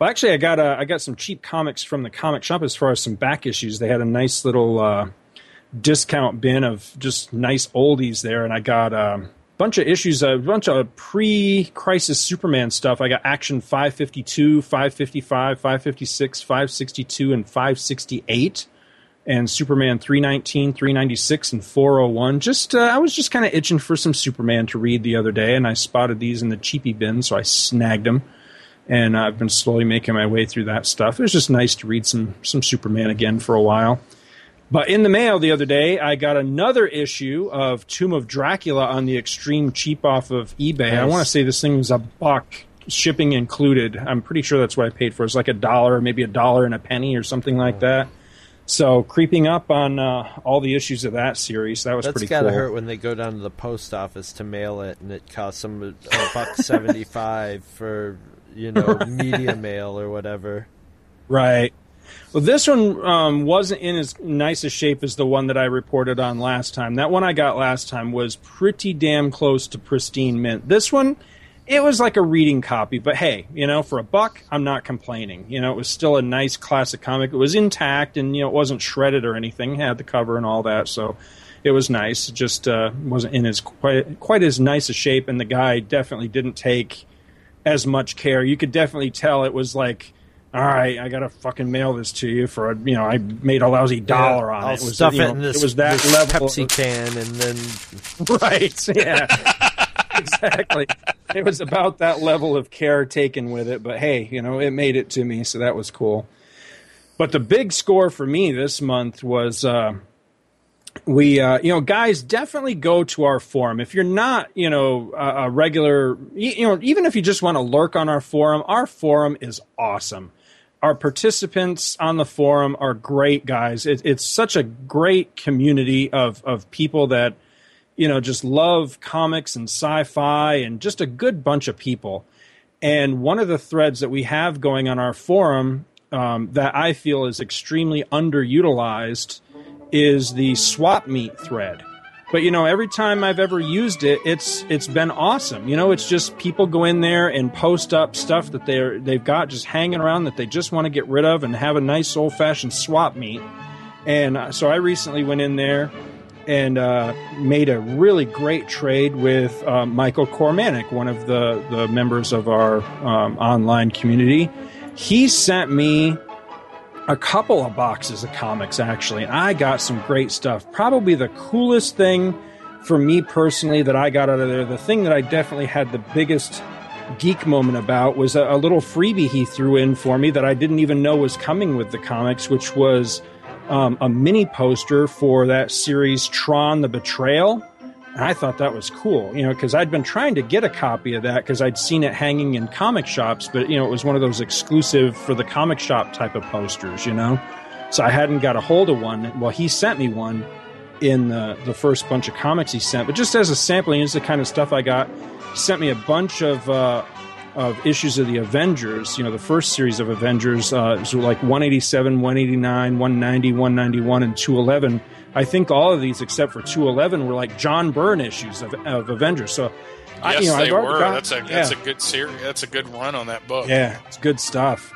Well, actually, I got uh, I got some cheap comics from the comic shop as far as some back issues. They had a nice little uh, discount bin of just nice oldies there, and I got. a bunch of issues, a bunch of pre-crisis Superman stuff. I got Action 552, 555, 556, 562, and 568, and Superman 319, 396, and 401. Just uh, I was just kind of itching for some Superman to read the other day, and I spotted these in the cheapy bin, so I snagged them. And I've been slowly making my way through that stuff. It was just nice to read some some Superman again for a while. But in the mail the other day, I got another issue of Tomb of Dracula on the extreme cheap off of eBay. Nice. I want to say this thing was a buck, shipping included. I'm pretty sure that's what I paid for. It's like a dollar, maybe a dollar and a penny or something like that. So creeping up on uh, all the issues of that series, that was That's pretty gotta cool. hurt when they go down to the post office to mail it, and it costs them a buck seventy five for you know media mail or whatever. Right. Well, this one um, wasn't in as nice a shape as the one that I reported on last time. That one I got last time was pretty damn close to pristine mint. This one, it was like a reading copy, but hey, you know, for a buck, I'm not complaining. You know, it was still a nice classic comic. It was intact and, you know, it wasn't shredded or anything. It had the cover and all that, so it was nice. It just uh, wasn't in as quite, quite as nice a shape, and the guy definitely didn't take as much care. You could definitely tell it was like all right, I gotta fucking mail this to you for a, you know, I made a lousy dollar yeah, on I'll it. it was, stuff you know, it in this, it was that this level Pepsi of, can, and then right, yeah, exactly. It was about that level of care taken with it, but hey, you know, it made it to me, so that was cool. But the big score for me this month was. Uh, we uh, you know guys definitely go to our forum if you're not you know a, a regular you know even if you just want to lurk on our forum our forum is awesome our participants on the forum are great guys. It, it's such a great community of of people that you know just love comics and sci-fi and just a good bunch of people. And one of the threads that we have going on our forum um, that I feel is extremely underutilized is the swap meet thread. But you know, every time I've ever used it, it's it's been awesome. You know, it's just people go in there and post up stuff that they're they've got just hanging around that they just want to get rid of and have a nice old fashioned swap meet. And uh, so I recently went in there and uh, made a really great trade with uh, Michael Cormanic, one of the the members of our um, online community. He sent me a couple of boxes of comics actually, and I got some great stuff. Probably the coolest thing for me personally that I got out of there, the thing that I definitely had the biggest geek moment about was a, a little freebie he threw in for me that I didn't even know was coming with the comics, which was um, a mini poster for that series Tron the Betrayal. And I thought that was cool, you know, because I'd been trying to get a copy of that because I'd seen it hanging in comic shops, but, you know, it was one of those exclusive for the comic shop type of posters, you know? So I hadn't got a hold of one. Well, he sent me one in the, the first bunch of comics he sent, but just as a sampling, is the kind of stuff I got. He sent me a bunch of, uh, of issues of the Avengers, you know, the first series of Avengers, uh, so like 187, 189, 190, 191, and 211 I think all of these, except for 211, were like John Byrne issues of, of Avengers. So, yes, I, you know, they I've were. Got, that's a yeah. that's a good series. That's a good run on that book. Yeah, it's good stuff.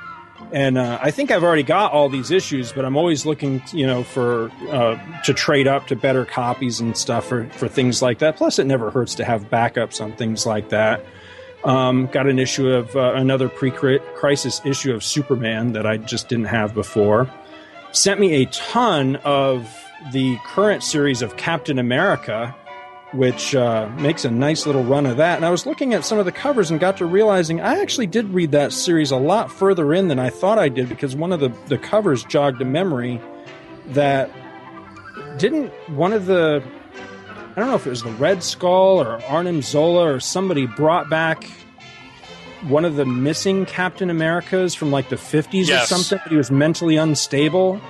And uh, I think I've already got all these issues, but I'm always looking, you know, for uh, to trade up to better copies and stuff for for things like that. Plus, it never hurts to have backups on things like that. Um, got an issue of uh, another pre-crisis issue of Superman that I just didn't have before. sent me a ton of the current series of Captain America, which uh, makes a nice little run of that. And I was looking at some of the covers and got to realizing I actually did read that series a lot further in than I thought I did because one of the, the covers jogged a memory that didn't one of the I don't know if it was the Red Skull or Arnim Zola or somebody brought back one of the missing Captain Americas from like the 50s Yes. or something. He was mentally unstable,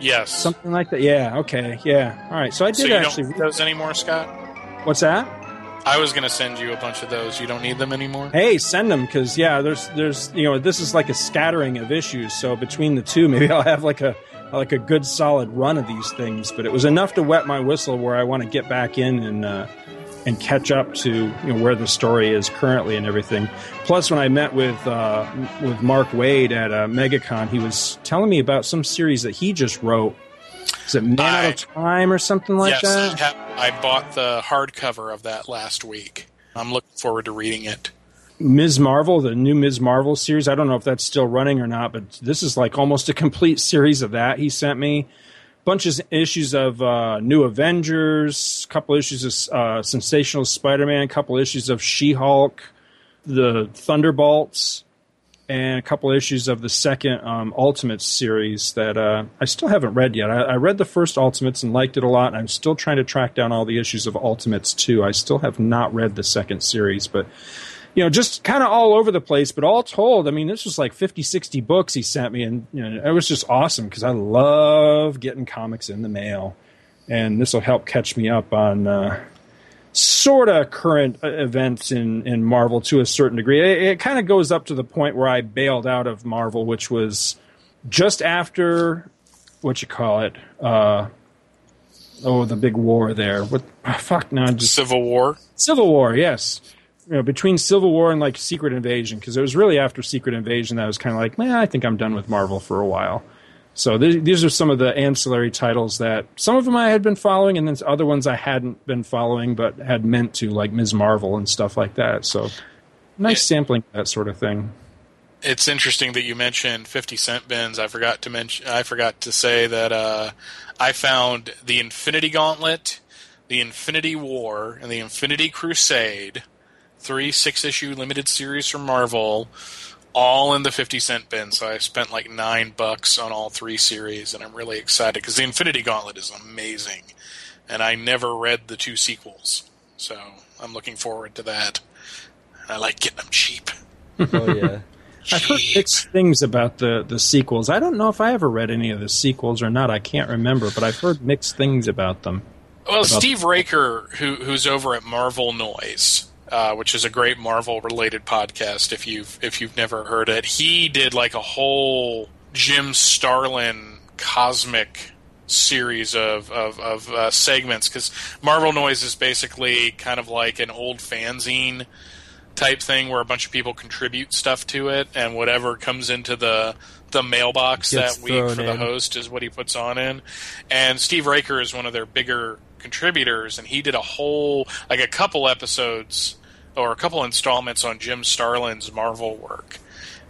Yes. something like that. Yeah, okay, yeah. All right, so I did so you actually. don't need those anymore, Scott? What's that? I was going to send you a bunch of those. You don't need them anymore? Hey, send them because yeah, there's there's you know this is like a scattering of issues. So between the two, maybe I'll have like a like a good solid run of these things. But it was enough to wet my whistle where I want to get back in and uh, and catch up to you know where the story is currently and everything. Plus, when I met with uh, with Mark Waid at uh, MegaCon, he was telling me about some series that he just wrote. Is it Man Out of Time or something like yes, that? I have- I bought the hardcover of that last week. I'm looking forward to reading it. Ms. Marvel, the new Ms. Marvel series. I don't know if that's still running or not, but this is like almost a complete series of that. He sent me bunches of issues of uh, New Avengers, a couple issues of uh, Sensational Spider-Man, a couple issues of She-Hulk, the Thunderbolts, and a couple issues of the second um, Ultimates series that uh, I still haven't read yet. I, I read the first Ultimates and liked it a lot, I'm still trying to track down all the issues of Ultimates too. I still have not read the second series, but you know, just kind of all over the place. But all told, I mean, this was like 50, 60 books he sent me, and you know, it was just awesome because I love getting comics in the mail, and this will help catch me up on. Uh, sort of current uh, events in, in Marvel to a certain degree. It, it kind of goes up to the point where I bailed out of Marvel, which was just after what you call it. Uh, oh, the big war there. What? fuck no, just Civil War. Civil War. Yes. You know, between Civil War and like Secret Invasion, because it was really after Secret Invasion that I was kind of like, man, I think I'm done with Marvel for a while. So th- these are some of the ancillary titles that some of them I had been following, and then other ones I hadn't been following but had meant to, like Ms. Marvel and stuff like that. So nice sampling of that sort of thing. It's interesting that you mentioned 50 cent bins. I forgot to mention I forgot to say that uh, I found the Infinity Gauntlet, the Infinity War, and the Infinity Crusade, three six-issue limited series from Marvel, all in the 50 cent bin. So I spent like 9 bucks on all three series and I'm really excited cuz the Infinity Gauntlet is amazing. And I never read the two sequels. So I'm looking forward to that. And I like getting them cheap. Oh yeah. I've heard mixed things about the, the sequels. I don't know if I ever read any of the sequels or not. I can't remember, but I've heard mixed things about them. Well, About- Steve Raker, who who's over at Marvel Noise, uh, which is a great Marvel related podcast. If you've if you've never heard it, he did like a whole Jim Starlin cosmic series of of, of uh, segments because Marvel Noise is basically kind of like an old fanzine type thing where a bunch of people contribute stuff to it, and whatever comes into the the mailbox that week for the host is what he puts on in. And Steve Raker is one of their bigger contributors, and he did a whole like a couple episodes or a couple installments on Jim Starlin's Marvel work.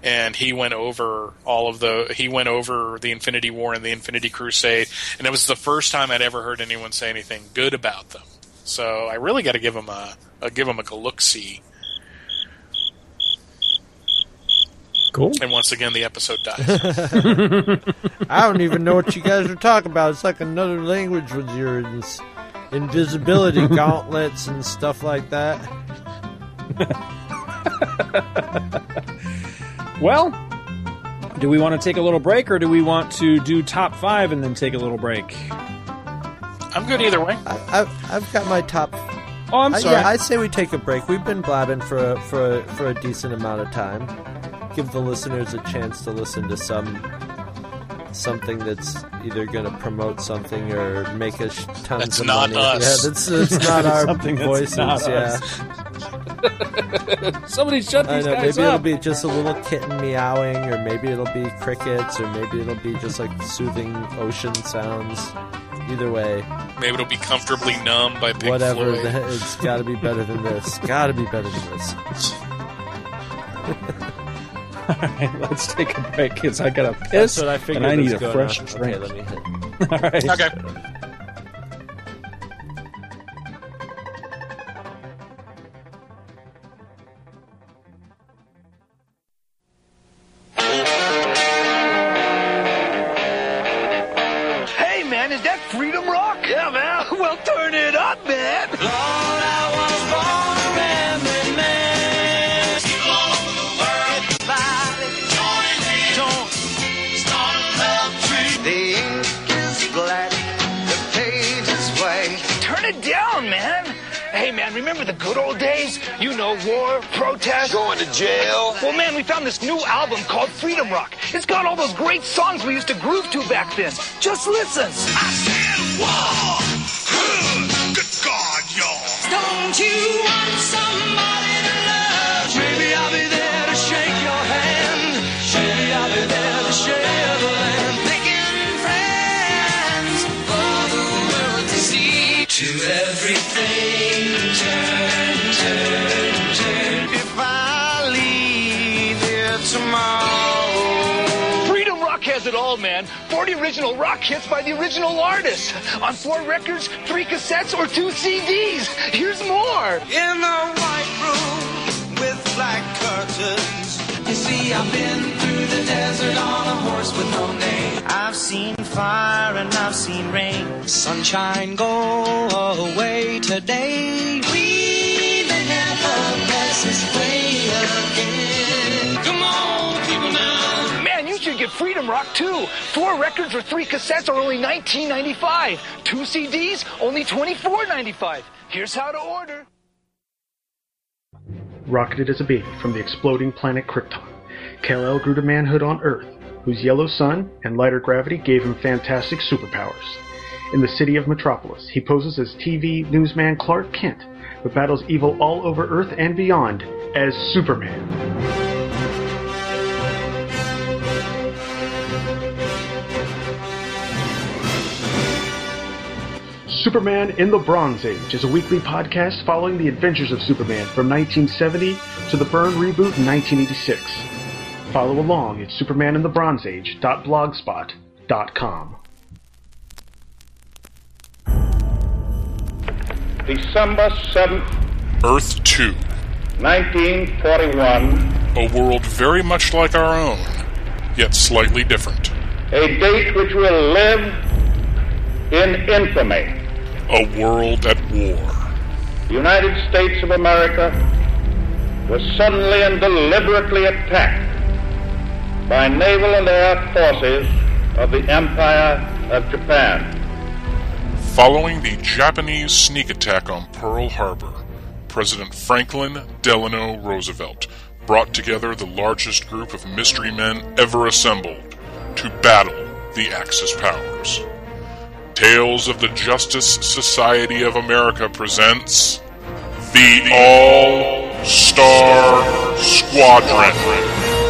And he went over all of the he went over the Infinity War and the Infinity Crusade, and it was the first time I'd ever heard anyone say anything good about them. So I really got to give him a, a give him a look see. Cool. And once again, the episode dies. I don't even know what you guys are talking about. It's like another language with your ins- invisibility gauntlets and stuff like that. Well, do we want to take a little break or do we want to do top five and then take a little break? I'm good either way. I, I've, I've got my top. Oh, I'm I- sorry. yeah, I say we take a break. We've been blabbing for a, for a, for a decent amount of time. Give the listeners a chance to listen to some something that's either going to promote something or make us tons That's of not money. us. Yeah, that's, that's not our Something that's voices. not yeah. us. Somebody shut I these know. guys Maybe it'll be just a little kitten meowing, or maybe it'll be crickets, or maybe it'll be just like soothing ocean sounds. Either way, Maybe it'll be comfortably numb by Pink whatever. Floyd. The, it's got to be better than this. Got to be better than this. All right, let's take a break because I got to That's piss what I figured. and I need a going fresh on. drink. Okay, let me hit. All right. Okay. Well, man, we found this new album called Freedom Rock. It's got all those great songs we used to groove to back then. Just listen. I said war. Good God, y'all. Don't you want somebody man. 40 original rock hits by the original artists. On four records, three cassettes, or two CDs. Here's more. In the white room with black curtains. You see, I've been through the desert on a horse with no name. I've seen fire and I've seen rain. Sunshine go away today. We Freedom Rock 2. Four records or three cassettes are only $19.95. Two CDs, only $24.95. Here's how to order. Rocketed as a baby from the exploding planet Krypton, Kal-El grew to manhood on Earth, whose yellow sun and lighter gravity gave him fantastic superpowers. In the city of Metropolis, he poses as TV newsman Clark Kent, but battles evil all over Earth and beyond as Superman. Superman in the Bronze Age is a weekly podcast following the adventures of Superman from 1970 to the Byrne reboot in 1986. Follow along at supermaninthebronzeage.blogspot.com. December 7th, Earth 2. 1941, A world very much like our own, yet slightly different. a date which will live in infamy. A world at war. The United States of America was suddenly and deliberately attacked by naval and air forces of the Empire of Japan. Following the Japanese sneak attack on Pearl Harbor, President Franklin Delano Roosevelt brought together the largest group of mystery men ever assembled to battle the Axis powers. Tales of the Justice Society of America presents the All Star Squadron.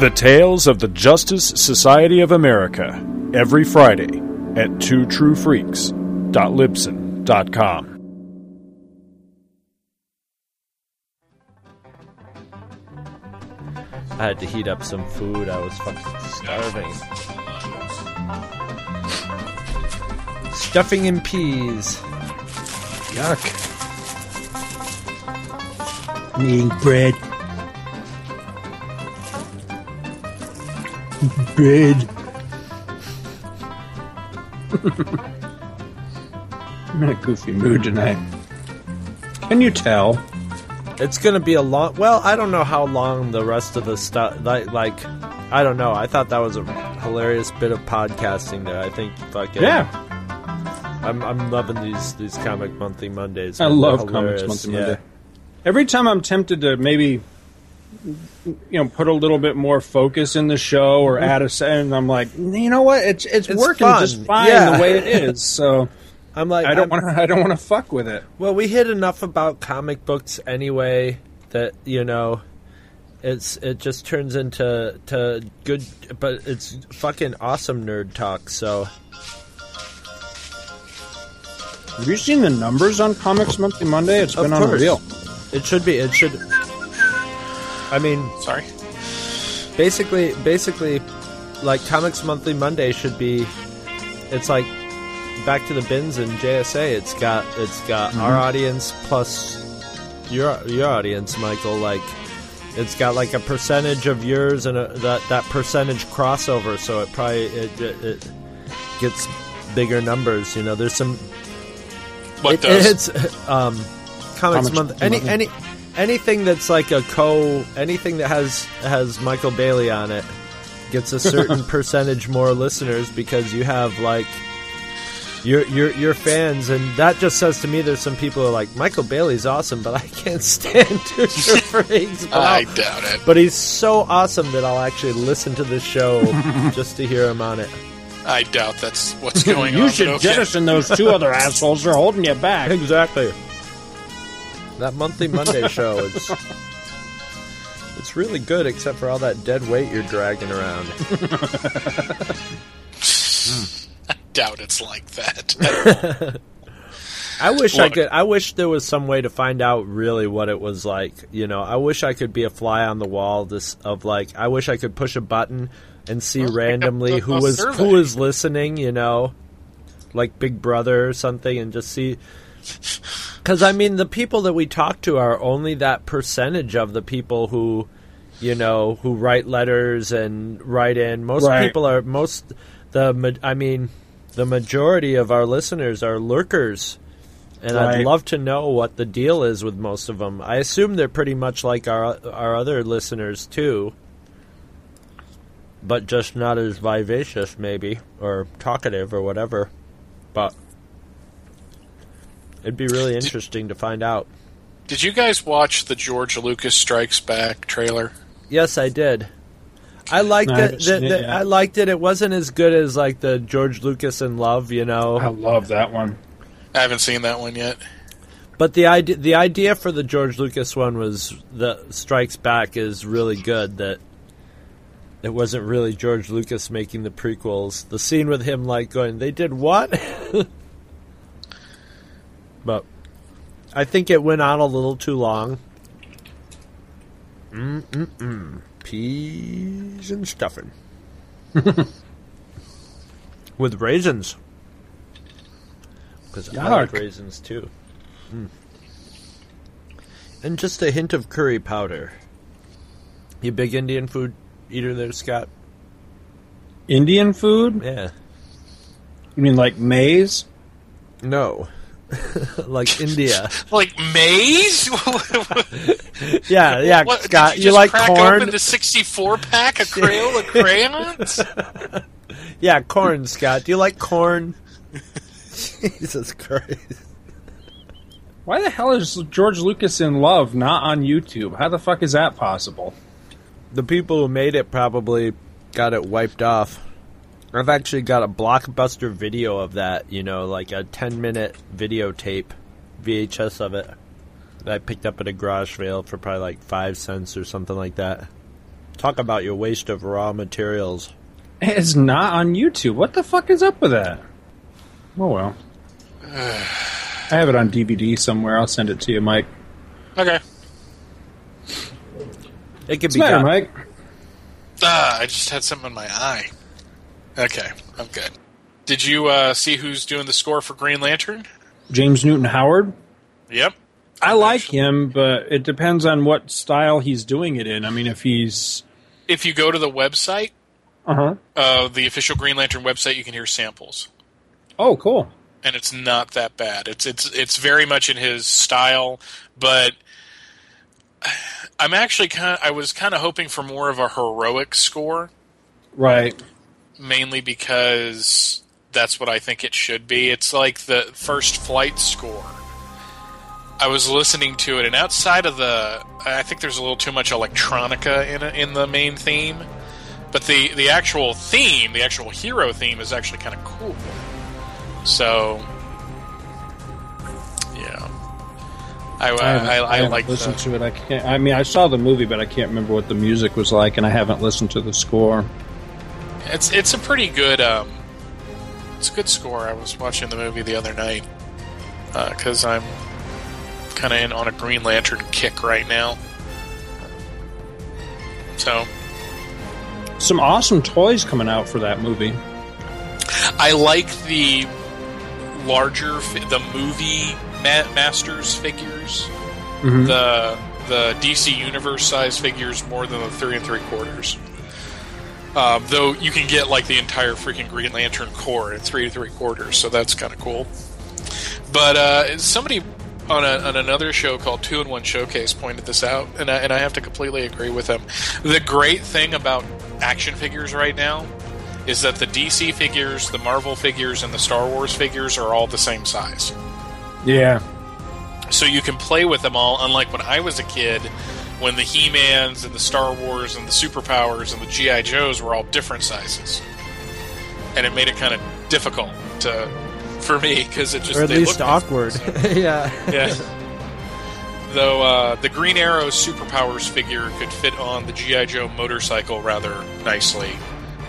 The Tales of the Justice Society of America, every Friday at twotruefreaks.libsyn.com. I had to heat up some food. I was fucking starving. Stuffing and peas. Yuck. I'm eating bread. Bread. I'm in a goofy mood tonight. Can you tell? It's gonna be a long. Well, I don't know how long the rest of the stuff. Like, like I don't know. I thought that was a hilarious bit of podcasting there. I think fucking Yeah. I'm I'm loving these these comic monthly Mondays. I love comics hilarious. monthly Yeah. Monday. Every time I'm tempted to maybe, you know, put a little bit more focus in the show or mm-hmm. add a and I'm like, you know what? It's it's, It's working fun. just fine Yeah. the way it is. So I'm like I don't want to I don't want to fuck with it. Well, we hit enough about comic books anyway that you know, it's it just turns into to good, but it's fucking awesome nerd talk. So Have you seen the numbers on Comics Monthly Monday? It's Of been course. unreal. it should be. It should. I mean, Sorry. basically, basically, like Comics Monthly Monday should be. It's like back to the bins and JSA. It's got it's got our audience plus your your audience, Michael. Like it's got like a percentage of yours and a, that that percentage crossover. So it probably it, it, it gets bigger numbers. You know, there's some. What it, does? It's um, Comics, Comics Month. Any Monthly. any anything that's like a co anything that has has Michael Bailey on it gets a certain percentage more listeners because you have like your your your fans and that just says to me there's some people who are like Michael Bailey's awesome but I can't stand to Freaks I doubt it. but he's so awesome that I'll actually listen to this show just to hear him on it. I doubt that's what's going on. you should okay. jettison those two other assholes. They're holding you back. Exactly. That monthly Monday show is it's really good except for all that dead weight you're dragging around. Hmm. I doubt it's like that. I wish I could I wish there was some way to find out really what it was like, you know. I wish I could be a fly on the wall this of like I wish I could push a button and see oh, randomly a- who a was survey. who was listening, you know. Like Big Brother or something and just see Cuz I mean the people that we talk to are only that percentage of the people who you know, who write letters and write in. Most Right. people are most the I mean the majority of our listeners are lurkers. And I'd love to know what the deal is with most of them. I assume they're pretty much like our our other listeners too, but just not as vivacious, maybe, or talkative, or whatever. But it'd be really interesting to find out. Did you guys watch the George Lucas Strikes Back trailer? Yes, I did. I liked No, it. haven't The, it the- yet. I liked it. It wasn't as good as like the George Lucas in Love, you know. I love that one. I haven't seen that one yet. But the idea the idea for the George Lucas one was the Strikes Back is really good. That it wasn't really George Lucas making the prequels. The scene with him like going, "They did what?" but I think it went on a little too long. Mm mm mm. Peas and stuffing with raisins. Because I like raisins too. Mm. And just a hint of curry powder. You big Indian food eater there, Scott? Indian food? Yeah. You mean like maize? No. like India. Like maize? Yeah, yeah, What, Scott. Did You, you, just like crack corn? open the 64 pack of Crayola crayons? Yeah, corn, Scott. Do you like corn? Jesus Christ. Why the hell is George Lucas in Love not on YouTube? How the fuck is that possible? The people who made it probably got it wiped off. I've actually got a blockbuster video of that, you know, like a 10 minute videotape, VHS of it, that I picked up at a garage sale for probably like 5 cents or something like that. Talk about your waste of raw materials. It's not on YouTube. What the fuck is up with that? Oh well. I have it on DVD somewhere. I'll send it to you, Mike. okay. It could What's be the matter, got- Mike? Ah, I just had something in my eye. Okay, I'm good. Did you uh, see who's doing the score for Green Lantern? James Newton Howard. Yep. I like him, but it depends on what style he's doing it in. I mean, if he's If you go to the website, uh huh. uh, the official Green Lantern website, you can hear samples. Oh, cool. and it's not that bad. It's it's it's very much in his style, but I'm actually kind. I was kind of hoping for more of a heroic score Right. Mainly because that's what I think it should be. It's like the first flight score. I was listening to it, and outside of the, I think there's a little too much electronica in it, in the main theme, but the the actual theme, the actual hero theme, is actually kind of cool. So, yeah, I I, haven't- I, I, like listened the, to it. I can't. I mean, I saw the movie, but I can't remember what the music was like, and I haven't listened to the score. It's it's a pretty good um, it's a good score. I was watching the movie the other night because I'm kind of in on a Green Lantern kick right now. So Some awesome toys coming out for that movie. I like the larger the movie ma- Masters figures, Mhm. the the DC Universe size figures more than the three and three quarters. Uh, though you can get like the entire freaking Green Lantern Corps at three to three quarters, so that's kind of cool. But uh, somebody on, a, on another show called Two in One Showcase pointed this out, and I, and I have to completely agree with them. The great thing about action figures right now is that the DC figures, the Marvel figures, and the Star Wars figures are all the same size. Yeah. So you can play with them all, unlike when I was a kid, when the He Mans and the Star Wars and the Superpowers and the G.I. Joes were all different sizes. And it made it kind of difficult to, for me, because it just or at they least looked awkward. yeah. yeah. Though uh, the Green Arrow Superpowers figure could fit on the GI Joe motorcycle rather nicely,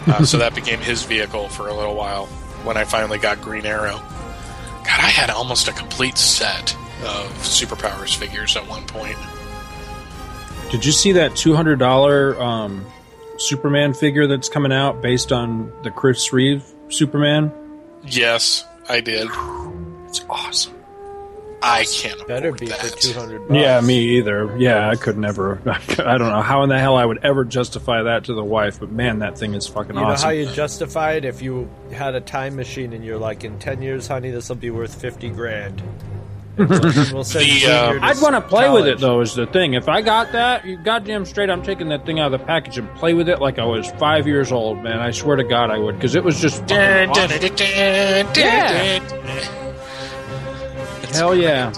uh, so that became his vehicle for a little while. When I finally got Green Arrow, God, I had almost a complete set of Superpowers figures at one point. Did you see that two hundred dollar um, Superman figure that's coming out based on the Chris Reeve Superman? Yes, I did. It's awesome. I can't Better be that. for two hundred. Yeah, me either. Yeah, I could never. I don't know how in the hell I would ever justify that to the wife, but man, that thing is fucking awesome. You know awesome. how you justify it if you had a time machine and you're like, in ten years, honey, this will be worth fifty grand. And we'll, we'll The, uh, I'd want to play with it though. Is the thing. If I got that, you goddamn straight, I'm taking that thing out of the package and play with it like I was five years old, man. I swear to God, I would, because it was just Dun, dun, dun, dun, dun, Yeah. dun. Hell yeah!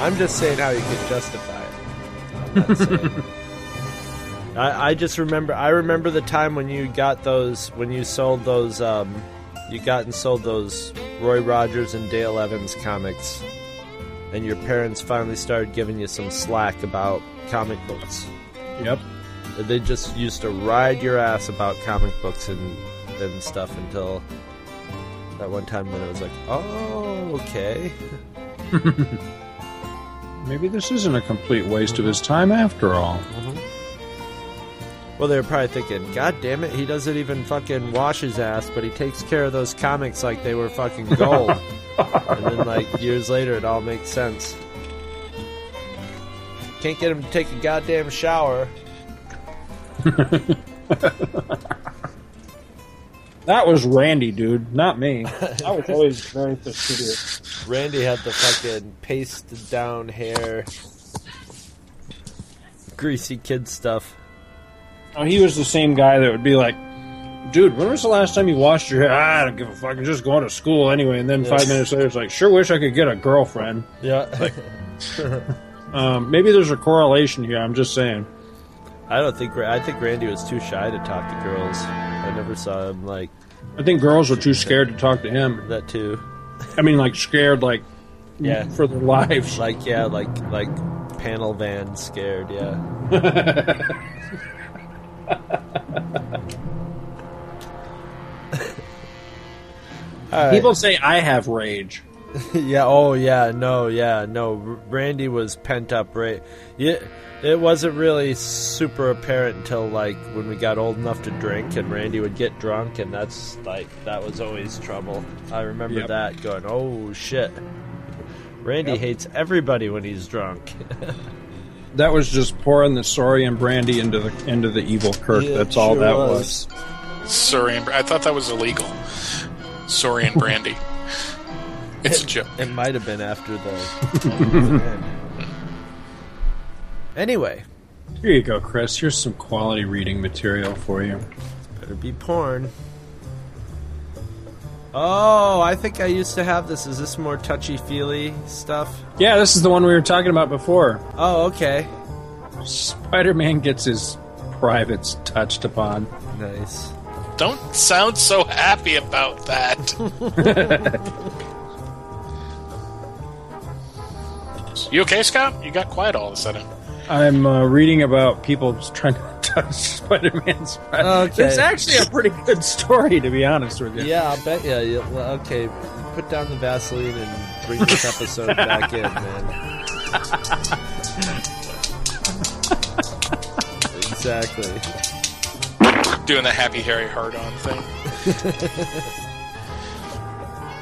I'm just saying how you could justify it. I'm not saying- I, I just remember. I remember the time when you got those. When you sold those. Um, you got and sold those Roy Rogers and Dale Evans comics, and your parents finally started giving you some slack about comic books. Yep. They just used to ride your ass about comic books and and stuff until that one time when it was like, oh, okay. Maybe this isn't a complete waste of his mm-hmm. time after all. Mm-hmm. Well, they were probably thinking, God damn it, he doesn't even fucking wash his ass, but he takes care of those comics like they were fucking gold. and then, like, years later, it all makes sense. Can't get him to take a goddamn shower. That was Randy, dude, not me. I was always very fastidious. Randy had the fucking pasted down hair, greasy kid stuff. Oh, he was the same guy that would be like, "Dude, when was the last time you washed your hair?" Ah, I don't give a fuck. I'm just going to school anyway. And then Yeah. five minutes later, it's like, "Sure, wish I could get a girlfriend." Yeah. Um, maybe there's a correlation here. I'm just saying. I don't think. I think Randy was too shy to talk to girls. I never saw him like I think girls were too scared to talk to him. that too. I mean, like scared, like Yeah. for their lives. Like yeah, like like panel van scared. Yeah. right. People say I have rage. yeah. Oh, yeah. No. Yeah. No. Randy was pent up. Right. Yeah. It wasn't really super apparent until like when we got old enough to drink, and Randy would get drunk, and that's like that was always trouble. I remember Yep. that going, "Oh shit." Randy Yep. hates everybody when he's drunk. That was just pouring the Saurian brandy into the into the evil Kirk. Yeah, That's all sure that was. was. Sorry, I thought that was illegal. Saurian brandy. It's a joke. It might have been after the. anyway, Here you go, Chris. Here's some quality reading material for you. Better be porn. Oh, I think I used to have this. Is this more touchy feely stuff? Yeah, this is the one we were talking about before. Oh, okay. Spider Man gets his privates touched upon. Nice. Don't sound so happy about that. you okay, Scott? You got quiet all of a sudden. I'm uh, reading about people trying to touch Spider Man's privates. Okay. It's actually a pretty good story, to be honest with you. Yeah, I'll bet. Yeah, yeah. Well, okay. Put down the Vaseline and bring this episode back in, man. exactly. Doing the happy Harry hard on thing.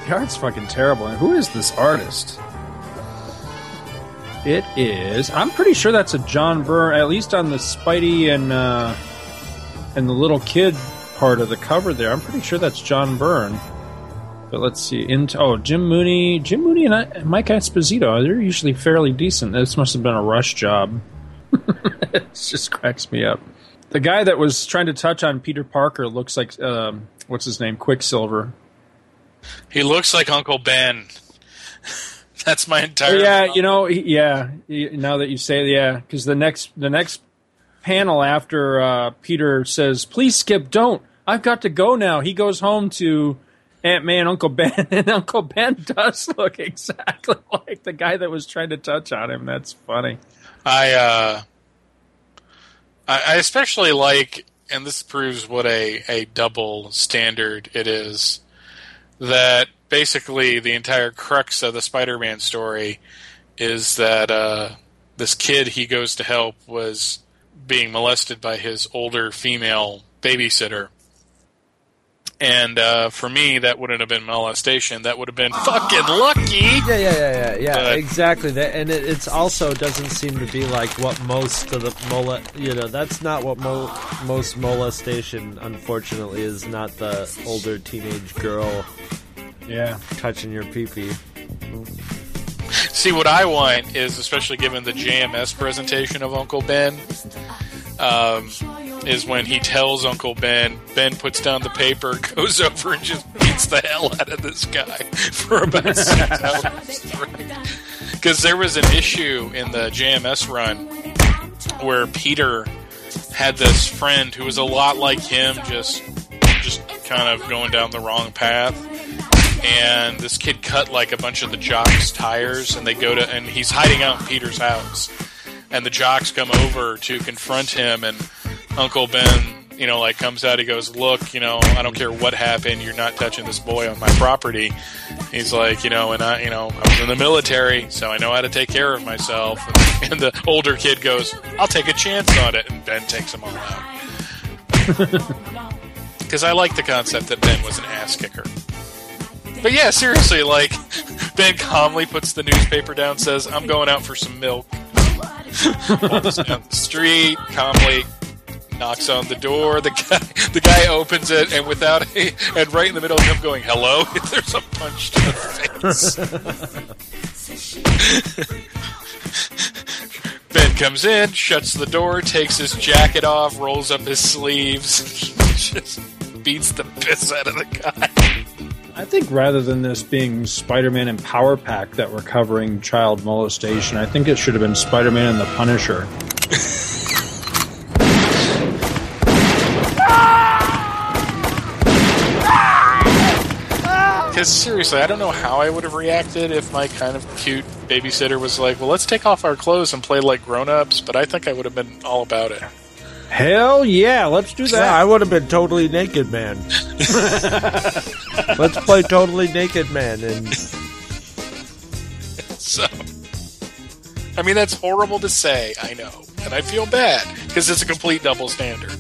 The art's fucking terrible. And who is this artist? It is. I'm pretty sure that's a John Byrne, at least on the Spidey and uh, and the little kid part of the cover there. I'm pretty sure that's John Byrne. But let's see. Into oh, Jim Mooney, Jim Mooney and I, Mike Esposito. They're usually fairly decent. This must have been a rush job. it just cracks me up. The guy that was trying to touch on Peter Parker looks like um, what's his name, Quicksilver. He looks like Uncle Ben. That's my entire. yeah, you know, yeah. Now that you say, yeah, because the next the next panel after uh, Peter says, "Please skip, don't. I've got to go now." He goes home to Aunt May and Uncle Ben, and Uncle Ben does look exactly like the guy that was trying to touch on him. That's funny. I uh, I, I especially like, and this proves what a a double standard it is. That basically the entire crux of the Spider-Man story is that uh, this kid he goes to help was being molested by his older female babysitter. And uh, for me, that wouldn't have been molestation. That would have been fucking lucky. Yeah, yeah, yeah, yeah, yeah. But- exactly. That, and it it's also doesn't seem to be like what most of the mole. You know, that's not what mo- most molestation. Unfortunately, is not the older teenage girl. Yeah, touching your pee pee. See, what I want is, especially given the JMS presentation of Uncle Ben, um, is when he tells Uncle Ben, Ben puts down the paper, goes over and just beats the hell out of this guy for about six hours. Because there was an issue in the JMS run where Peter had this friend who was a lot like him, just just kind of going down the wrong path and this kid cut like a bunch of the jocks' tires, and they go to, and he's hiding out in Peter's house, and the jocks come over to confront him, and Uncle Ben, you know, like comes out, he goes, "Look, you know, I don't care what happened, you're not touching this boy on my property." He's like, you know, and I, you know, I was in the military, so I know how to take care of myself. And the older kid goes, "I'll take a chance on it," and Ben takes him all out. Because I like the concept that Ben was an ass kicker. But yeah, seriously, like Ben calmly puts the newspaper down, says, "I'm going out for some milk." Walks down the street, calmly knocks on the door. The guy, the guy opens it, and without a, and right in the middle of him going, "Hello," there's a punch to the face. ben comes in, shuts the door, takes his jacket off, rolls up his sleeves, just beats the piss out of the guy. I think rather than this being Spider-Man and Power Pack that were covering child molestation, I think it should have been Spider-Man and the Punisher. Because seriously, I don't know how I would have reacted if my kind of cute babysitter was like, "Well, let's take off our clothes and play like grown-ups." But I think I would have been all about it. Hell yeah, let's do Yeah, that. I would have been totally naked, man. Let's play totally naked, man, and So, I mean, that's horrible to say. I know, and I feel bad because it's a complete double standard.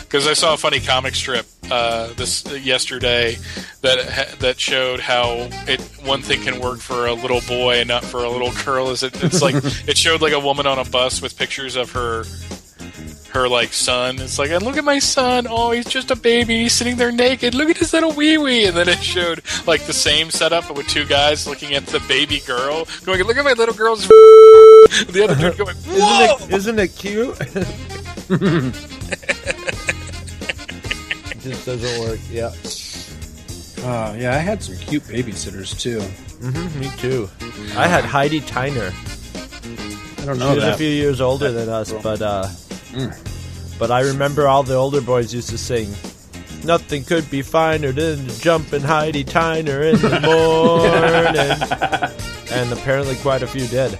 Because I saw a funny comic strip uh, this yesterday that that showed how it one thing can work for a little boy and not for a little girl. Is it? It's like it showed like a woman on a bus with pictures of her her like son. It's like, and look at my son. Oh, he's just a baby. He's sitting there naked. Look at his little wee wee. And then it showed like the same setup, but with two guys looking at the baby girl, going, "Look at my little girl's." the other dude going, "Whoa!" isn't it, isn't it cute? just doesn't work. Yeah. Uh, yeah, I had some cute babysitters too. hmm me too. I had Heidi Tyner. I don't know. She was that. a few years older than us, but uh, Mm. but I remember all the older boys used to sing. Nothing could be finer than jumping Heidi Tyner in the morning. and apparently, quite a few did.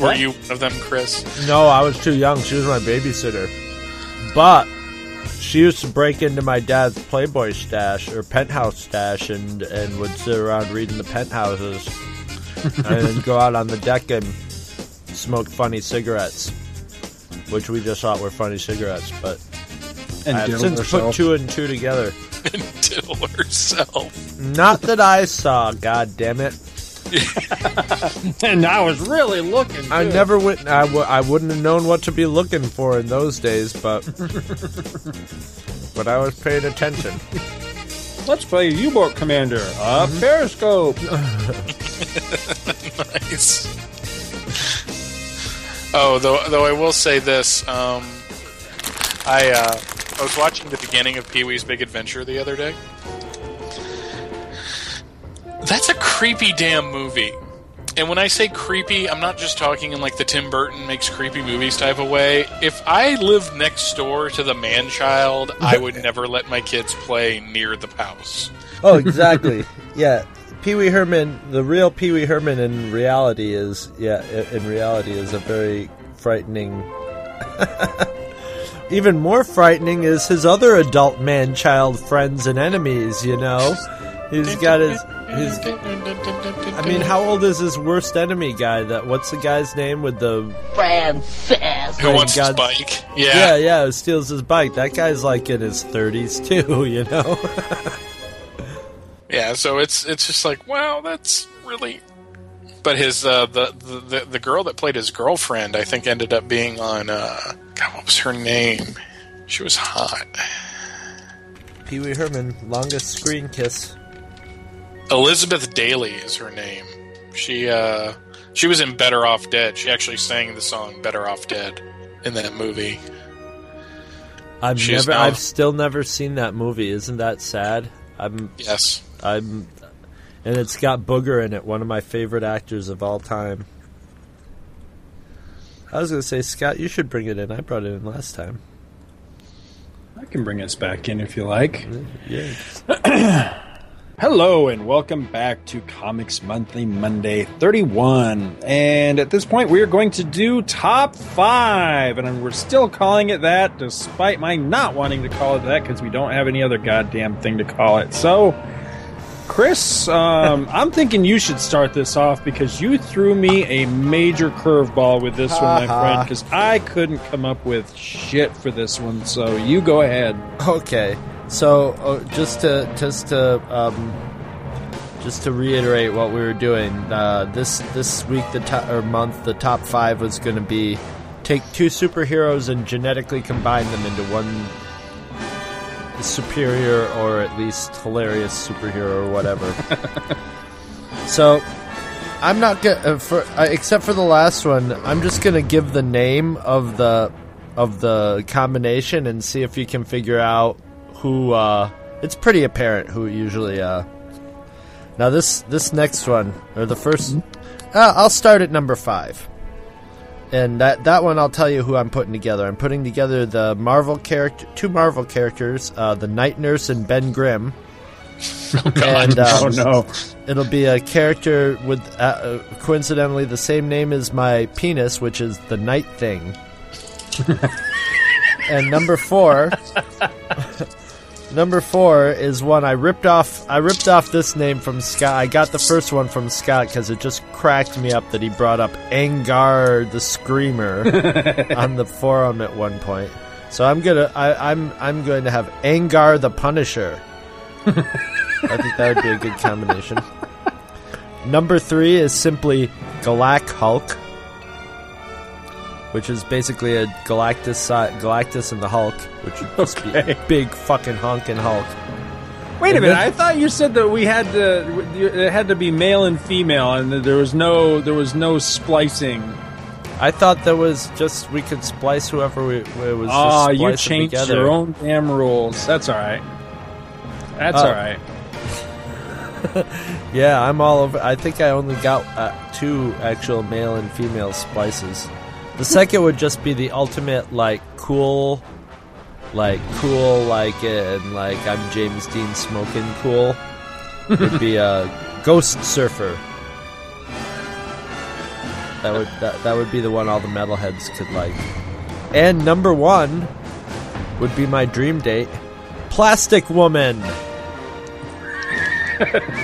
Were you one of them, Chris? No, I was too young. She was my babysitter. But she used to break into my dad's Playboy stash or penthouse stash and, and would sit around reading the penthouses and go out on the deck and smoke funny cigarettes, which we just thought were funny cigarettes. But And I have since herself. put two and two together. and diddle herself. Not that I saw, god damn it. and I was really looking. I never went. I, w- I wouldn't have known what to be looking for in those days, but but I was paying attention. Let's play U-boat commander. A Mm-hmm. periscope. nice. Oh, though, though I will say this, um, I uh, I was watching the beginning of Pee Wee's Big Adventure the other day. That's a creepy damn movie. And when I say creepy, I'm not just talking in like the Tim Burton makes creepy movies type of way. If I lived next door to the man child, I would never let my kids play near the house. Oh, exactly. yeah, Pee Wee Herman, the real Pee Wee Herman in reality is yeah, in reality is a very frightening. Even more frightening is his other adult man-child friends and enemies. You know, he's got his. He's, I mean, how old is his worst enemy guy? That what's the guy's name with the Francis. Who wants his bike? yeah, Yeah. yeah, who steals his bike? That guy's like in his thirties too. You know. Yeah, so it's it's just like, wow, that's really. But his uh, the, the the girl that played his girlfriend, I think, ended up being on. Uh, God, what was her name? She was hot. Pee Wee Herman, longest screen kiss. Elizabeth Daily is her name. She uh, she was in Better Off Dead. She actually sang the song Better Off Dead in that movie. I've She's never, now- I've still never seen that movie. Isn't that sad? I'm, Yes. I'm, and it's got Booger in it, one of my favorite actors of all time. I was gonna say, Scott, you should bring it in. I brought it in last time. I can bring us back in if you like. Yeah. Hello and welcome back to Comics Monthly Monday 31. And at this point, we are going to do top five, and we're still calling it that, despite my not wanting to call it that because we don't have any other goddamn thing to call it. So, Chris, um, I'm thinking you should start this off because you threw me a major curveball with this one, my friend, because I couldn't come up with shit for this one. So you go ahead. Okay, so uh, just to just to um, just to reiterate what we were doing uh, this this week the top or month the top five was going to be take two superheroes and genetically combine them into one superior or at least hilarious superhero or whatever. so I'm not gonna uh, for uh, except for the last one. I'm just gonna give the name of the of the combination and see if you can figure out who. Uh, it's pretty apparent who usually. Uh, now this this next one or the 1st uh, I'll start at number five. And that that one, I'll tell you who I'm putting together. I'm putting together the Marvel character, two Marvel characters, uh, the Night Nurse and Ben Grimm. and um, Oh, no. it'll be a character with uh, uh, coincidentally the same name as my penis, which is the Night Thing. and number four, number four is one I ripped off. I ripped off this name from Scott. I got the first one from Scott because it just cracked me up that he brought up Angar the Screamer on the forum at one point. So I'm gonna, I, I'm, I'm going to have Angar the Punisher. I think that would be a good combination. Number three is simply Galac Hulk, which is basically a Galactus, Galactus and the Hulk, which would just be a big fucking honking Hulk. Wait a minute! then- I thought you said that we had to. It had to be male and female, and there was no there was no splicing. I thought there was just we could splice whoever we it was. Oh, you changed together. your own damn rules. That's all right. That's Oh. all right. Yeah, I'm all over. I think I only got uh, two actual male and female splices. The second would just be the ultimate, like, cool, like, cool, like, and, like, I'm James Dean smoking cool. It would be a Ghost Surfer. That would that, that would be the one all the metalheads could like. And number one would be my dream date, Plastic Woman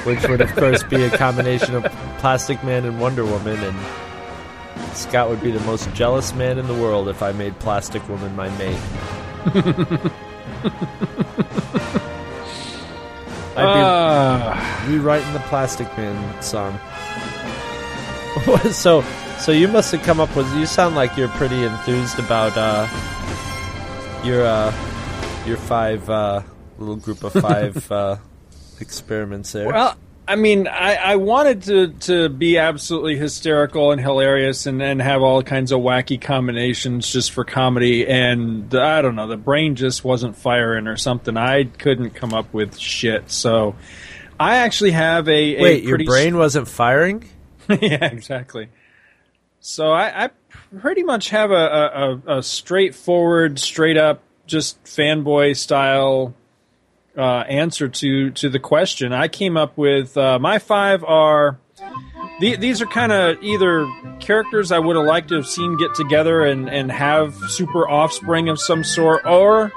which would of course be a combination of Plastic Man and Wonder Woman, and Scott would be the most jealous man in the world if I made Plastic Woman my mate. I'd Ah. be rewriting the Plastic Man song. so, so you must have come up with. You sound like you're pretty enthused about uh, your uh, your five uh, little group of five uh, experiments there. Well, I mean, I, I wanted to, to be absolutely hysterical and hilarious and, and have all kinds of wacky combinations just for comedy. And I don't know, the brain just wasn't firing or something. I couldn't come up with shit. So I actually have a. a Wait, your brain wasn't firing? yeah, exactly. So I, I pretty much have a, a, a straightforward, straight up, just fanboy style uh, answer to to the question. I came up with uh, my five are. the- These are kind of either characters I would have liked to have seen get together and, and have super offspring of some sort, or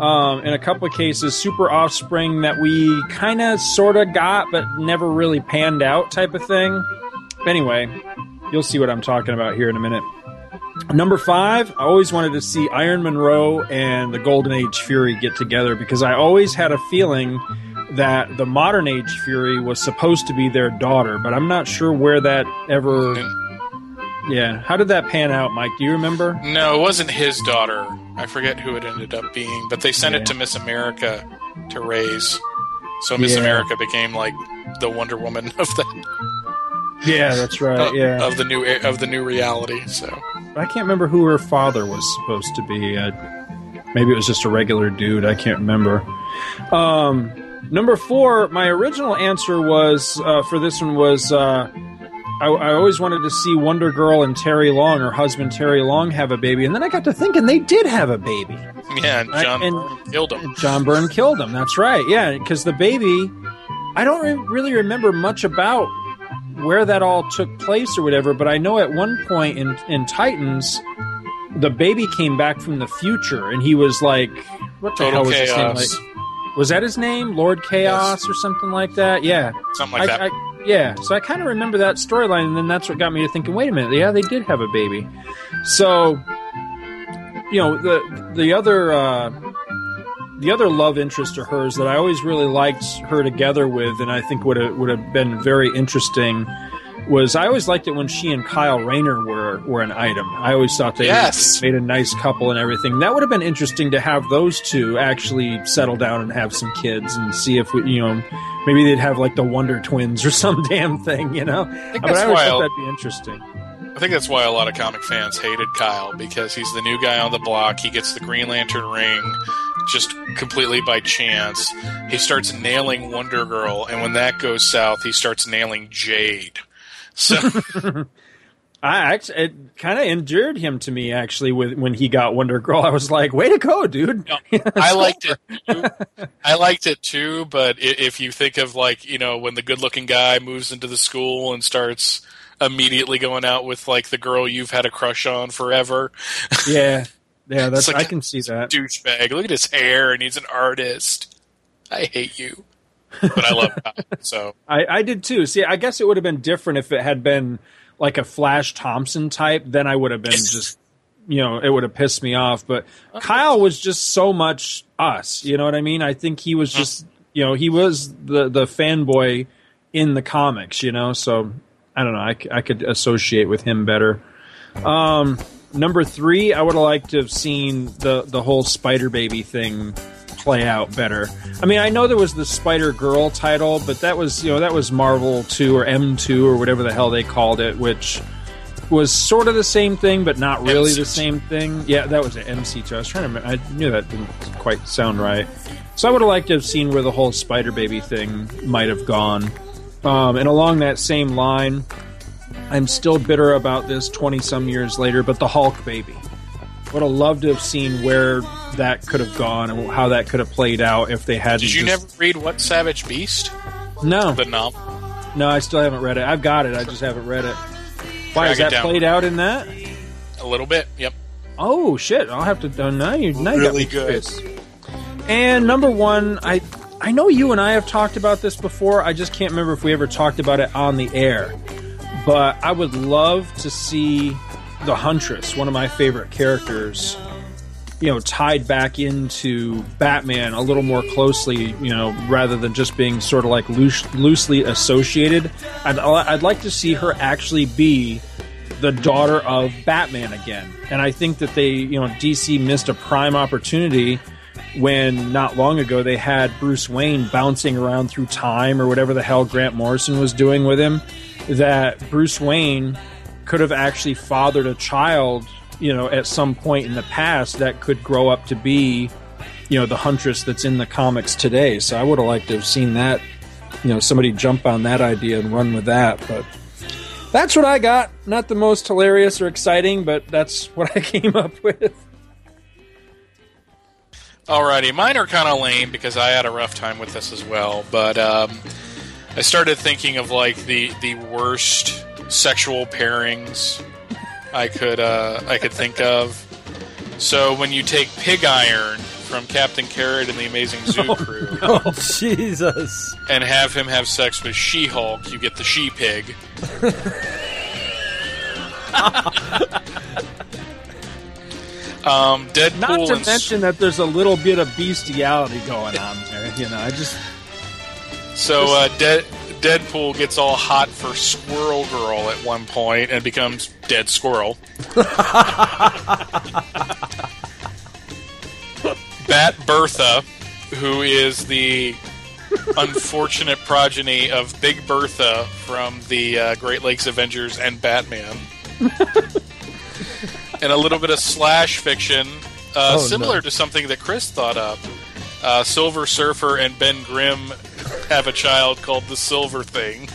um, in a couple of cases, super offspring that we kind of sort of got but never really panned out type of thing. Anyway, you'll see what I'm talking about here in a minute. Number five, I always wanted to see Iron Munro and the Golden Age Fury get together because I always had a feeling that the modern age Fury was supposed to be their daughter, but I'm not sure where that ever. Yeah, how did that pan out, Mike? Do you remember? No, it wasn't his daughter. I forget who it ended up being, but they sent Yeah. it to Miss America to raise. So Miss Yeah. America became like the Wonder Woman of the Yeah, that's right. of- Yeah, of the new of the new reality. So I can't remember who her father was supposed to be. Uh, maybe it was just a regular dude. I can't remember. Um, number four, my original answer was uh, for this one was uh, I, I always wanted to see Wonder Girl and Terry Long, her husband Terry Long, have a baby, and then I got to thinking they did have a baby. yeah, and I- John and- Byrne killed him. John Byrne killed him. That's right. Yeah, because the baby, I don't re- really remember much about where that all took place or whatever, but I know at one point in in Titans, the baby came back from the future, and he was like, "What the Total hell was his name?" Chaos. Like, was that his name, Lord Chaos, or something like that? Yeah, Something like I- that. I- yeah, so I kind of remember that storyline, and then that's what got me to thinking. Wait a minute, yeah, they did have a baby. So, you know, the the other uh, the other love interest of hers that I always really liked her together with, and I think would have would have been very interesting. Was I always liked it when she and Kyle Rayner were were an item. I always thought they Yes. made a nice couple and everything. That would have been interesting to have those two actually settle down and have some kids and see if we, you know maybe they'd have like the Wonder Twins or some damn thing, you know. think but I always thought that'd be interesting. I think that's why a lot of comic fans hated Kyle because he's the new guy on the block. He gets the Green Lantern ring just completely by chance. He starts nailing Wonder Girl, and when that goes south, he starts nailing Jade. So I actually, it kind of endeared him to me actually. With when he got Wonder Girl, I was like, "Way to go, dude!" I liked it. Too. I liked it too, but if you think of like you know when the good-looking guy moves into the school and starts immediately going out with like the girl you've had a crush on forever, yeah, yeah, that's like I can see that. douchebag. Look at his hair, and he's an artist. I hate you, but I love Kyle. So I, I did too. See, I guess it would have been different if it had been like a Flash Thompson type. Then I would have been just, you know, it would have pissed me off. But Kyle was just so much us. You know what I mean? I think he was just, you know, he was the the fanboy in the comics. You know, so I don't know. I, I could associate with him better. Um, number three, I would have liked to have seen the the whole Spider Baby thing play out better. I mean, I know there was the Spider Girl title, but that was you know that was Marvel two or M two or whatever the hell they called it, which was sort of the same thing, but not really the same thing. Yeah, that was an MC2. I was trying to. I knew that didn't quite sound right. So I would have liked to have seen where the whole Spider Baby thing might have gone. Um, and along that same line, I'm still bitter about this 20 some years later, but the Hulk Baby. Would have loved to have seen where that could have gone and how that could have played out if they had. Did you never read What Savage Beast? No, The novel. no, I still haven't read it. I've got it. I just haven't read it. Why Drag is that down. played out in that? A little bit. Yep. Oh shit! I'll have to. Uh, now you now you got Really me good. And number one, I I know you and I have talked about this before. I just can't remember if we ever talked about it on the air. But I would love to see the Huntress, one of my favorite characters, you know, tied back into Batman a little more closely. You know, rather than just being sort of like loose, loosely associated. I'd I'd like to see her actually be the daughter of Batman again. And I think that they, you know, DC missed a prime opportunity when not long ago they had Bruce Wayne bouncing around through time or whatever the hell Grant Morrison was doing with him. That Bruce Wayne could have actually fathered a child, you know, at some point in the past that could grow up to be, you know, the huntress that's in the comics today. So I would have liked to have seen that, you know, somebody jump on that idea and run with that. But that's what I got. Not the most hilarious or exciting, but that's what I came up with. Alrighty, mine are kind of lame because I had a rough time with this as well. But um, I started thinking of like the the worst sexual pairings I could uh, I could think of. So when you take Pig Iron from Captain Carrot and the Amazing Zoo Crew Oh Jesus! and have him have sex with She Hulk, you get the She Pig. um, Deadpool Not to mention that there's a little bit of bestiality going on there. You know, I just So uh, De- Deadpool gets all hot for Squirrel Girl at one point and becomes Dead Squirrel. Bat Bertha, who is the unfortunate progeny of Big Bertha from the uh, Great Lakes Avengers and Batman. and a little bit of slash fiction, uh, Oh, similar no. to something that Chris thought up. Uh, Silver Surfer and Ben Grimm have a child called the Silver Thing.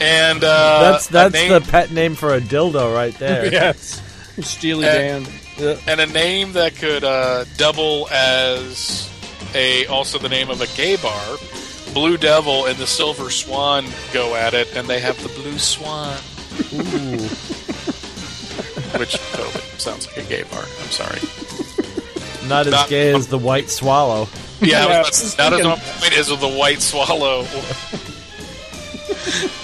and uh, that's that's name- the pet name for a dildo right there. yes, Steely And- Dan. and a name that could uh, double as a also the name of a gay bar. Blue Devil and the Silver Swan go at it, and they have the Blue Swan, Ooh. which totally sounds like a gay bar. I'm sorry. Not as Not- gay as the white swallow. Yeah, Yeah, I I was was not as thinking- on point as the White Swallow.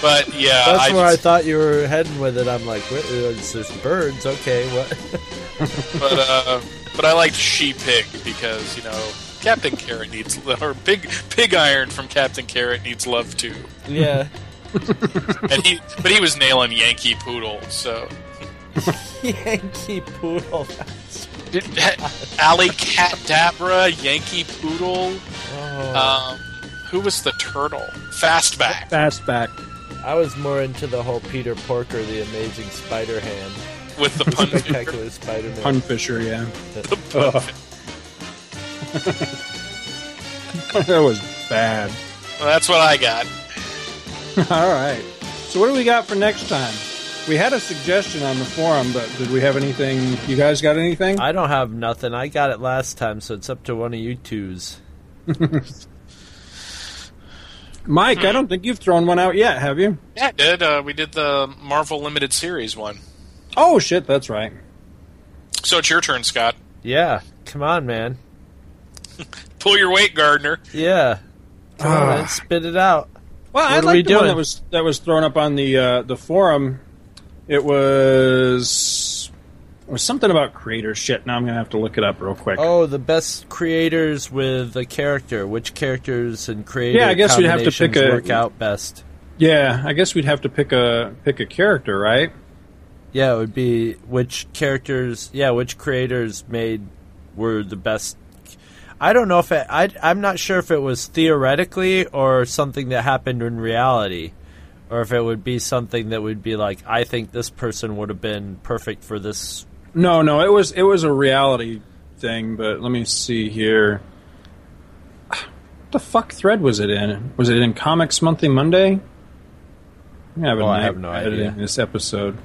but yeah, That's I where I thought you were heading with it. I'm like, what, uh, it's just birds. Okay, what? but uh, but I liked She Pig because you know Captain Carrot needs or Pig Pig Iron from Captain Carrot needs love too, yeah. and he but he was nailing Yankee Poodle. So Yankee poodle. Did, Alley Cat Dabra, Yankee Poodle. Oh. Um, who was the turtle? Fastback. Fastback. I was more into the whole Peter Porker, the amazing Spider-Ham, with the pun. spectacular Spider-Man. Pun Fisher, yeah. The pun that was bad. Well, that's what I got. All right. So what do we got for next time? We had a suggestion on the forum, but did we have anything? You guys got anything? I don't have nothing. I got it last time, so it's up to one of you twos. Mike, I don't think you've thrown one out yet, have you? Yeah, I did. Uh, we did the Marvel Limited Series one. Oh shit, that's right. So it's your turn, Scott. Yeah, come on, man. Pull your weight, Gardner. Yeah, come on, man. spit it out. Well, What I are like we the one doing? that was that was thrown up on the uh, the forum. It was it was something about creator shit. Now I'm gonna have to look it up real quick. Oh, the best creators with a character. Which characters and creator Yeah, I guess we'd have to pick a- work out best. Yeah, I guess we'd have to pick a pick a character, right? Yeah, it would be which characters. Yeah, which creators made were the best. I don't know if it, I. I'm not sure if it was theoretically or something that happened in reality, or if it would be something that would be like, I think this person would have been perfect for this. No, no, it was it was a reality thing. But let me see here. What the fuck thread was it in? Was it in Comics Monthly Monday? I have, Oh, I have no idea. this episode.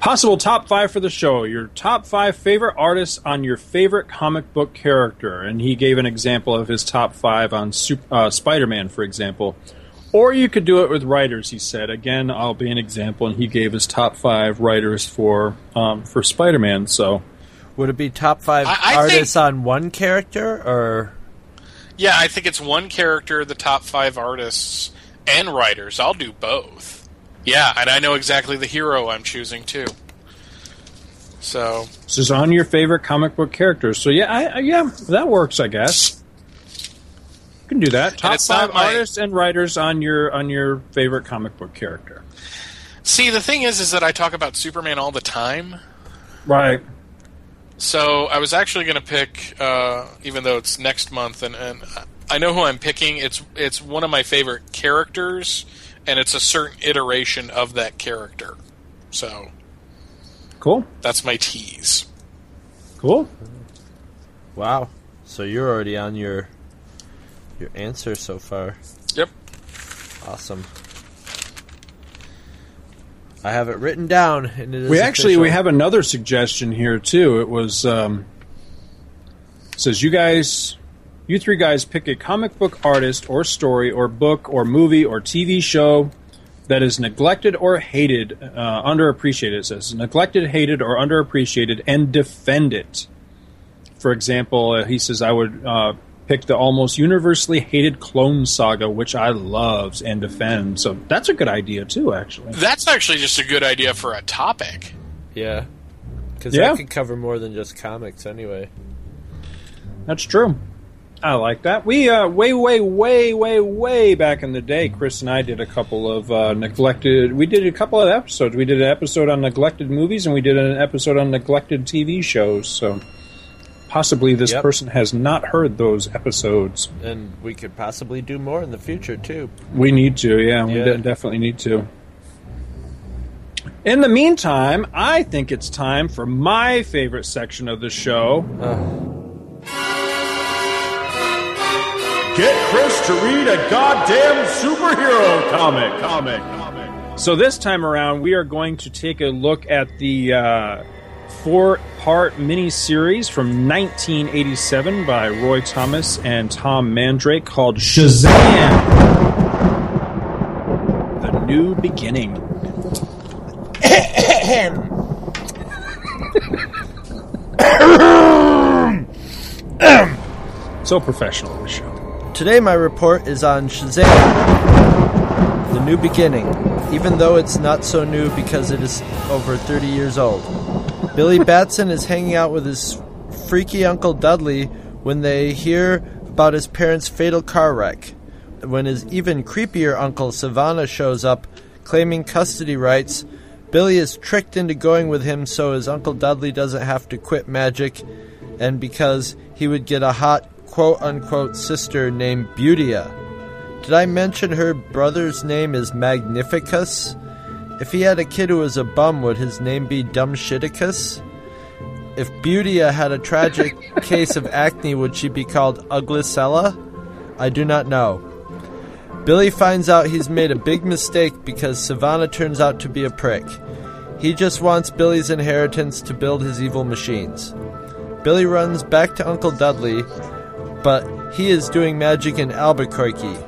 Possible top five for the show. Your top five favorite artists on your favorite comic book character, and he gave an example of his top five on uh, Spider-Man, for example. Or you could do it with writers. He said again, I'll be an example, and he gave his top five writers for um, for Spider-Man. So Would it be top five I- I artists on one character, or Yeah, I think it's one character, the top five artists and writers. I'll do both. Yeah, and I know exactly the hero I'm choosing too. So this is on your favorite comic book characters. So yeah, I, I, yeah, that works. I guess you can do that. Top it's five my- artists and writers on your on your favorite comic book character. see, the thing is, is that I talk about Superman all the time. Right. So I was actually going to pick, uh, even though it's next month, and, and I know who I'm picking. It's it's one of my favorite characters, and it's a certain iteration of that character. So Cool. that's my tease. Cool. wow? So you're already on your your answer so far. Yep. Awesome. I have it written down, and it is we actually we have another suggestion here too. It was um, it says you guys, you three guys, pick a comic book artist or story or book or movie or TV show that is neglected or hated, uh, underappreciated. It says neglected, hated, or underappreciated, and defend it. For example, uh, he says I would uh, pick the almost universally hated Clone Saga, which I love and defend. So that's a good idea too, actually. That's actually just a good idea for a topic. yeah, because Yeah. that could cover more than just comics anyway. That's true. I like that. We uh, way, way, way, way, way back in the day, Chris and I did a couple of uh, neglected. We did a couple of episodes. We did an episode on neglected movies, and we did an episode on neglected TV shows. So possibly this Yep. person has not heard those episodes. And we could possibly do more in the future too. We need to, yeah, we de- definitely need to. In the meantime, I think it's time for my favorite section of the show. Get Chris to read a goddamn superhero comic. Comic. Comic. So this time around, we are going to take a look at the uh, four-part mini-series from 1987 by Roy Thomas and Tom Mandrake called Shazam: The New Beginning. so professional this show. Today, my report is on Shazam The New Beginning, even though it's not so new because it is over 30 years old. Billy Batson is hanging out with his freaky Uncle Dudley when they hear about his parents' fatal car wreck. When his even creepier uncle Sivana shows up claiming custody rights, Billy is tricked into going with him so his Uncle Dudley doesn't have to quit magic and because he would get a hot quote unquote sister named Beautia. Did I mention her brother's name is Magnificus? If he had a kid who was a bum, would his name be Dumbshiticus? If Beautia had a tragic case of acne, would she be called Uglicella? I do not know. Billy finds out he's made a big mistake because Sivana turns out to be a prick. He just wants Billy's inheritance to build his evil machines. Billy runs back to Uncle Dudley, but he is doing magic in Albuquerque.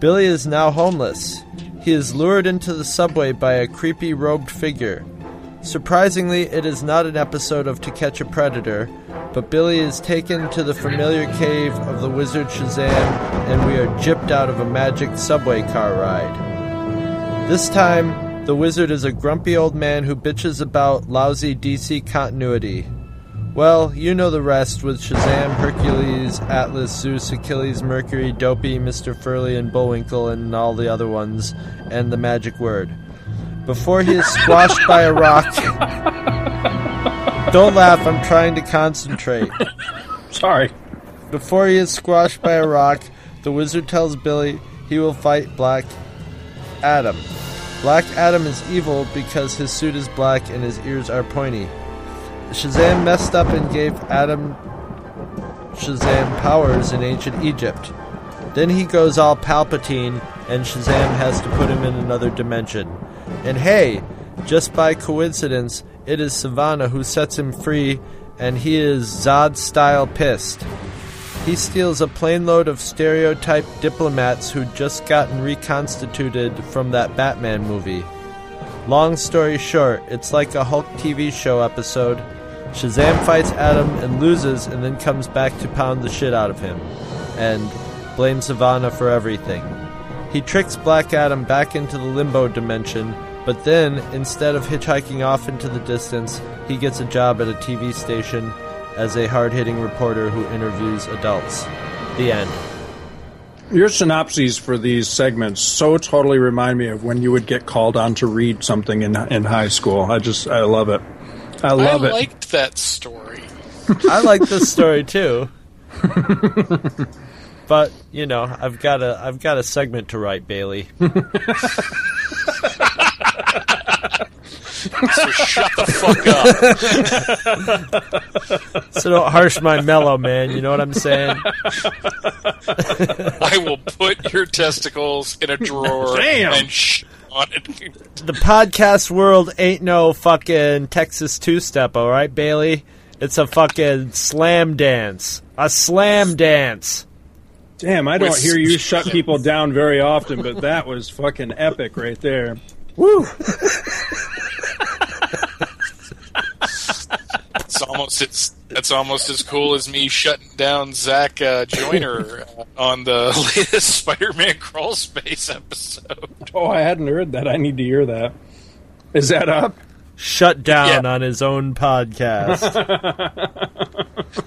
Billy is now homeless. He is lured into the subway by a creepy robed figure. Surprisingly, it is not an episode of To Catch a Predator, but Billy is taken to the familiar cave of the wizard Shazam, and we are gypped out of a magic subway car ride. This time, the wizard is a grumpy old man who bitches about lousy DC continuity. Well, you know the rest with Shazam, Hercules, Atlas, Zeus, Achilles, Mercury, Dopey, Mr. Furley, and Bullwinkle, and all the other ones, and the magic word. Before he is squashed by a rock. Don't laugh, I'm trying to concentrate. Sorry. Before he is squashed by a rock, the wizard tells Billy he will fight Black Adam. Black Adam is evil because his suit is black and his ears are pointy. Shazam messed up and gave Adam Shazam powers in ancient Egypt. Then he goes all Palpatine, and Shazam has to put him in another dimension. And hey, just by coincidence, it is Sivana who sets him free, and he is Zod style pissed. He steals a plane load of stereotyped diplomats who'd just gotten reconstituted from that Batman movie. Long story short, it's like a Hulk TV show episode. Shazam fights Adam and loses, and then comes back to pound the shit out of him, and blames Sivana for everything. He tricks Black Adam back into the limbo dimension, but then, instead of hitchhiking off into the distance, he gets a job at a TV station as a hard hitting reporter who interviews adults. The end. Your synopses for these segments so totally remind me of when you would get called on to read something in in high school. I just I love it. I love I it. liked that story. I like this story too. but, you know, I've got a I've got a segment to write, Bailey. So shut the fuck up. so don't harsh my mellow, man. You know what I'm saying? I will put your testicles in a drawer Damn. and sh- on it. The podcast world ain't no fucking Texas two step, all right, Bailey? It's a fucking slam dance. A slam dance. Damn, I don't With- hear you shut people down very often, but that was fucking epic right there. Woo! It's almost it's that's almost as cool as me shutting down Zach uh, Joyner uh, on the latest Spider-Man crawl space episode. Oh, I hadn't heard that. I need to hear that. Is that up? Shut down Yeah. on his own podcast.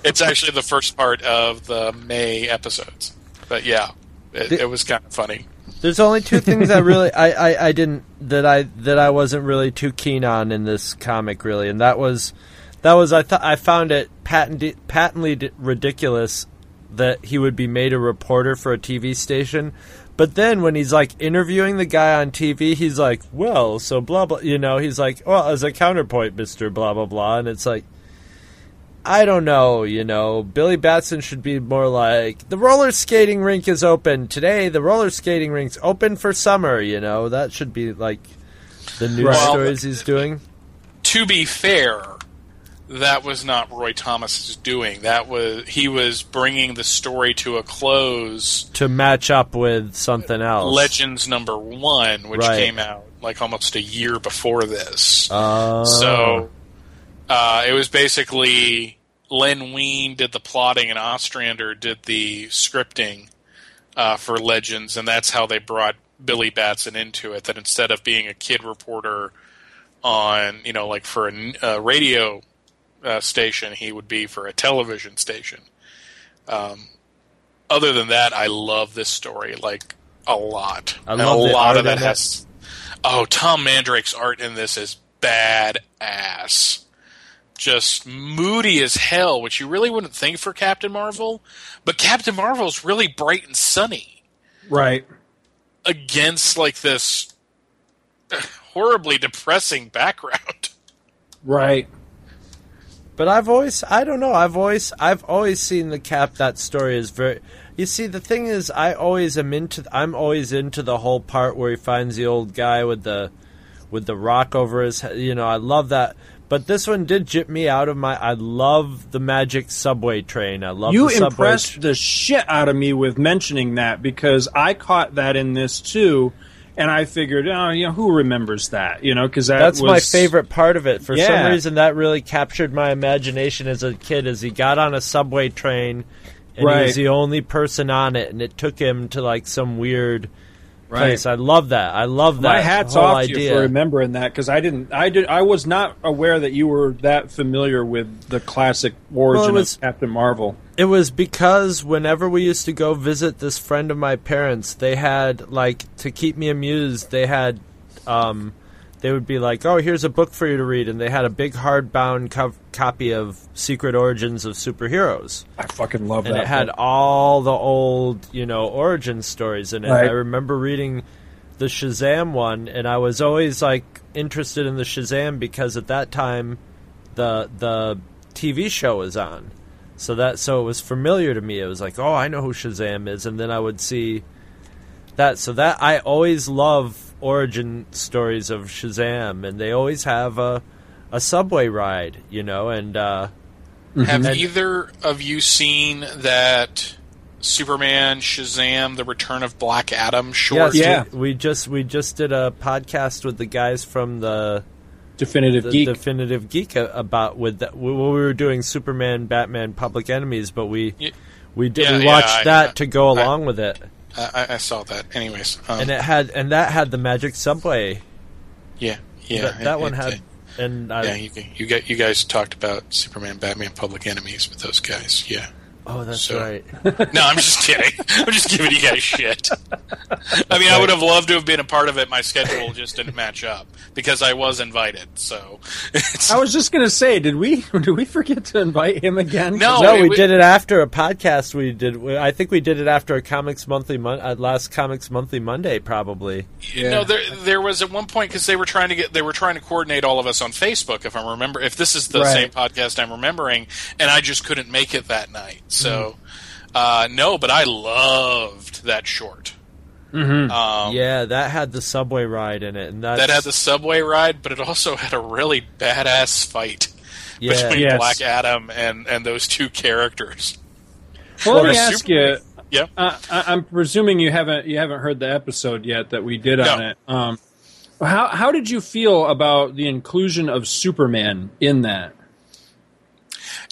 It's actually the first part of the May episodes, but yeah, it, it was kind of funny. There's only two things I really I, I, I didn't that I that I wasn't really too keen on in this comic really, and that was that was I thought I found it patent, patently d- ridiculous that he would be made a reporter for a TV station. But then when he's like interviewing the guy on TV, he's like, "Well, so blah blah," you know, he's like, "Well, as a counterpoint, Mister blah blah blah," and it's like, I don't know, you know, Billy Batson should be more like the roller skating rink is open today. The roller skating rink's open for summer. You know, that should be like the news Right. stories he's doing. To be fair, that was not Roy Thomas's doing. That was he was bringing the story to a close. to match up with something else. Legends number one, which Right. came out like almost a year before this. Oh. So uh, it was basically Len Wein did the plotting and Ostrander did the scripting uh, for Legends, and that's how they brought Billy Batson into it. That instead of being a kid reporter on, you know, like for a radio uh, station, he would be for a television station. Um, other than that, I love this story like a lot. I And love a the lot of that has. Oh, Tom Mandrake's art in this is bad ass. Just moody as hell, which you really wouldn't think for Captain Marvel. But Captain Marvel's really bright and sunny Right. against like this horribly depressing background. Right. But I've always, I don't know, I've always, I've always seen the cap that story is very. You see, the thing is, I always am into, I'm always into the whole part where he finds the old guy with the, with the rock over his head. You know, I love that. But this one did jip me out of my. I love the magic subway train. I love you the subway. impressed the shit out of me with mentioning that because I caught that in this too, and I figured, oh, you know, who remembers that? You know, because that That's was my favorite part of it. For some reason, that really captured my imagination as a kid. As he got on a subway train, and he was the only person on it, and it took him to like some weird Right. place. I love that. I love that. My hats off to you idea. for remembering that because I didn't, I did, I was not aware that you were that familiar with the classic origin was- of Captain Marvel. It was because whenever we used to go visit this friend of my parents, they had like to keep me amused. They had, um, they would be like, "Oh, here's a book for you to read," and they had a big hardbound co- copy of Secret Origins of Superheroes. I fucking love and that. it had book. all the old, you know, origin stories in it. Right. I remember reading the Shazam one, and I was always like interested in the Shazam because at that time the the TV show was on. So that so it was familiar to me. It was like, oh, I know who Shazam is, and then I would see that. So that I always love origin stories of Shazam, and they always have a a subway ride, you know. And uh, Have and- either of you seen that Superman, Shazam, The Return of Black Adam short? Yes, We, we just we just did a podcast with the guys from the Definitive the Geek. Definitive Geek about with that. We, we were doing Superman, Batman, Public Enemies, but we we did Yeah, we watched I- that I- to go I- along with it, I, I- saw that. Anyways, um, and it had and that had the magic subway. yeah, yeah, that, that it- one had. it- and I, yeah, you, you you guys talked about Superman, Batman, Public Enemies with those guys. Yeah. Oh, that's So- right. No, I'm just kidding. I'm just giving you guys shit. I mean, I would have loved to have been a part of it. My schedule just didn't match up because I was invited. So I was just gonna say, did we did we forget to invite him again? No, no, it we did it after a podcast. We did. I think we did it after a Comics Monthly Mon- uh, last Comics Monthly Monday, probably. You know, there there was at one point because they were trying to get they were trying to coordinate all of us on Facebook. If I remember, if this is the Right. same podcast I'm remembering, and I just couldn't make it that night. So uh, no, but I loved that short. Mm-hmm. Um, yeah, that had the subway ride in it, and that's, that had the subway ride, but it also had a really badass fight Yeah. between Yes. Black Adam and and those two characters. Well, let me ask Superman. you. Yeah. Uh, I, I'm presuming you haven't you haven't heard the episode yet that we did on No. it. Um, how how did you feel about the inclusion of Superman in that?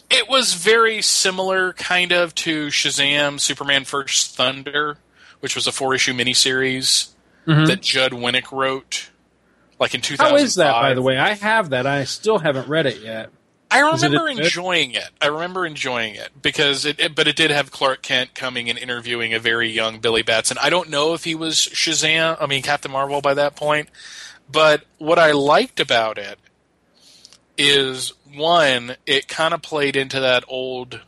It was very similar, kind of, to Shazam: Superman First Thunder, which was a four-issue miniseries Mhm. that Judd Winick wrote, like in 2005. How is that, by the way? I have that. I still haven't read it yet. I it remember a enjoying it. I remember enjoying it because it, it, but it did have Clark Kent coming and interviewing a very young Billy Batson. I don't know if he was Shazam. I mean Captain Marvel by that point. But what I liked about it is one, it kind of played into that old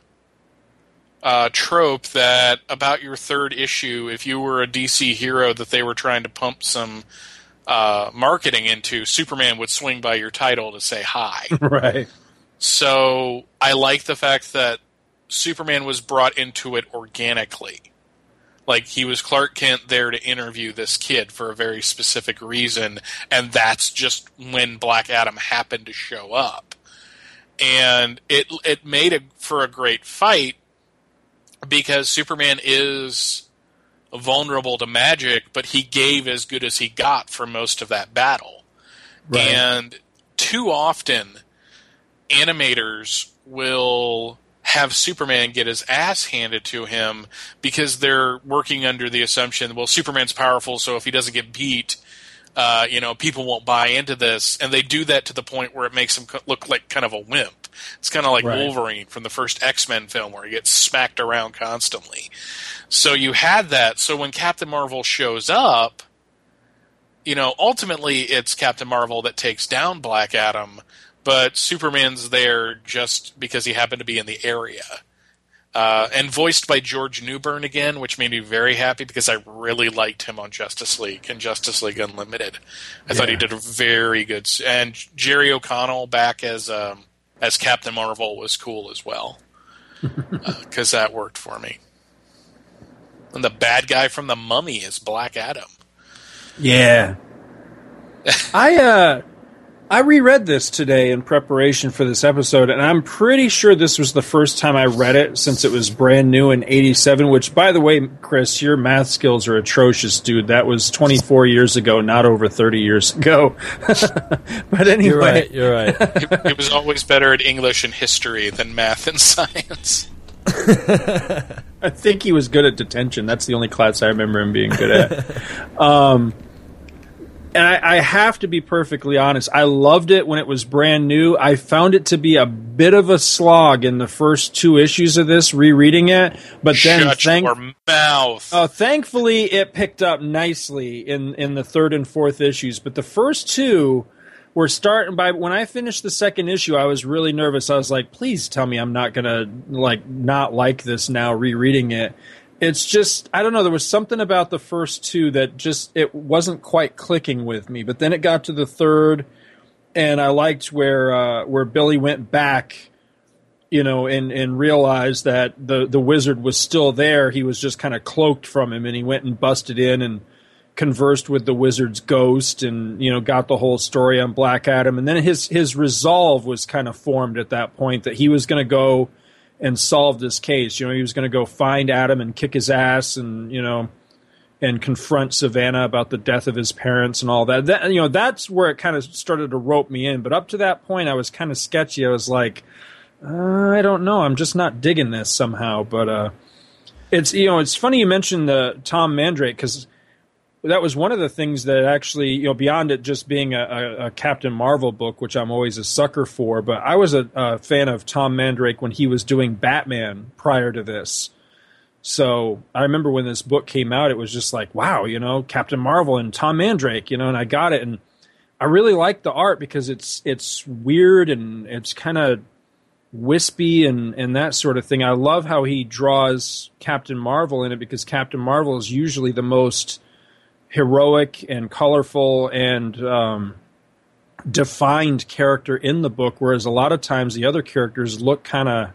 uh, trope that about your third issue, if you were a DC hero that they were trying to pump some uh, marketing into, Superman would swing by your title to say hi. right. So I like the fact that Superman was brought into it organically. Like he was Clark Kent there to interview this kid for a very specific reason, and that's just when Black Adam happened to show up. And it it made a, for a great fight because Superman is vulnerable to magic, but he gave as good as he got for most of that battle. Right. And too often, animators will have Superman get his ass handed to him because they're working under the assumption, well, Superman's powerful, so if he doesn't get beat, uh, you know, people won't buy into this, and they do that to the point where it makes him look like kind of a wimp. It's kind of like Right. Wolverine from the first X Men film, where he gets smacked around constantly. So you had that. So when Captain Marvel shows up, you know, ultimately it's Captain Marvel that takes down Black Adam, but Superman's there just because he happened to be in the area. Uh, and voiced by George Newbern again, which made me very happy because I really liked him on Justice League and Justice League Unlimited. I thought he did a very good. And Jerry O'Connell back as um, as Captain Marvel was cool as well because that worked for me. And the bad guy from the Mummy is Black Adam. Yeah. I uh I reread this today in preparation for this episode, and I'm pretty sure this was the first time I read it since it was brand new in '87. Which, by the way, Chris, your math skills are atrocious, dude. That was 24 years ago, not over 30 years ago. but anyway, You're right. You're right. he, he was always better at English and history than math and science. I think he was good at detention. That's the only class I remember him being good at. um, and I, I have to be perfectly honest. I loved it when it was brand new. I found it to be a bit of a slog in the first two issues of this, rereading it. But then, Shut thank- your mouth. uh, thankfully, it picked up nicely in in the third and fourth issues. But the first two were starting by when I finished the second issue, I was really nervous. I was like, "Please tell me I'm not gonna like not like this now." Rereading it, it's just I don't know. There was something about the first two that just it wasn't quite clicking with me. But then it got to the third, and I liked where uh, where Billy went back, you know, and and realized that the the wizard was still there. He was just kind of cloaked from him, and he went and busted in and conversed with the wizard's ghost, and you know, got the whole story on Black Adam. And then his his resolve was kind of formed at that point that he was going to go and solve this case. You know, he was going to go find Adam and kick his ass, and you know, and confront Sivana about the death of his parents and all that. That you know, that's where it kind of started to rope me in. But up to that point, I was kind of sketchy. I was like, uh, I don't know, I'm just not digging this somehow. But uh, it's you know, it's funny you mentioned the Tom Mandrake because that was one of the things that actually, you know, beyond it just being a, a, Captain Marvel book, which I'm always a sucker for, but I was a, a, fan of Tom Mandrake when he was doing Batman prior to this. So I remember when this book came out, it was just like, wow, you know, Captain Marvel and Tom Mandrake, you know, and I got it, and I really like the art because it's it's weird and it's kind of wispy and and that sort of thing. I love how he draws Captain Marvel in it because Captain Marvel is usually the most heroic and colorful and um, defined character in the book, whereas a lot of times the other characters look kind of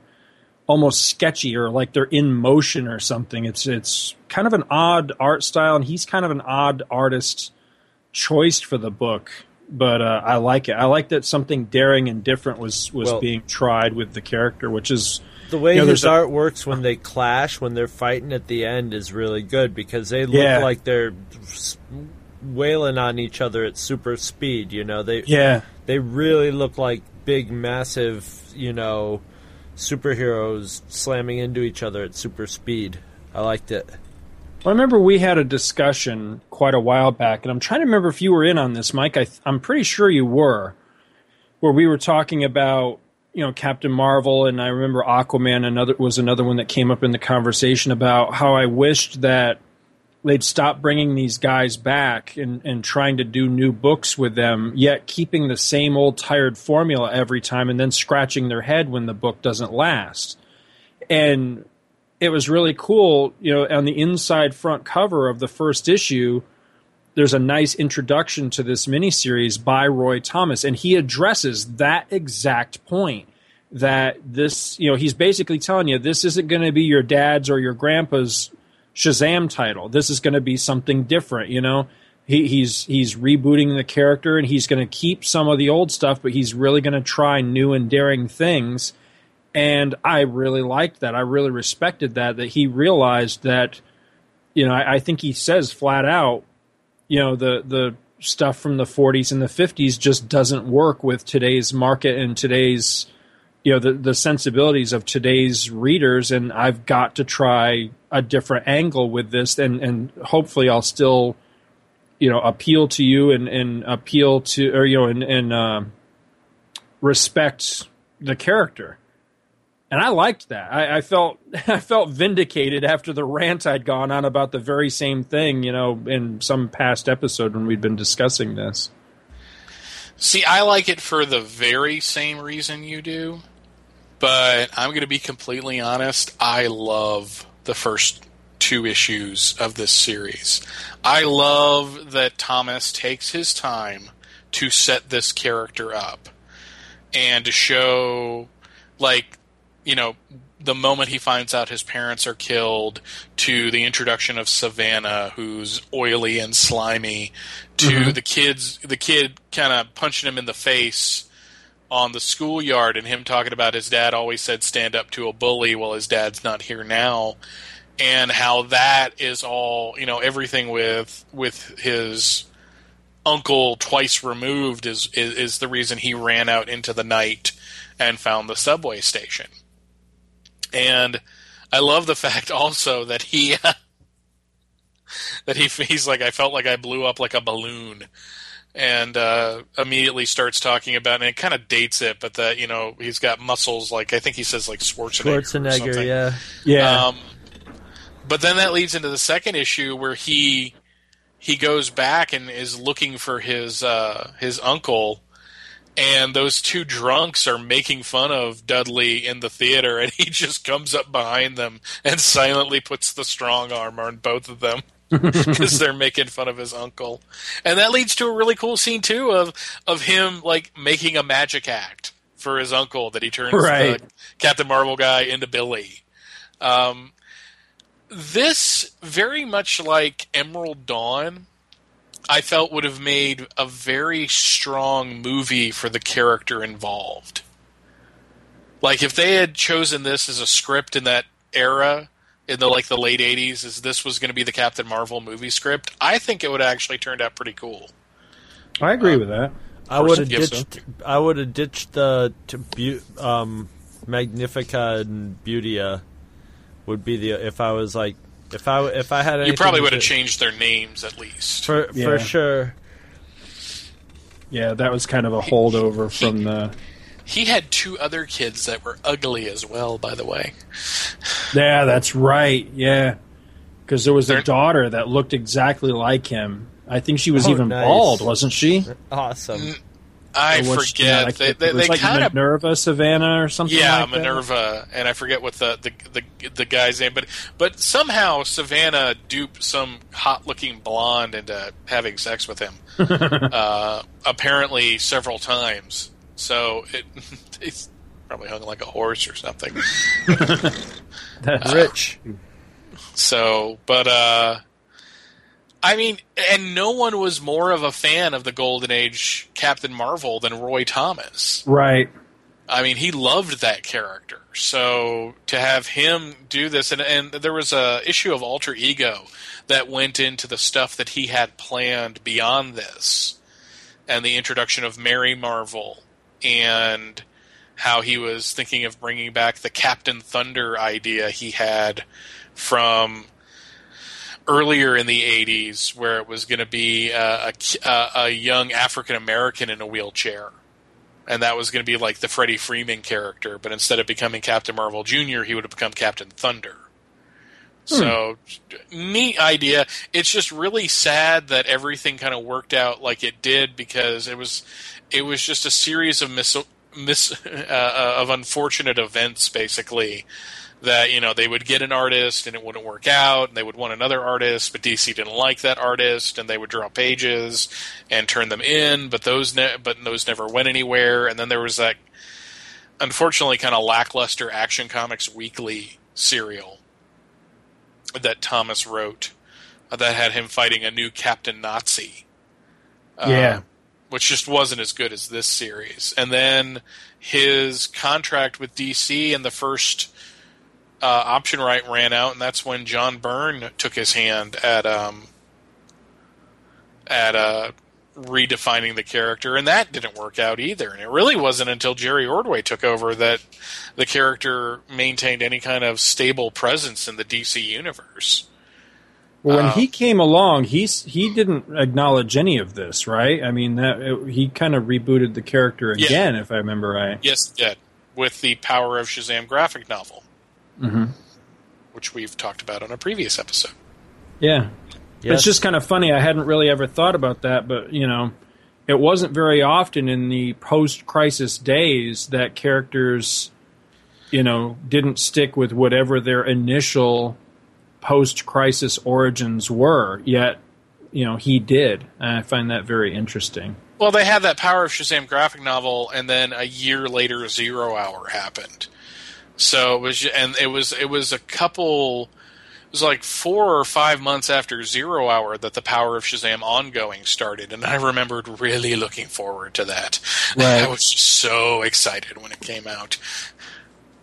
almost sketchy or like they're in motion or something. It's it's kind of an odd art style, and he's kind of an odd artist choice for the book. But uh, I like it. I like that something daring and different was was Well- being tried with the character, which is The way you know, his a- art works when they clash, when they're fighting at the end, is really good because they look Yeah. like they're wailing on each other at super speed. You know, they Yeah. they really look like big, massive, you know, superheroes slamming into each other at super speed. I liked it. Well, I remember we had a discussion quite a while back, and I'm trying to remember if you were in on this, Mike. I, I'm pretty sure you were, where we were talking about you know Captain Marvel, and I remember Aquaman. Another was another one that came up in the conversation about how I wished that they'd stop bringing these guys back and, and trying to do new books with them, yet keeping the same old tired formula every time, and then scratching their head when the book doesn't last. And it was really cool, you know, on the inside front cover of the first issue, there's a nice introduction to this miniseries by Roy Thomas, and he addresses that exact point that this, you know, he's basically telling you this isn't going to be your dad's or your grandpa's Shazam title. This is going to be something different, you know. He, he's he's rebooting the character, and he's going to keep some of the old stuff, but he's really going to try new and daring things and I really liked that. I really respected that. That he realized that, you know, I, I think he says flat out, you know, the the stuff from the 40s and the 50s just doesn't work with today's market and today's, you know, the the sensibilities of today's readers. And I've got to try a different angle with this, and and hopefully I'll still, you know, appeal to you and and appeal to or you know and and um respect the character and I liked that. I, I felt I felt vindicated after the rant I'd gone on about the very same thing, you know, in some past episode when we'd been discussing this. See, I like it for the very same reason you do, but I'm going to be completely honest. I love the first two issues of this series. I love that Thomas takes his time to set this character up and to show, like, you know, the moment he finds out his parents are killed to the introduction of Sivana, who's oily and slimy, to Mhm. the kids, the kid kind of punching him in the face on the schoolyard, and him talking about his dad always said stand up to a bully. Well, his dad's not here now, and how that is all you know. Everything with with his uncle twice removed is, is is the reason he ran out into the night and found the subway station. And I love the fact also that he that he he's like I felt like I blew up like a balloon, and uh, immediately starts talking about and it kind of dates it, but that you know he's got muscles like I think he says like Schwarzenegger. Schwarzenegger, something. yeah. Yeah. Um, but then that leads into the second issue where he he goes back and is looking for his uh, his uncle, and those two drunks are making fun of Dudley in the theater, and he just comes up behind them and silently puts the strong arm on both of them because they're making fun of his uncle, and that leads to a really cool scene too of of him like making a magic act for his uncle that he turns Right. the Captain Marvel guy into Billy. Um, this very much like Emerald Dawn. I felt would have made a very strong movie for the character involved. Like if they had chosen this as a script in that era, in the like the late '80s, as this was going to be the Captain Marvel movie script, I think it would have actually turned out pretty cool. I agree with that. I would have Yes, sir. ditched. I would have ditched the to bu- um, Magnifica and Beautia. Would be the if I was like if I if I had You probably would have changed their names at least. for Yeah. for sure. Yeah, that was kind of a holdover from the. He had two other kids that were ugly as well, by the way. Yeah, that's right. Yeah, because there was a daughter that looked exactly like him. I think she was Oh, even nice. bald, wasn't she? Awesome. I Or was she forget. I they can't- they, it was they like kind of Minerva Sivana or something. yeah like that. Minerva, and I forget what the, the the the guy's name, but but somehow Sivana duped some hot looking blonde into having sex with him. uh, apparently several times. So it he's probably hung like a horse or something. That's Rich. So, but uh I mean, and no one was more of a fan of the Golden Age Captain Marvel than Roy Thomas. right. I mean, he loved that character. So to have him do this, and, and there was a issue of Alter Ego that went into the stuff that he had planned beyond this, and the introduction of Mary Marvel, and how he was thinking of bringing back the Captain Thunder idea he had from earlier in the 80s where it was going to be uh, a, a, a young African American in a wheelchair and that was going to be like the Freddie Freeman character, but instead of becoming Captain Marvel Jr., he would have become Captain Thunder. So neat idea. It's just really sad that everything kind of worked out like it did because it was it was just a series of mis, mis uh, of unfortunate events basically that you know they would get an artist and it wouldn't work out and they would want another artist but DC didn't like that artist and they would draw pages and turn them in but those ne- but those never went anywhere and then there was that unfortunately kind of lackluster Action Comics Weekly serial that Thomas wrote uh, that had him fighting a new Captain Nazi. Uh, Yeah. Which just wasn't as good as this series. And then his contract with DC and the first uh, option right ran out, and that's when John Byrne took his hand at um, at uh, redefining the character, and that didn't work out either. And it really wasn't until Jerry Ordway took over that the character maintained any kind of stable presence in the DC universe. Well, when Uh, he came along, he's he didn't acknowledge any of this, right? I mean, that it, he kind of rebooted the character Yeah. again, if I remember right. Yes, it did with the Power of Shazam graphic novel, hmm which we've talked about on a previous episode. Yeah. Yes. It's just kind of funny. I hadn't really ever thought about that, but you know, it wasn't very often in the post-crisis days that characters, you know, didn't stick with whatever their initial post-crisis origins were. Yet, you know, he did. And I find that very interesting. Well, they had that Power of Shazam graphic novel, and then a year later, Zero Hour happened. So it was, and it was it was a couple. It was like four or five months after Zero Hour that the Power of Shazam ongoing started, and I remembered really looking forward to that. Right. I was so excited when it came out,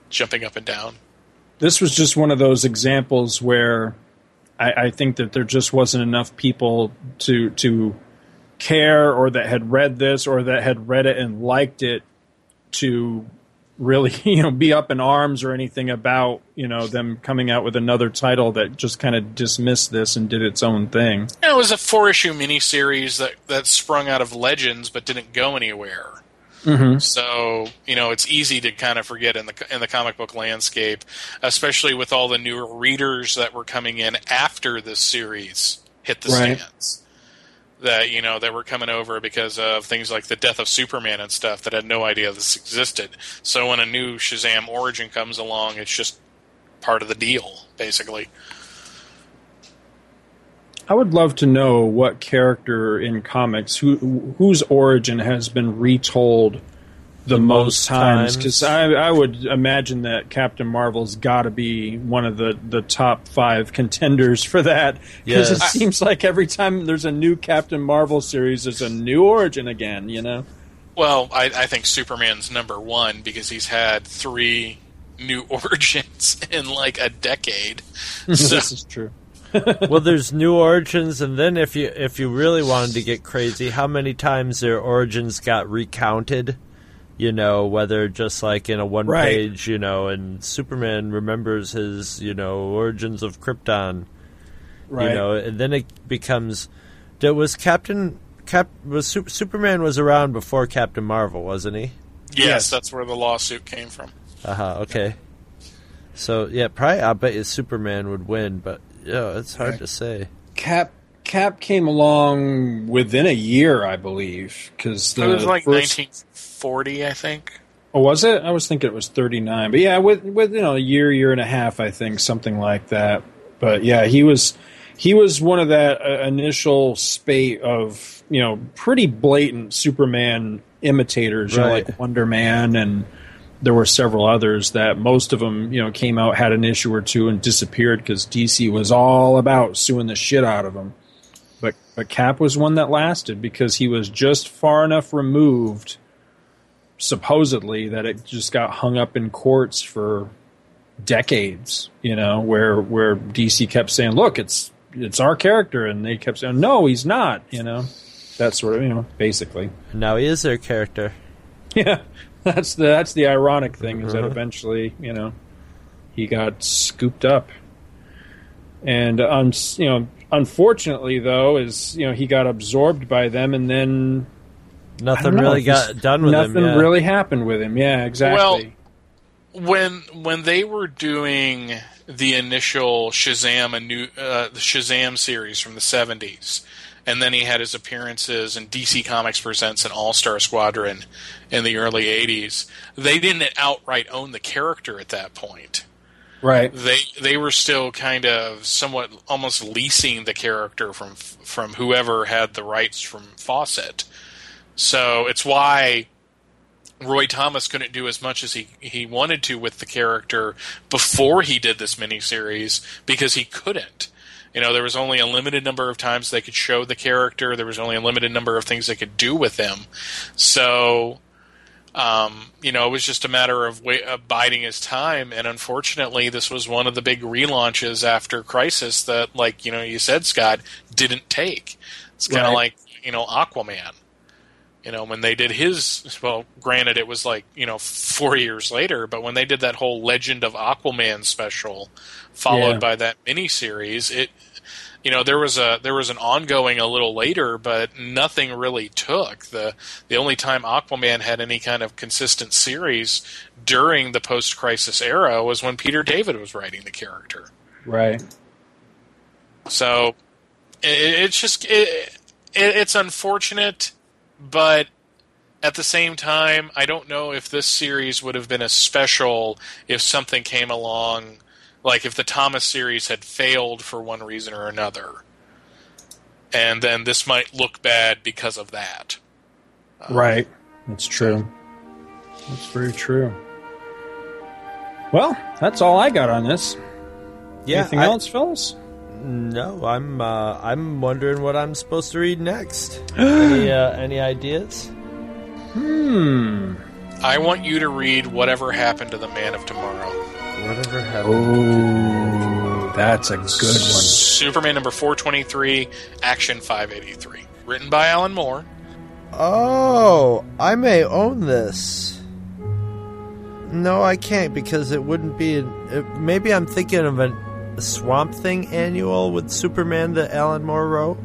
jumping up and down. This was just one of those examples where I, I think that there just wasn't enough people to to care or that had read this or that had read it and liked it to really you know be up in arms or anything about you know them coming out with another title that just kind of dismissed this and did its own thing. It was a four issue miniseries that that sprung out of Legends but didn't go anywhere. Mm-hmm. So you know it's easy to kind of forget in the in the comic book landscape, especially with all the newer readers that were coming in after this series hit the Right. stands. that you know that were coming over because of things like the death of Superman and stuff that had no idea this existed. So when a new Shazam origin comes along, it's just part of the deal, basically. I would love to know what character in comics who whose origin has been retold the, most times because I, I would imagine that Captain Marvel's got to be one of the, the top five contenders for that because it seems like every time there's a new Captain Marvel series, there's a new origin again. You know, Well, I, I think Superman's number one because he's had three new origins in like a decade. So, this is true. well, there's new origins, and then if you if you really wanted to get crazy, how many times their origins got recounted? You know, whether just like in a one Right. page, you know, and Superman remembers his, you know, origins of Krypton. Right. You know, and then it becomes. That was Captain Cap was Superman was around before Captain Marvel, wasn't he? yes, that's where the lawsuit came from. Uh huh. Okay. So yeah, probably I bet you Superman would win, but yeah, it's hard to say. Cap Cap came along within a year, I believe, because it was like first, 1940, I think. Oh, was it? I was thinking it was 39. But yeah, with with you know a year, year and a half, I think something like that. But yeah, he was he was one of that uh, initial spate of you know pretty blatant Superman imitators, you know, like Wonder Man, and there were several others that most of them you know came out had an issue or two and disappeared because DC was all about suing the shit out of them. But but Cap was one that lasted because he was just far enough removed supposedly that it just got hung up in courts for decades you know where where DC kept saying look it's it's our character and they kept saying no he's not you know that sort of you know basically Now he is their character. yeah that's the that's the ironic thing is that Uh-huh. eventually you know he got scooped up and um you know unfortunately though is you know he got absorbed by them and then Nothing don't know, really got done with nothing him. yeah. really happened with him yeah exactly when when they were doing the initial Shazam a new uh, the Shazam series from the 70s and then he had his appearances in DC Comics presents an All-Star Squadron in the early 80s they didn't outright own the character at that point. Right. They they were still kind of somewhat almost leasing the character from from whoever had the rights from Fawcett. So it's why Roy Thomas couldn't do as much as he, he wanted to with the character before he did this miniseries because he couldn't. You know, there was only a limited number of times they could show the character. There was only a limited number of things they could do with him. So, um, you know, it was just a matter of, wait, of biding his time. And unfortunately, this was one of the big relaunches after Crisis that, like you know, you said, Scott, didn't take. It's kind of Right. like you know Aquaman you know when they did his well granted it was like you know four years later but when they did that whole legend of aquaman special followed Yeah. by that miniseries it you know there was a there was an ongoing a little later but nothing really took. The the only time aquaman had any kind of consistent series during the post crisis era was when peter david was writing the character. Right. So it, it's just it, it, it's unfortunate, but at the same time, I don't know if this series would have been a special if something came along, like if the Thomas series had failed for one reason or another, and then this might look bad because of that. Right. That's true. That's very true. Well, that's all I got on this. Yeah, Anything I- else, fellas? No, I'm uh, I'm wondering what I'm supposed to read next. any uh, any ideas? Hmm. I want you to read whatever happened to the Man of Tomorrow. Whatever happened. Oh, that's a good one. Superman number 423, Action 583. Written by Alan Moore. Oh, I may own this. No, I can't because it wouldn't be. It, maybe I'm thinking of a, a Swamp Thing annual with Superman that Alan Moore wrote.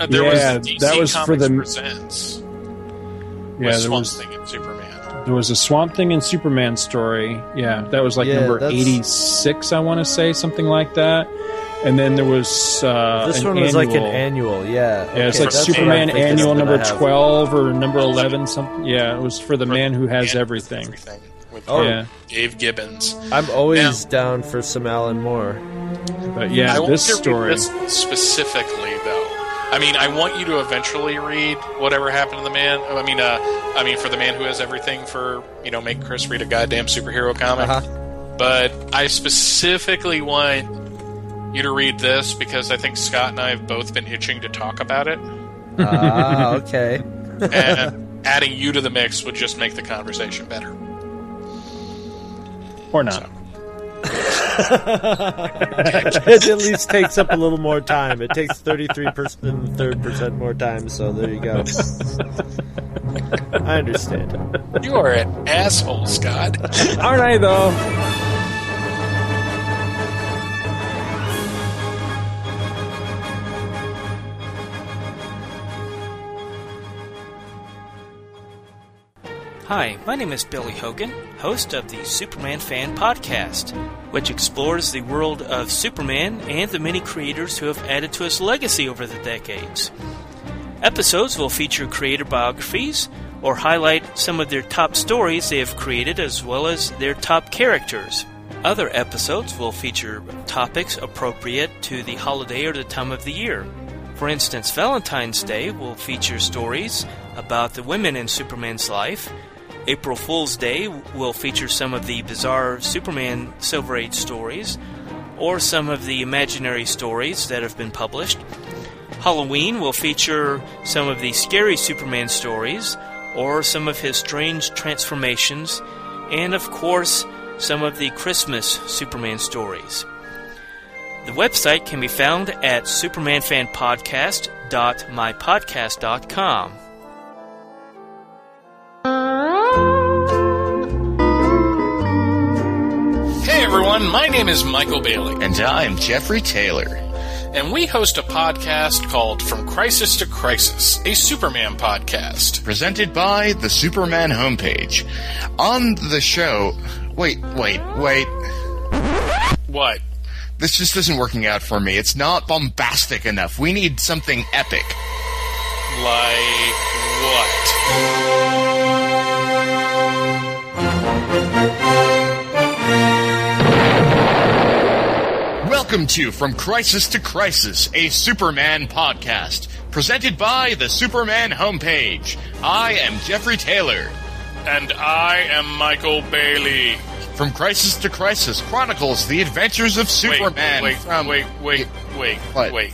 Uh, there Yeah, was DC that was for the- Presents. Yeah, with there Swamp was Thing and Superman. There was a Swamp Thing and Superman story. Yeah, that was like Yeah, number that's- eighty six. I want to say something like that. and then there was uh, This an one was like an annual. annual, yeah. Yeah, it's like Superman Annual of that I number twelve or number eleven. Something. Yeah, it was for the man who has everything. With Oh. Yeah, Dave Gibbons. I'm always down for some Alan Moore. but yeah, I this you to read story. this specifically, though. I mean, I want you to eventually read whatever happened to the man. I mean, uh, I mean, for the man who has everything. For you know, make Chris read a goddamn superhero comic. Uh-huh. But I specifically want you to read this because I think Scott and I have both been itching to talk about it, Ah, okay. and adding you to the mix would just make the conversation better. or not. It at least takes up a little more time. It takes 33% third percent more time, so there you go. I understand. You are an asshole, Scott. Aren't I though? Hi, my name is Billy Hogan, host of the Superman Fan Podcast, which explores the world of Superman and the many creators who have added to his legacy over the decades. Episodes will feature creator biographies or highlight some of their top stories they have created as well as their top characters. Other episodes will feature topics appropriate to the holiday or the time of the year. For instance, Valentine's Day will feature stories about the women in Superman's life. April Fool's Day will feature some of the bizarre Superman Silver Age stories or some of the imaginary stories that have been published. Halloween will feature some of the scary Superman stories or some of his strange transformations, and of course, some of the Christmas Superman stories. The website can be found at supermanfanpodcast.mypodcast.com. everyone, my name is Michael Bailey. And I'm Jeffrey Taylor. And we host a podcast called From Crisis to Crisis, a Superman podcast. Presented by the Superman homepage. On the show. Wait, wait, wait. What? This just isn't working out for me. It's not bombastic enough. We need something epic. Like what? Welcome to From Crisis to Crisis, a Superman podcast. Presented by the Superman homepage. I am Jeffrey Taylor. And I am Michael Bailey. From Crisis to Crisis chronicles the adventures of Superman. Wait, from wait, wait, wait, What? wait.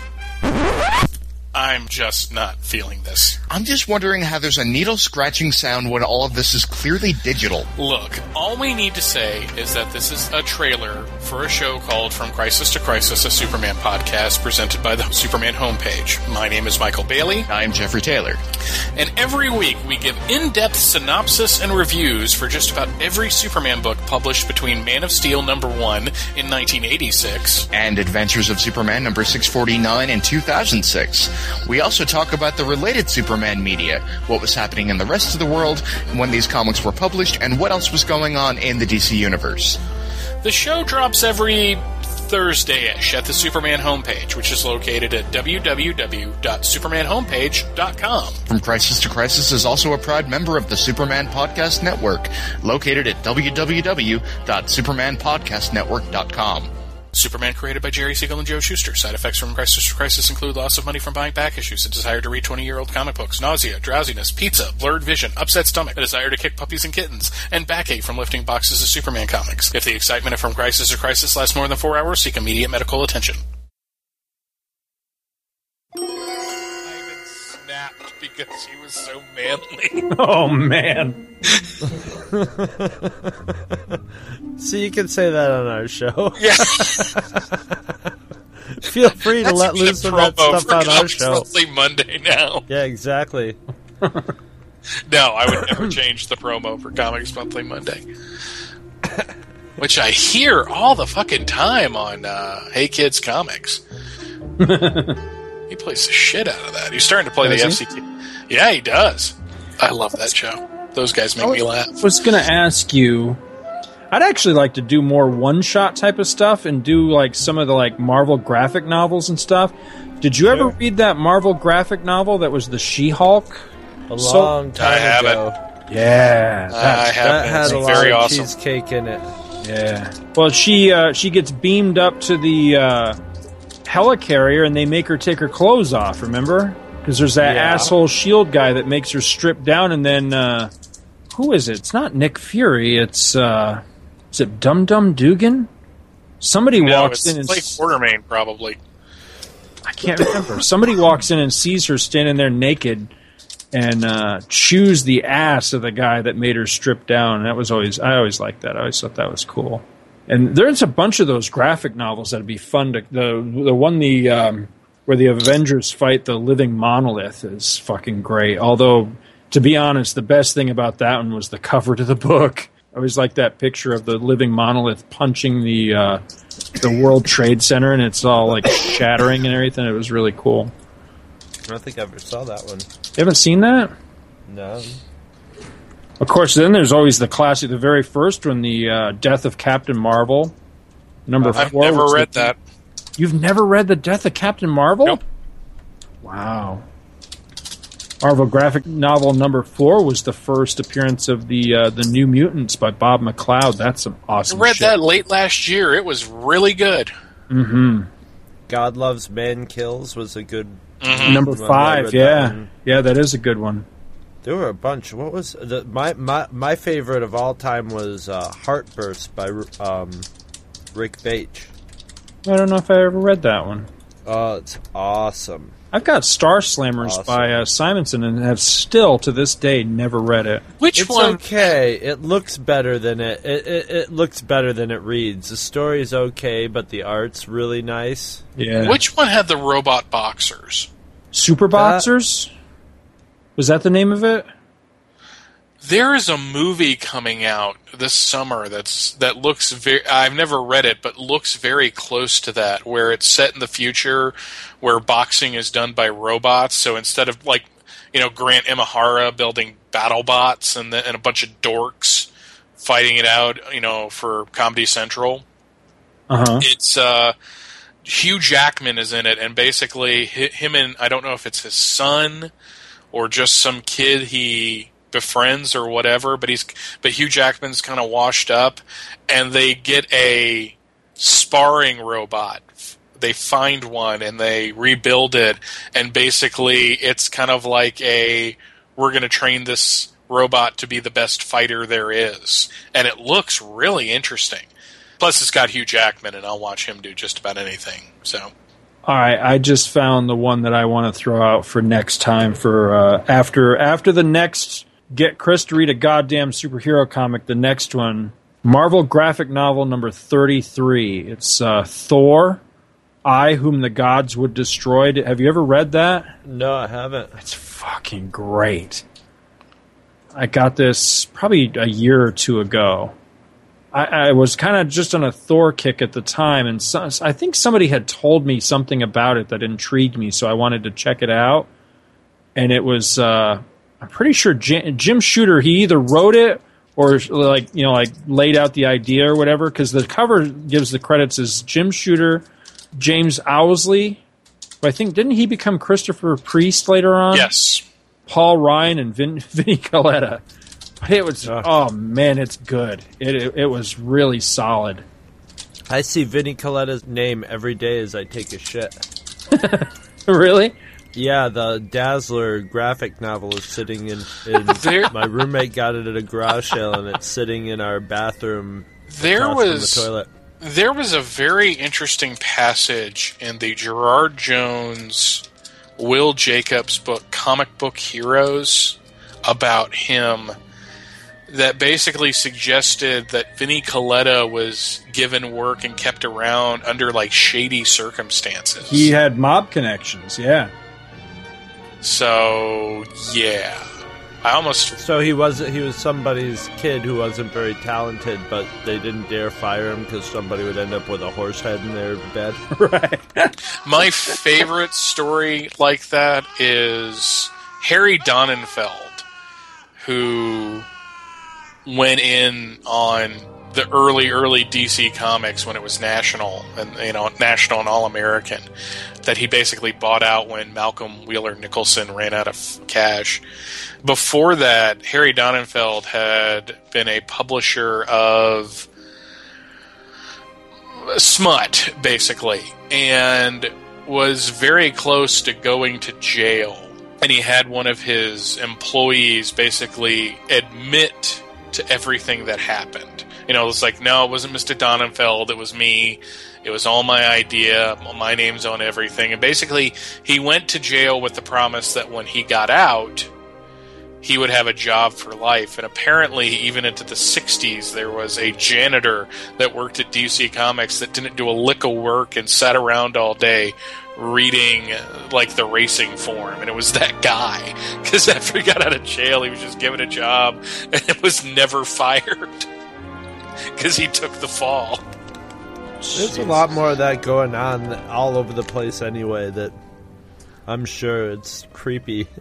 I'm just not feeling this. I'm just wondering how there's a needle scratching sound when all of this is clearly digital. Look, all we need to say is that this is a trailer for a show called From Crisis to Crisis, a Superman podcast presented by the Superman homepage. My name is Michael Bailey. I'm Jeffrey Taylor. And every week we give in depth synopsis and reviews for just about every Superman book published between Man of Steel number 1 in 1986 and Adventures of Superman number 649 in 2006. We also talk about the related Superman media, what was happening in the rest of the world when these comics were published, and what else was going on in the DC Universe. The show drops every Thursday-ish at the Superman homepage, which is located at www.supermanhomepage.com. From Crisis to Crisis is also a proud member of the Superman Podcast Network, located at www.supermanpodcastnetwork.com. Superman created by Jerry Siegel and Joe Shuster. Side effects from Crisis to Crisis include loss of money from buying back issues, a desire to read 20-year-old comic books, nausea, drowsiness, pizza, blurred vision, upset stomach, a desire to kick puppies and kittens, and backache from lifting boxes of Superman comics. If the excitement of From Crisis to Crisis lasts more than four hours, seek immediate medical attention. Because he was so manly. Oh man. So you can say that on our show. Yeah. Feel free to That let should be a loose of that promo stuff for on our Comics show. Monthly Monday now. Yeah, exactly. No, I would never change the promo for Comics Monthly Monday. Which I hear all the fucking time on uh, Hey Kids Comics. he plays the shit out of that. He's starting to play Does the he? FCT. Yeah, he does. I love that show. Those guys make me laugh. I was going to ask you. I, I'd actually like to do more one shot type of stuff and do like some of the like Marvel graphic novels and stuff. Did you ever read that Marvel graphic novel that was the She Hulk? A long time I haven't. ago. Yeah, I haven't. That had It's a lot very of awesome. cheesecake in it. Yeah. Well, she uh, she gets beamed up to the uh, helicarrier, and they make her take her clothes off. Remember? Because there's that Yeah. asshole Shield guy that makes her strip down, and then uh, who is it? It's not Nick Fury. It's uh, is it Dum Dum Dugan? Somebody No, walks in and Blake s- Quartermain probably. I can't remember. Somebody walks in and sees her standing there naked and uh, chews the ass of the guy that made her strip down. That was always I always liked that. I always thought that was cool. And there's a bunch of those graphic novels that'd be fun to the the one the um, where the Avengers fight the living monolith is fucking great. Although to be honest, the best thing about that one was the cover to the book. I always like that picture of the living monolith punching the uh, the World Trade Center, and it's all like shattering and everything. It was really cool. I don't think I ever saw that one. You haven't seen that? No. Of course, then there's always the classic, the very first one, the uh, Death of Captain Marvel. Number four. I've never read the- that. You've never read the Death of Captain Marvel? Nope. Wow. Marvel graphic novel number four was the first appearance of the uh, the New Mutants by Bob McLeod. That's some awesome. I read shit. that late last year. It was really good. Mm-hmm. God Loves Man Kills was a good Number one. I five, read that yeah, yeah, that is a good one. There were a bunch. What was the, my my my favorite of all time was uh, Heartburst by um, Rick Veitch. I don't know if I ever read that one. Oh, it's awesome. I've got Star Slammers Awesome. by uh, Simonson and have still to this day never read it. Which it's one? okay. It looks better than it it, it. it looks better than it reads. The story's okay, but the art's really nice. Yeah. Which one had the robot boxers? Super Boxers? Was that the name of it? There is a movie coming out this summer that's that looks very. I've never read it, but looks very close to that, where it's set in the future, where boxing is done by robots. So instead of like, you know, Grant Imahara building battle bots and the, and a bunch of dorks fighting it out, you know, for Comedy Central. Uh huh. It's uh, Hugh Jackman is in it, and basically him and I don't know if it's his son or just some kid he befriends or whatever, but he's but Hugh Jackman's kind of washed up, and they get a sparring robot. They find one and they rebuild it, and basically it's kind of like a we're going to train this robot to be the best fighter there is, and it looks really interesting. Plus, it's got Hugh Jackman, and I'll watch him do just about anything. So, All right, I just found the one that I want to throw out for next time for uh, after after the next get Chris to read a goddamn superhero comic. The next one, Marvel graphic novel number thirty three. It's uh, Thor, I whom the gods would destroy. Have you ever read that? No, I haven't. It's fucking great. I got this probably a year or two ago. I, I was kind of just on a Thor kick at the time, and so, I think somebody had told me something about it that intrigued me, so I wanted to check it out. And it was, uh, I'm pretty sure Jim, Jim Shooter. He either wrote it or like you know like laid out the idea or whatever. Because the cover gives the credits as Jim Shooter, James Owsley. Who I think didn't he become Christopher Priest later on? yes, Paul Ryan and Vin, Vinny Colletta. But it was oh man, it's good. It, it it was really solid. I see Vinny Colletta's name every day as I take a shit. really? Yeah, the Dazzler graphic novel is sitting in. in my roommate got it at a garage sale, and it's sitting in our bathroom. There was- the toilet. there was a very interesting passage in the Gerard Jones, Will Jacobs book, Comic Book Heroes, about him that basically suggested that Vinny Colletta was given work and kept around under like shady circumstances. He had mob connections. Yeah. So yeah, I almost So he was he was somebody's kid who wasn't very talented, but they didn't dare fire him because somebody would end up with a horse head in their bed. right. My favorite story like that is Harry Donenfeld, who went in on the early early DC comics when it was national and you know national and all American that he basically bought out when Malcolm Wheeler Nicholson ran out of cash. Before that, Harry Donenfeld had been a publisher of smut basically and was very close to going to jail and he had one of his employees basically admit to everything that happened. You know, it's like, no, it wasn't Mr. Donenfeld, it was me. It was all my idea. My name's on everything. And basically, he went to jail with the promise that when he got out, he would have a job for life. And apparently, even into the 60s, there was a janitor that worked at DC Comics that didn't do a lick of work and sat around all day reading like the racing form. And it was that guy. Because after he got out of jail, he was just given a job and it was never fired. Because he took the fall. There's a lot more of that going on all over the place anyway that I'm sure it's creepy.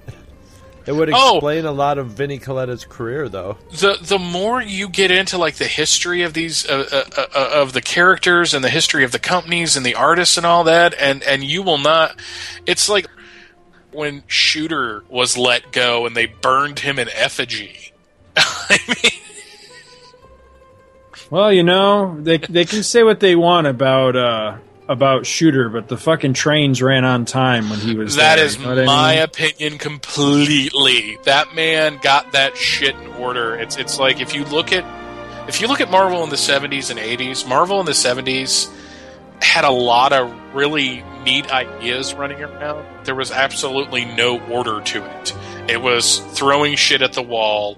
It would Oh. explain a lot of Vinnie Colletta's career, though. the the more you get into like the history of these uh, uh, uh, of the characters and the history of the companies and the artists and all that and and you will not it's like when shooter was let go and they burned him in effigy Well, you know, they they can say what they want about uh about Shooter, but the fucking trains ran on time when he was That there, is you know what I my mean? opinion completely. That man got that shit in order. It's it's like if you look at if you look at Marvel in the 70s and 80s, Marvel in the 70s had a lot of really neat ideas running around. There was absolutely no order to it. It was throwing shit at the wall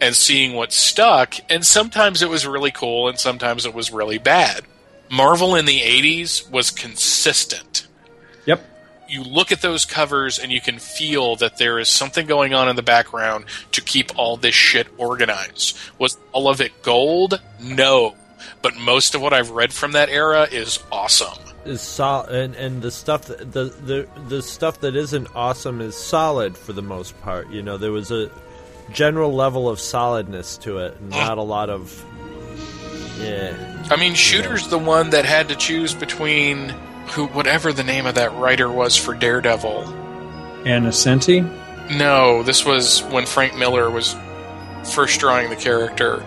and seeing what stuck, and sometimes it was really cool and sometimes it was really bad. Marvel in the 80s was consistent Yep. you look at those covers and you can feel that there is something going on in the background to keep all this shit organized. Was all of it gold? No. But most of what I've read from that era is awesome. Is sol- and and the stuff that, the the the stuff that isn't awesome is solid for the most part. You know, there was a general level of solidness to it, ah. not a lot of yeah. I mean, Shooter's the one that had to choose between who, whatever the name of that writer was for Daredevil. Ann Nocenti? No, this was when Frank Miller was first drawing the character.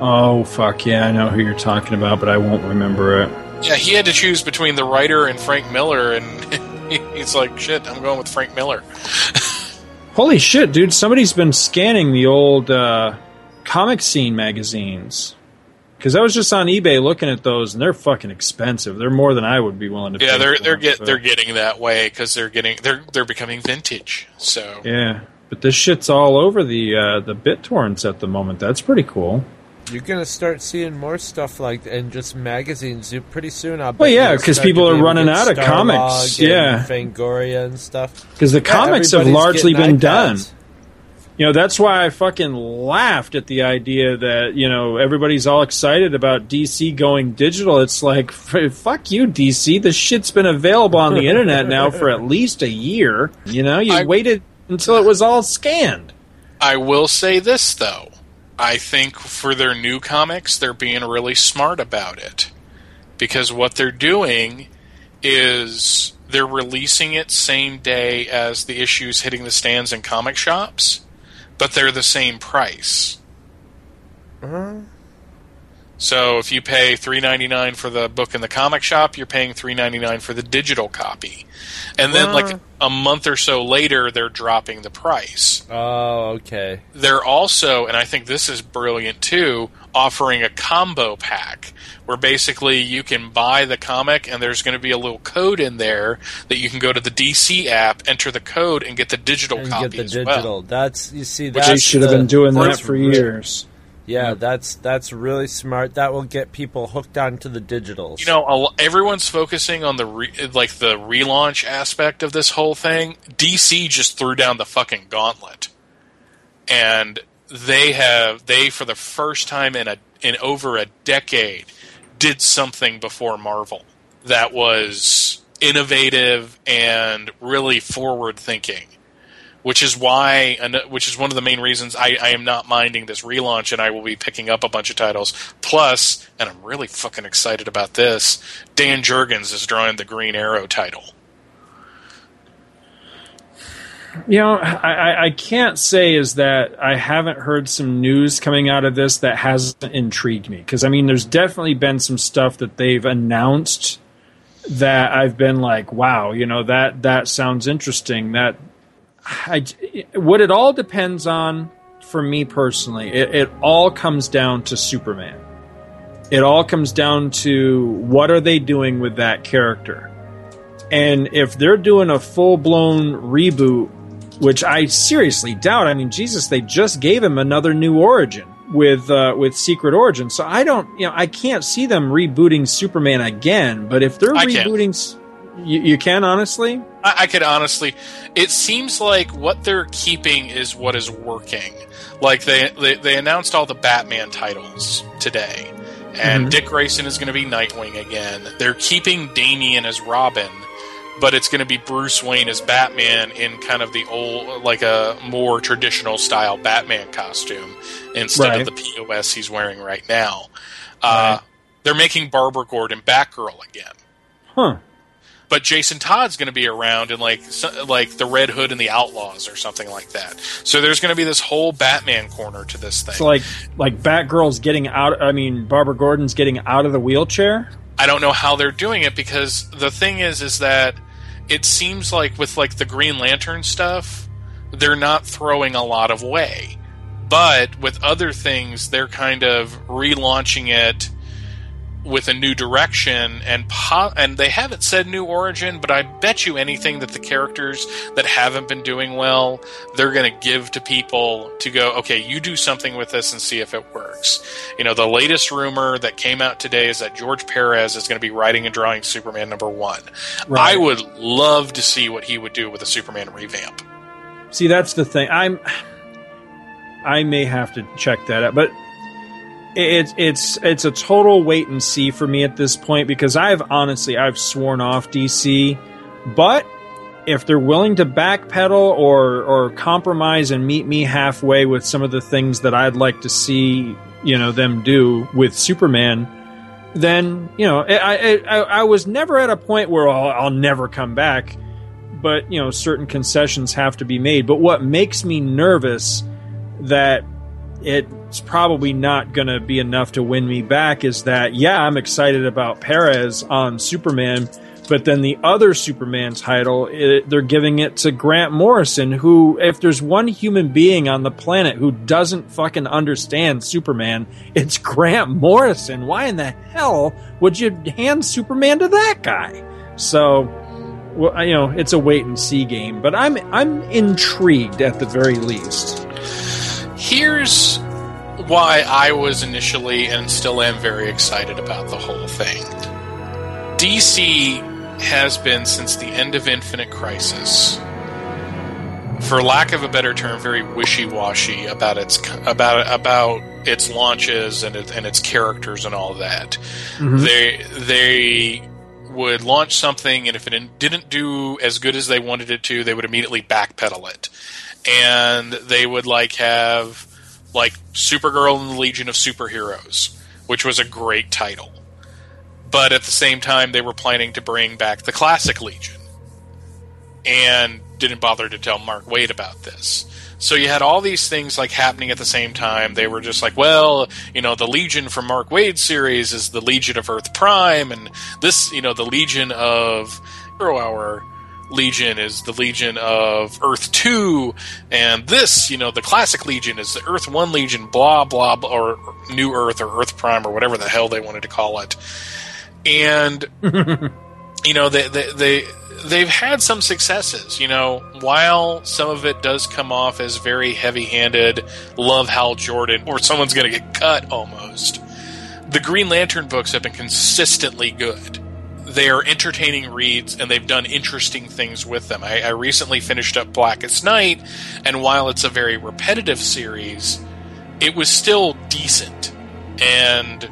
Oh fuck yeah, I know who you're talking about, but I won't remember it. Yeah, he had to choose between the writer and Frank Miller, and he's like, "Shit, I'm going with Frank Miller." Holy shit, dude! Somebody's been scanning the old uh, comic scene magazines because I was just on eBay looking at those, and they're fucking expensive. They're more than I would be willing to. Yeah, pay they're they're them, get so- they're getting that way because they're getting they're they're becoming vintage. So Yeah, but this shit's all over the uh, the BitTorrents at the moment. That's pretty cool. You're gonna start seeing more stuff like and just magazines you- pretty soon. I'll bet Well, yeah, you'll 'cause start to people are running out of Starlog comics, and yeah. Fangoria and stuff. Because the Yeah, comics have largely getting been done. You know, that's why I fucking laughed at the idea that, you know, everybody's all excited about DC going digital. It's like, fuck you, DC. This shit's been available on the internet now for at least a year. You know, you waited until it was all scanned. I will say this though, I think for their new comics, they're being really smart about it because what they're doing is they're releasing it same day as the issues hitting the stands in comic shops, but they're the same price. Uh-huh. So if you pay three ninety nine for the book in the comic shop, you're paying three ninety nine for the digital copy, and then like a month or so later, they're dropping the price. Oh, okay. They're also, and I think this is brilliant too, offering a combo pack where basically you can buy the comic and there's going to be a little code in there that you can go to the DC app, enter the code, and get the digital And copy get the as digital. well. That's you see. Which That's they should have been doing that for re- years. Yeah, that's that's really smart. That will get people hooked onto the digitals. You know, everyone's focusing on the re- like the relaunch aspect of this whole thing. DC just threw down the fucking gauntlet, and they have they for the first time in a in over a decade did something before Marvel that was innovative and really forward thinking. Which is why, uh, which is one of the main reasons I, I am not minding this relaunch, and I will be picking up a bunch of titles. Plus, and I'm really fucking excited about this. Dan Jurgens is drawing the Green Arrow title. You know, I, I- I can't say is that I haven't heard some news coming out of this that hasn't intrigued me. Because, I mean, there's definitely been some stuff that they've announced that I've been like, wow, you know, that, that sounds interesting. That, I, what it all depends on, for me personally, it, it all comes down to Superman. It all comes down to what are they doing with that character. And if they're doing a full blown reboot, which I seriously doubt, I mean, Jesus, they just gave him another new origin with uh, with Secret Origin, so I don't, you know, I can't see them rebooting Superman again. But if they're I rebooting, you, you can honestly. I, I could honestly. It seems like what they're keeping is what is working. Like they they, they announced all the Batman titles today, and Mhm. Dick Grayson is going to be Nightwing again. They're keeping Damian as Robin, but it's going to be Bruce Wayne as Batman in kind of the old, like a more traditional style Batman costume instead Right. of the POS he's wearing right now. Uh, They're making Barbara Gordon Batgirl again Huh. But Jason Todd's going to be around in like so- like the Red Hood and the Outlaws or something like that. So there's going to be this whole Batman corner to this thing. So like like Batgirl's getting out. I mean, Barbara Gordon's getting out of the wheelchair. I don't know how they're doing it because the thing is is that it seems like with like the Green Lantern stuff, they're not throwing a lot of way. But with other things, they're kind of relaunching it with a new direction and po- and they haven't said new origin, but I bet you anything that the characters that haven't been doing well, they're going to give to people to go, okay, you do something with this and see if it works. You know, the latest rumor that came out today is that George Perez is going to be writing and drawing Superman number 1. Right. I would love to see what he would do with a Superman revamp. See, that's the thing. I'm. I may have to check that out, but it's it's it's a total wait and see for me at this point because I've honestly I've sworn off DC, but if they're willing to backpedal or or compromise and meet me halfway with some of the things that I'd like to see, you know, them do with Superman, then you know I I, I, was never at a point where I'll, I'll never come back but you know certain concessions have to be made. But what makes me nervous that it's probably not going to be enough to win me back is that yeah i'm excited about perez on superman but then the other superman title it, they're giving it to grant morrison who if there's one human being on the planet who doesn't fucking understand superman it's grant morrison why in the hell would you hand superman to that guy so well, you know, it's a wait and see game, but I'm I'm intrigued at the very least. Here's why I was initially and still am very excited about the whole thing. DC has been since the end of Infinite Crisis, for lack of a better term, very wishy-washy about its about about its launches and it, and its characters and all that. Mhm. They they would launch something, and if it didn't do as good as they wanted it to, they would immediately backpedal it, and they would like have like Supergirl and the Legion of Superheroes, which was a great title. But at the same time, they were planning to bring back the classic Legion, and didn't bother to tell Mark Waid about this. So you had all these things like happening at the same time. They were just like, well, you know, the Legion from Mark Waid's series is the Legion of Earth Prime, and this, you know, the Legion of Zero Hour Legion is the Legion of Earth 2, and this, you know, the classic Legion is the Earth 1 Legion, blah, blah, blah, or New Earth or Earth Prime or whatever the hell they wanted to call it. And, you know, they, they, they, they've had some successes, you know, while some of it does come off as very heavy handed, love Hal Jordan, or someone's going to get cut almost. The Green Lantern books have been consistently good they are entertaining reads and they've done interesting things with them. I, I recently finished up Blackest Night, and while it's a very repetitive series, it was still decent and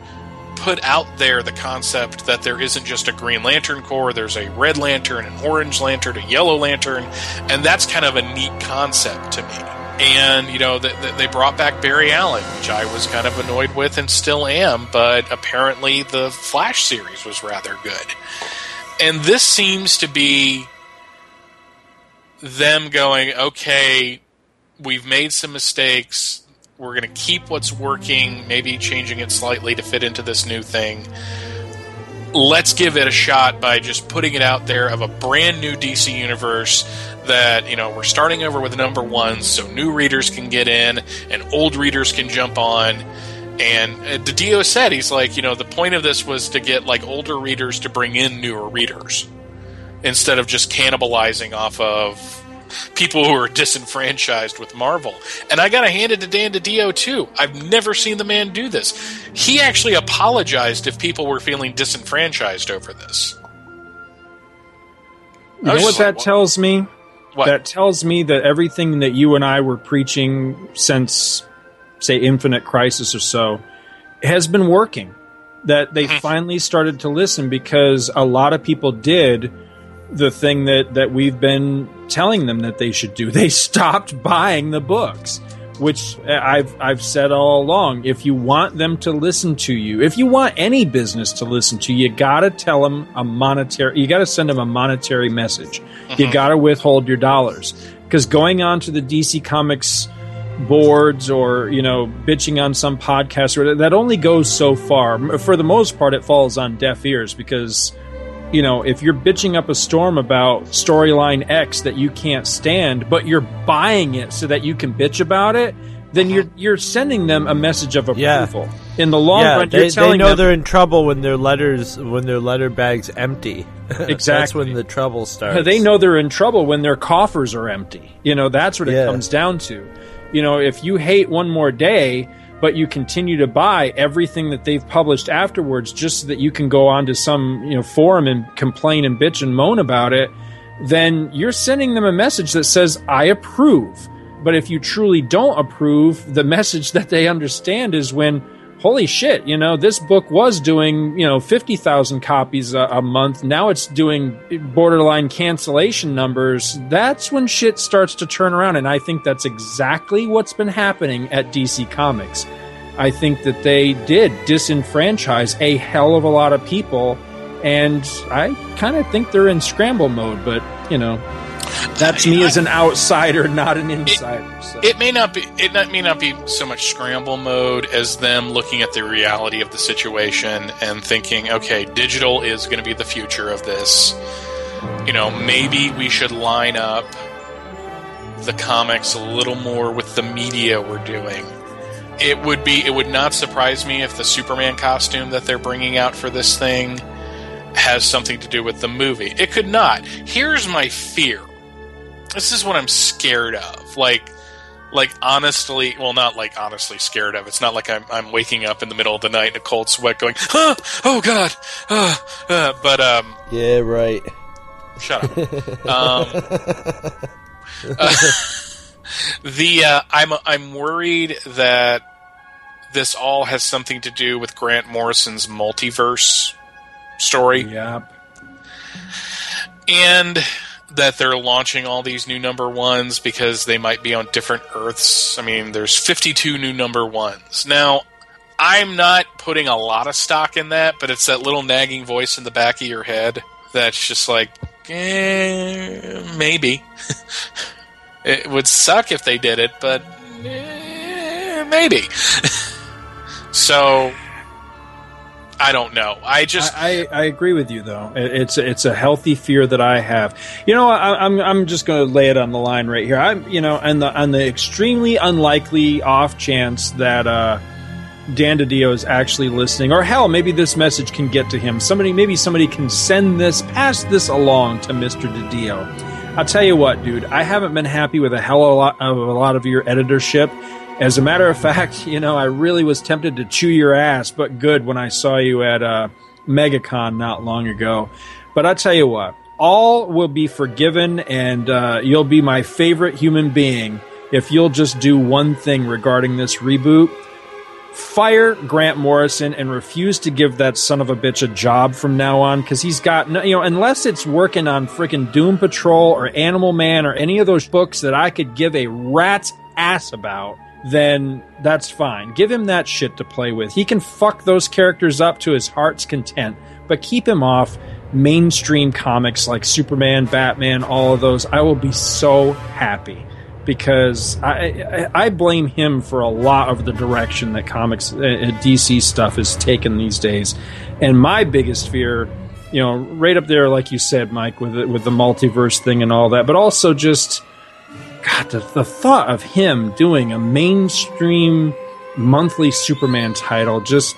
put out there the concept that there isn't just a Green Lantern Corps, there's a Red Lantern, an Orange Lantern, a Yellow Lantern, and that's kind of a neat concept to me. And, you know, th- th- they brought back Barry Allen, which I was kind of annoyed with and still am, but apparently the Flash series was rather good. And this seems to be them going, okay, we've made some mistakes. We're going to keep what's working, maybe changing it slightly to fit into this new thing. Let's give it a shot by just putting it out there of a brand new DC universe that, you know, we're starting over with number one so new readers can get in and old readers can jump on. And uh, DiDio said, he's like, you know, the point of this was to get like older readers to bring in newer readers instead of just cannibalizing off of people who are disenfranchised with Marvel. And I got to hand it to Dan DiDio too. I've never seen the man do this. He actually apologized if people were feeling disenfranchised over this. You know what that tells me? What? That tells me that everything that you and I were preaching since, say, Infinite Crisis or so, has been working. That they mm-hmm. finally started to listen because a lot of people did the thing that, that we've been telling them that they should do. They stopped buying the books, which I've I've said all along. If you want them to listen to you, if you want any business to listen to you, you gotta tell them a monetary. You gotta send them a monetary message. You Mhm. gotta withhold your dollars because going on to the DC Comics boards or you know bitching on some podcast or that only goes so far for the most part it falls on deaf ears because you know if you're bitching up a storm about storyline x that you can't stand but you're buying it so that you can bitch about it then uh-huh. you're you're sending them a message of approval Yeah. in the long yeah, run they, you're they know them they're in trouble when their letters when their letter bag's empty. Exactly. that's when the trouble starts. They know they're in trouble when their coffers are empty. You know, that's what it Yeah. comes down to. You know, if you hate one more day, but you continue to buy everything that they've published afterwards just so that you can go onto some, you know, forum and complain and bitch and moan about it, then you're sending them a message that says, I approve. But if you truly don't approve, the message that they understand is when holy shit, you know, this book was doing, you know, 50,000 copies a, a month. Now it's doing borderline cancellation numbers. That's when shit starts to turn around. And I think that's exactly what's been happening at DC Comics. I think that they did disenfranchise a hell of a lot of people. And I kind of think they're in scramble mode, but, you know, that's me as an outsider, not an insider. so. It may not be. It not, may not be so much scramble mode as them looking at the reality of the situation and thinking, okay, digital is going to be the future of this. You know, maybe we should line up the comics a little more with the media we're doing. It would be. It would not surprise me if the Superman costume that they're bringing out for this thing has something to do with the movie. It could not. Here's my fear. This is what I'm scared of. Like, like honestly, well, not like honestly scared of. It's not like I'm I'm waking up in the middle of the night in a cold sweat, going, "Huh, oh god," uh, uh, but um, Yeah, right. shut up. um, uh, the uh, I'm I'm worried that this all has something to do with Grant Morrison's multiverse story. Yeah. And that they're launching all these new number ones because they might be on different Earths. I mean, there's 52 new number ones. Now, I'm not putting a lot of stock in that, but it's that little nagging voice in the back of your head that's just like, eh, maybe. it would suck if they did it, but eh, maybe. so, I don't know. I just. I, I, I agree with you though. It's it's a healthy fear that I have. You know, I, I'm I'm just going to lay it on the line right here. I'm you know, on the on the extremely unlikely off chance that uh, Dan DiDio is actually listening, or hell, maybe this message can get to him. Somebody, maybe somebody can send this, pass this along to Mister DiDio. I'll tell you what, dude. I haven't been happy with a hell of a lot of a lot of your editorship. As a matter of fact, you know, I really was tempted to chew your ass, but good when I saw you at uh, MegaCon not long ago. But I tell you what, all will be forgiven, and uh, you'll be my favorite human being if you'll just do one thing regarding this reboot. fire Grant Morrison and refuse to give that son of a bitch a job from now on because he's got no, you know, unless it's working on freaking Doom Patrol or Animal Man or any of those books that I could give a rat's ass about, then that's fine. Give him that shit to play with. He can fuck those characters up to his heart's content, but keep him off mainstream comics like Superman, Batman, all of those. I will be so happy because I, I blame him for a lot of the direction that comics uh, DC stuff is taken these days, and my biggest fear, you know, right up there, like you said, Mike, with the, with the multiverse thing and all that, but also just God, the, the thought of him doing a mainstream monthly Superman title just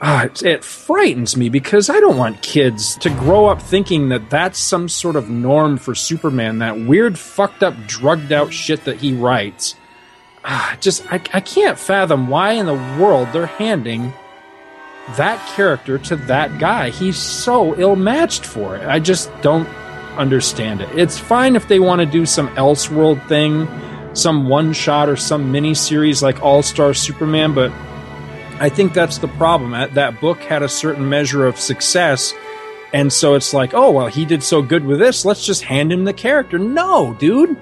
ah, it, it frightens me because I don't want kids to grow up thinking that that's some sort of norm for Superman. That weird, fucked up, drugged out shit that he writes. Ah, just I, I can't fathom why in the world they're handing that character to that guy. He's so ill matched for it. I just don't understand it. It's fine if they want to do some Elseworld thing, some one shot or some mini series like All Star Superman, but I think that's the problem. That, book had a certain measure of success. And so it's like, oh, well, he did so good with this. Let's just hand him the character. No, dude.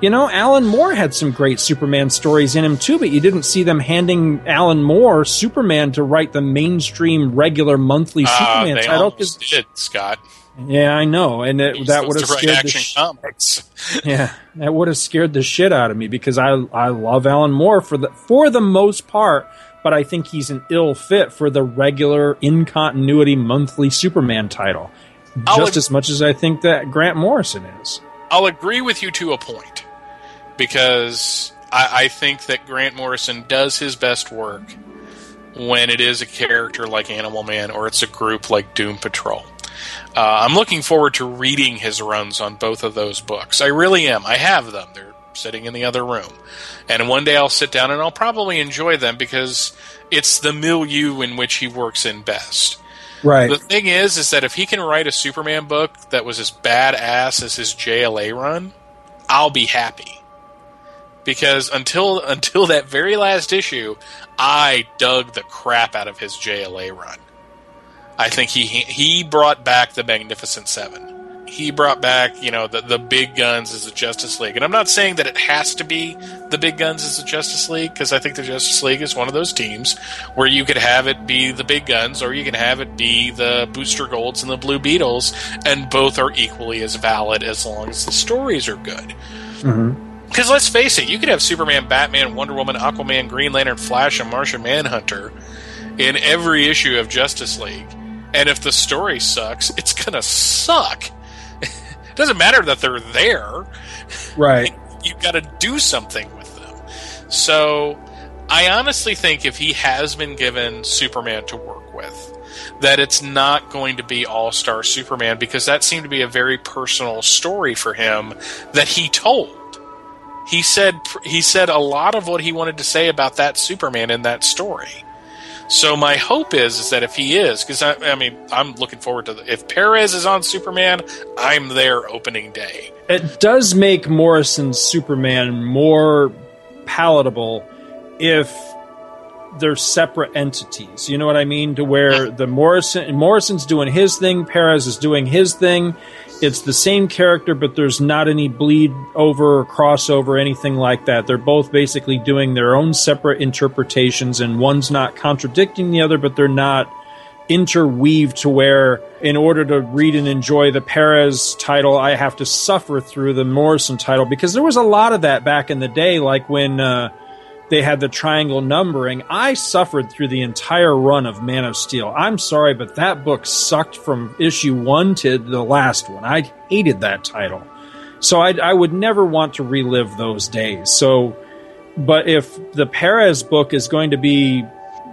You know, Alan Moore had some great Superman stories in him too, but you didn't see them handing Alan Moore Superman to write the mainstream regular monthly Uh, Superman they title. almost did, Scott. Yeah, I know, and it, that would have scared the sh- comics. yeah, that would have scared the shit out of me because I I love Alan Moore for the for the most part, but I think he's an ill fit for the regular in continuity monthly Superman title, I'll just ag- as much as I think that Grant Morrison is. I'll agree with you to a point because I, I think that Grant Morrison does his best work when it is a character like Animal Man or it's a group like Doom Patrol. Uh, I'm looking forward to reading his runs on both of those books. I really am. I have them. They're sitting in the other room. And one day I'll sit down and I'll probably enjoy them because it's the milieu in which he works in best. Right. The thing is, is that if he can write a Superman book that was as badass as his JLA run, I'll be happy. Because until until that very last issue, I dug the crap out of his JLA run. I think he he brought back the Magnificent Seven. He brought back, you know, the the big guns as the Justice League. And I'm not saying that it has to be the big guns as the Justice League, because I think the Justice League is one of those teams where you could have it be the big guns, or you can have it be the Booster Golds and the Blue Beetles, and both are equally as valid as long as the stories are good. Mm-hmm. Because let's face it, you could have Superman, Batman, Wonder Woman, Aquaman, Green Lantern, Flash, and Martian Manhunter in every issue of Justice League. And if the story sucks, it's going to suck. it doesn't matter that they're there. Right. You've got to do something with them. So I honestly think if he has been given Superman to work with, that it's not going to be All Star Superman because that seemed to be a very personal story for him that he told he said he said a lot of what he wanted to say about that Superman in that story. So my hope is is that if he is, because I, I mean I'm looking forward to the, if Perez is on Superman, I'm there opening day. It does make Morrison's Superman more palatable if they're separate entities. You know what I mean? To where the Morrison Morrison's doing his thing, Perez is doing his thing. It's the same character, but there's not any bleed over or crossover, anything like that. They're both basically doing their own separate interpretations, and one's not contradicting the other, but they're not interweaved to where, in order to read and enjoy the Perez title, I have to suffer through the Morrison title because there was a lot of that back in the day, like when. Uh, they had the triangle numbering. I suffered through the entire run of Man of Steel. I'm sorry, but that book sucked from issue one to the last one. I hated that title. So I, I would never want to relive those days. So, but if the Perez book is going to be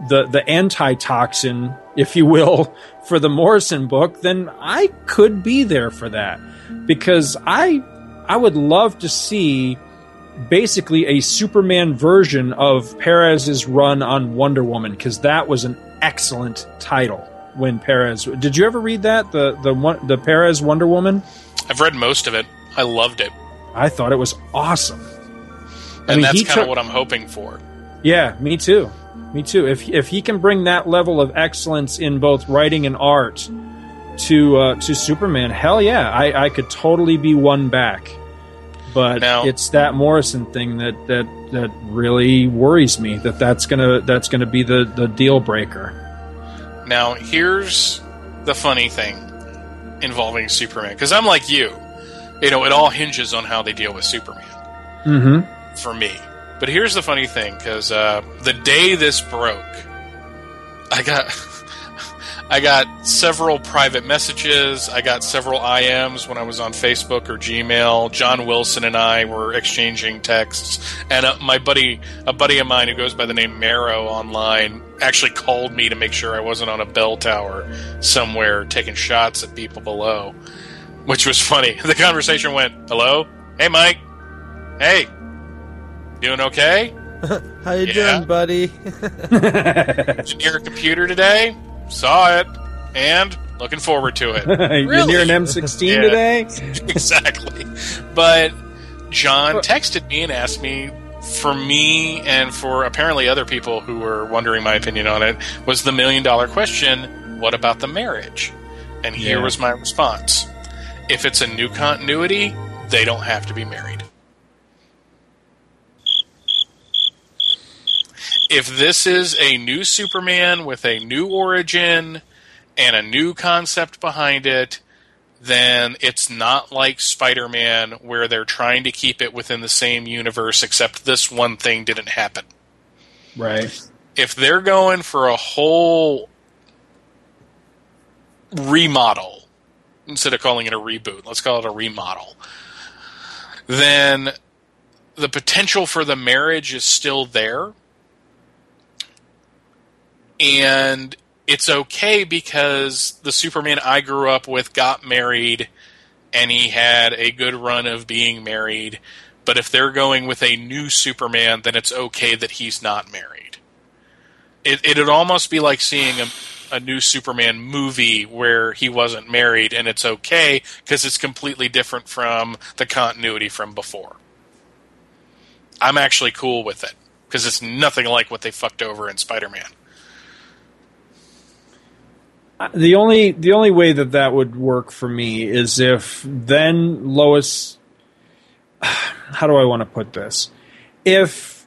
the, the antitoxin, if you will, for the Morrison book, then I could be there for that because I, I would love to see basically a Superman version of Perez's run on Wonder Woman because that was an excellent title when Perez. Did you ever read that the the one the Perez Wonder Woman? I've read most of it. I loved it, I thought it was awesome. and that's he kind of took- what I'm hoping for. Yeah, me too. Me too. If if he can bring that level of excellence in both writing and art to uh, to Superman, hell yeah, I, I could totally be one back. But Now- it's that Morrison thing that, that that really worries me. That that's gonna that's gonna be the, the deal breaker. Now, here's the funny thing involving Superman, because I'm like you. You know, it all hinges on how they deal with Superman Mm-hmm. for me. But here's the funny thing, because uh, the day this broke, I got I got several private messages. I got several IMs when I was on Facebook or Gmail. John Wilson and I were exchanging texts, and uh, my buddy, a buddy of mine who goes by the name Marrow online, actually called me to make sure I wasn't on a bell tower somewhere taking shots at people below, which was funny. The conversation went, "Hello, hey Mike, hey, doing okay? How you Yeah. doing, buddy? A computer today? Saw it, and looking forward to it. You're near an M16 Yeah. today. exactly. But John texted me and asked me for me and for apparently other people who were wondering my opinion on it was the million dollar question what about the marriage? And here Yeah. was my response. If it's a new continuity, they don't have to be married. If this is a new Superman with a new origin and a new concept behind it, then it's not like Spider Man where they're trying to keep it within the same universe, except this one thing didn't happen. Right. If they're going for a whole remodel, instead of calling it a reboot, let's call it a remodel, then the potential for the marriage is still there. And it's okay because the Superman I grew up with got married and he had a good run of being married. But if they're going with a new Superman, then it's okay that he's not married. It, it'd almost be like seeing a, a new Superman movie where he wasn't married, and it's okay because it's completely different from the continuity from before. I'm actually cool with it because it's nothing like what they fucked over in Spider Man. The only the only way that that would work for me is if then Lois. How do I want to put this? If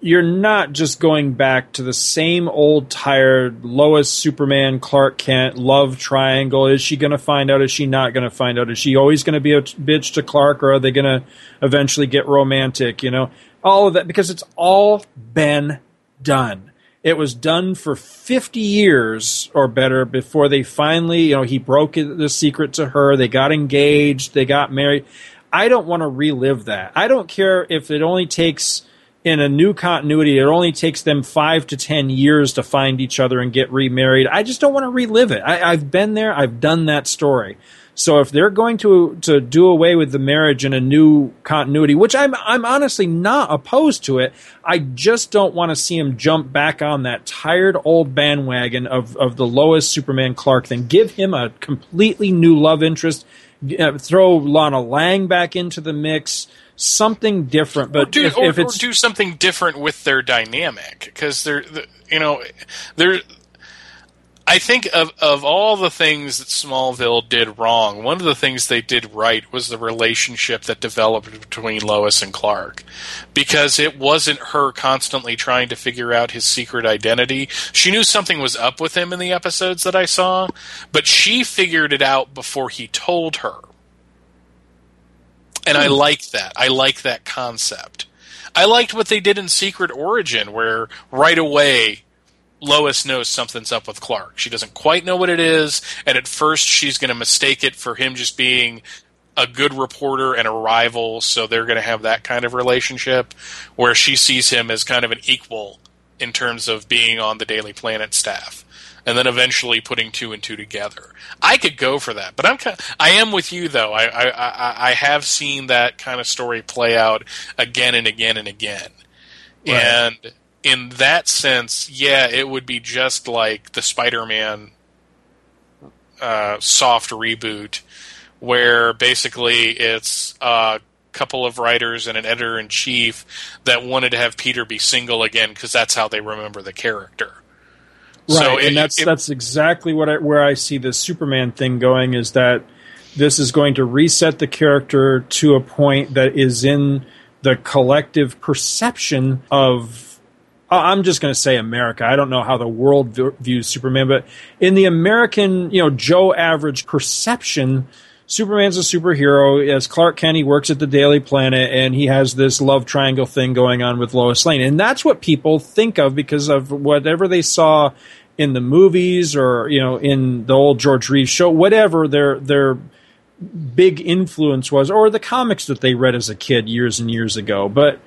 you're not just going back to the same old tired Lois, Superman, Clark Kent love triangle. Is she going to find out? Is she not going to find out? Is she always going to be a bitch to Clark, or are they going to eventually get romantic? You know, all of that because it's all been done. It was done for 50 years or better before they finally, you know, he broke the secret to her. They got engaged. They got married. I don't want to relive that. I don't care if it only takes in a new continuity, it only takes them five to ten years to find each other and get remarried. I just don't want to relive it. I, I've been there. I've done that story. So if they're going to to do away with the marriage in a new continuity, which I'm I'm honestly not opposed to it, I just don't want to see him jump back on that tired old bandwagon of of the Lois Superman Clark thing. Give him a completely new love interest. Uh, throw Lana Lang back into the mix. Something different, but or do, if, or, if it's or do something different with their dynamic because they're the, you know they're I think of of all the things that Smallville did wrong, one of the things they did right was the relationship that developed between Lois and Clark. Because it wasn't her constantly trying to figure out his secret identity. She knew something was up with him in the episodes that I saw, but she figured it out before he told her. And I hmm. like that. I like that concept. I liked what they did in Secret Origin, where right away Lois knows something's up with Clark. She doesn't quite know what it is, and at first she's going to mistake it for him just being a good reporter and a rival, so they're going to have that kind of relationship where she sees him as kind of an equal in terms of being on the Daily Planet staff. And then eventually putting two and two together. I could go for that, but I'm kind I am with you though. I, I I I have seen that kind of story play out again and again and again. Right. And in that sense, yeah, it would be just like the Spider-Man uh, soft reboot, where basically it's a couple of writers and an editor in chief that wanted to have Peter be single again because that's how they remember the character. Right, So and that's it- that's exactly what I, where I see the Superman thing going is that this is going to reset the character to a point that is in the collective perception of. I- I'm just going to say America. I don't know how the world views Superman, but in the American, you know, Joe average perception, Superman's a superhero. As Clark Kent, he works at the Daily Planet, and he has this love triangle thing going on with Lois Lane, and that's what people think of because of whatever they saw in the movies or you know in the old George Reeves show, whatever their their big influence was, or the comics that they read as a kid years and years ago. But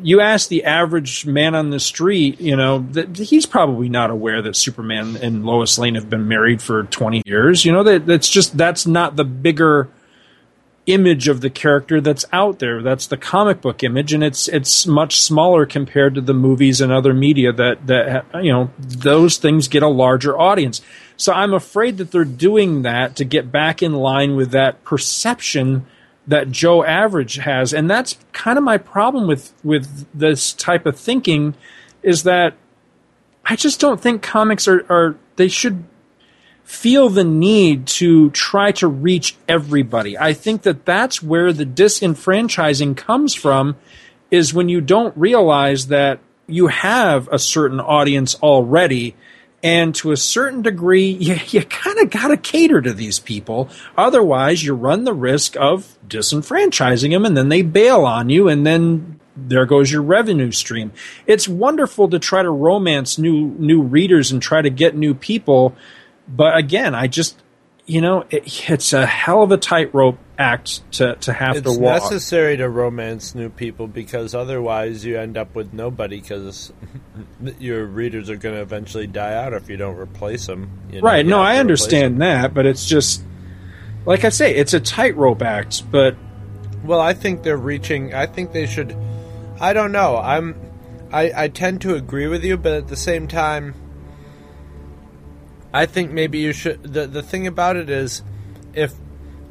you ask the average man on the street, you know, that he's probably not aware that Superman and Lois Lane have been married for 20 years. You know, that that's just that's not the bigger image of the character that's out there. That's the comic book image and it's it's much smaller compared to the movies and other media that that you know, those things get a larger audience. So I'm afraid that they're doing that to get back in line with that perception that Joe Average has, and that's kind of my problem with with this type of thinking, is that I just don't think comics are, are they should feel the need to try to reach everybody. I think that that's where the disenfranchising comes from, is when you don't realize that you have a certain audience already. And to a certain degree, you, you kind of got to cater to these people. Otherwise, you run the risk of disenfranchising them and then they bail on you and then there goes your revenue stream. It's wonderful to try to romance new new readers and try to get new people, but again, I just you know, it, it's a hell of a tightrope act to, to have it's to walk. It's necessary to romance new people because otherwise you end up with nobody because your readers are going to eventually die out if you don't replace them. You know, right. No, I understand that, but it's just like I say, it's a tightrope act. But Well, I think they're reaching. I think they should. I don't know. I'm. I, I tend to agree with you, but at the same time, I think maybe you should. The the thing about it is, if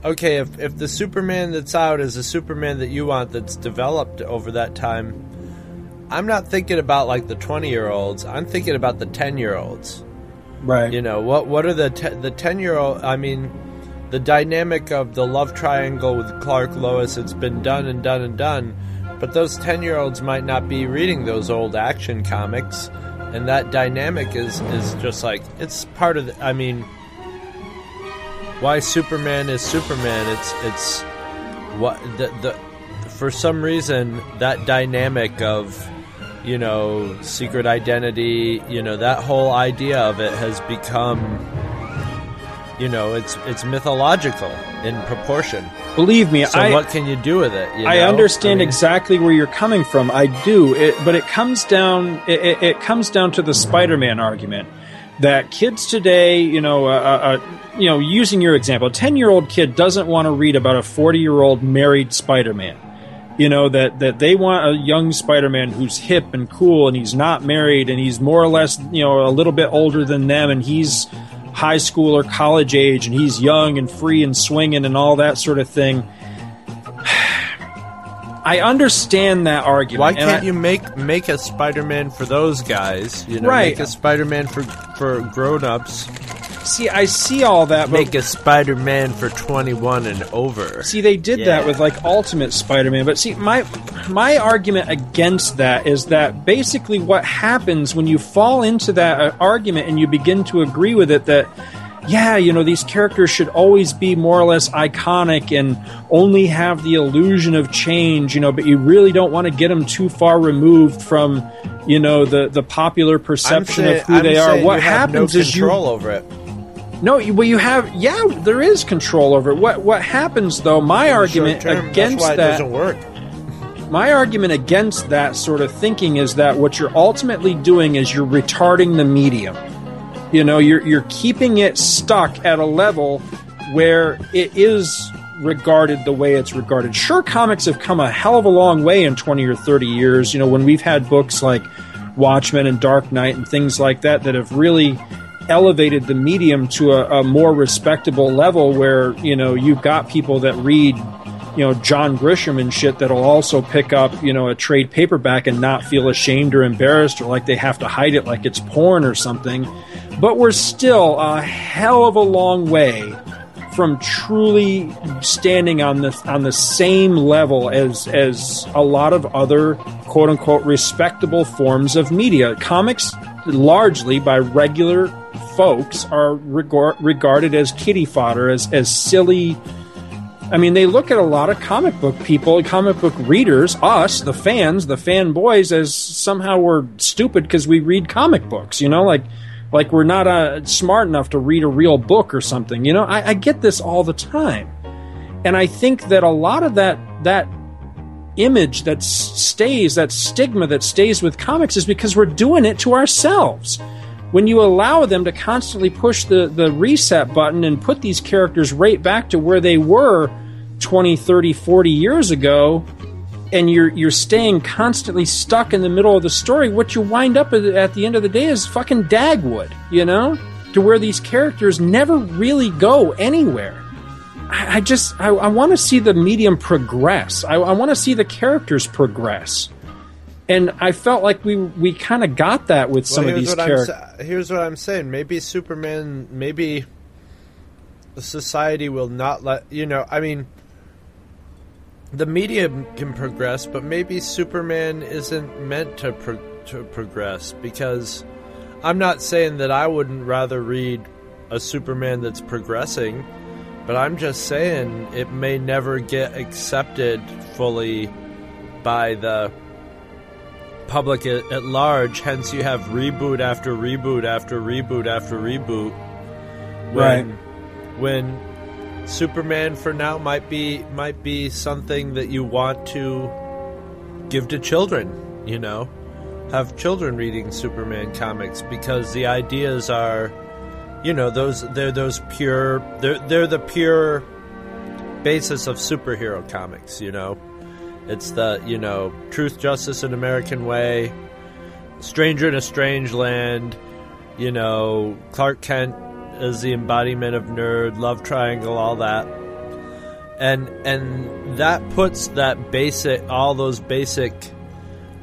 okay, if if the Superman that's out is a Superman that you want that's developed over that time, I'm not thinking about like the twenty year olds. I'm thinking about the ten year olds. right, You know what? What are the te- the ten year old? I mean, the dynamic of the love triangle with Clark Lois. It's been done and done and done, but those ten year olds might not be reading those old action comics, and that dynamic is is just like it's part of. The, I mean, why Superman is Superman? It's it's what the the for some reason that dynamic of you know secret identity you know that whole idea of it has become you know it's it's mythological in proportion believe me, so I what can you do with it you I know? understand mean, exactly where you're coming from. I do, it, but it comes down. It, it, it comes down to the Spider-Man argument that kids today, you know, uh, uh, uh, you know, using your example, a ten-year-old kid doesn't want to read about a forty-year-old married Spider-Man. You know that that they want a young Spider-Man who's hip and cool, and he's not married, and he's more or less, you know, a little bit older than them, and he's high school or college age, and he's young and free and swinging and all that sort of thing. I understand that argument. why can't I- you make make a Spider-Man for those guys? You know, Right. make a Spider-Man for for grown-ups. See, I see all that, but Make a Spider-Man for 21 and over. See, they did that with like Ultimate Spider-Man, but see, my my argument against that is that basically what happens when you fall into that uh, argument and you begin to agree with it that yeah, you know, these characters should always be more or less iconic and only have the illusion of change, you know, but you really don't want to get them too far removed from, you know, the the popular perception say- of who I'm they are. What happens no is you control over it. no, well, you have. Yeah, there is control over it. What what happens though? My argument term, against that. doesn't work. My argument against that sort of thinking is that what you're ultimately doing is you're retarding the medium. You know, you're you're keeping it stuck at a level where it is regarded the way it's regarded. Sure, comics have come a hell of a long way in 20 or 30 years. You know, when we've had books like Watchmen and Dark Knight and things like that that have really elevated the medium to a, a more respectable level where, you know, you've got people that read you know John Grisham and shit that'll also pick up you know a trade paperback and not feel ashamed or embarrassed or like they have to hide it like it's porn or something. But we're still a hell of a long way from truly standing on the on the same level as as a lot of other quote unquote respectable forms of media. Comics largely by regular folks are regard, regarded as kitty fodder as as silly I mean, they look at a lot of comic book people, comic book readers, us, the fans, the fanboys, as somehow we're stupid because we read comic books. You know, like like we're not uh, smart enough to read a real book or something. You know, I, I get this all the time, and I think that a lot of that that image that stays, that stigma that stays with comics, is because we're doing it to ourselves. When you allow them to constantly push the, the reset button and put these characters right back to where they were 20, 30, 40 years ago, and you're you're staying constantly stuck in the middle of the story, what you wind up at, the end of the day is fucking Dagwood, you know, to where these characters never really go anywhere. I, I just I, I want to see the medium progress. I, I want to see the characters progress, and I felt like we we kind of got that with some of these characters. here's what I'm saying. Maybe Superman. Maybe the society will not let you know. I mean, the media can progress, but maybe Superman isn't meant to pro- to progress because I'm not saying that I wouldn't rather read a Superman that's progressing, but I'm just saying it may never get accepted fully by the public at, at large. Hence, you have reboot after reboot after reboot after reboot. Right. When Superman for now might be might be something that you want to give to children. You know, have children reading Superman comics because the ideas are, you know, those they're those pure they're they're the pure basis of superhero comics. You know. It's the, you know, truth, justice, and American way, stranger in a strange land, you know, Clark Kent is the embodiment of nerd, love triangle, all that. And and that puts that basic all those basic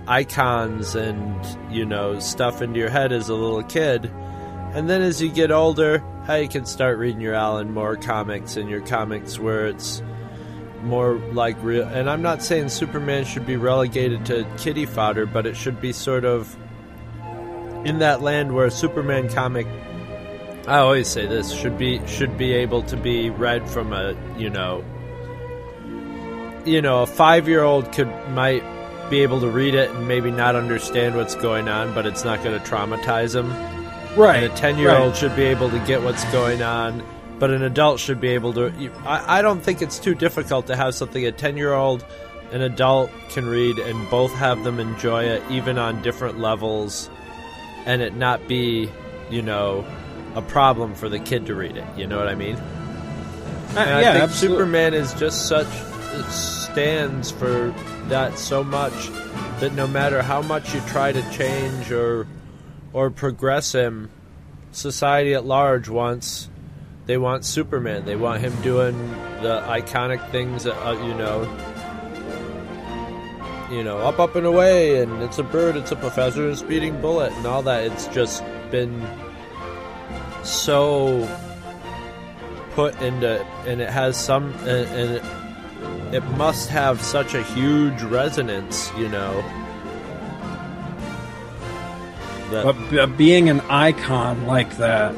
icons and, you know, stuff into your head as a little kid. And then as you get older, how you can start reading your Alan Moore comics and your comics where it's more like real. And I'm not saying Superman should be relegated to kitty fodder, but it should be sort of in that land where a Superman comic. I always say this should be should be able to be read from a you know you know a five year old could might be able to read it and maybe not understand what's going on, but it's not going to traumatize them. Right. And a ten year old right. should be able to get what's going on, but an adult should be able to. I, I don't think it's too difficult to have something a ten year old, an adult can read, and both have them enjoy it, even on different levels, and it not be, you know, a problem for the kid to read it. You know what I mean? And I yeah, think absolute- Superman is just such it stands for that so much that no matter how much you try to change or or progress him, society at large wants they want Superman. They want him doing the iconic things that uh, you know, you know, up, up and away, and it's a bird, it's a professor, and a speeding bullet, and all that. It's just been so put into, it and it has some, and, and it, it must have such a huge resonance, you know. That but b- being an icon like that,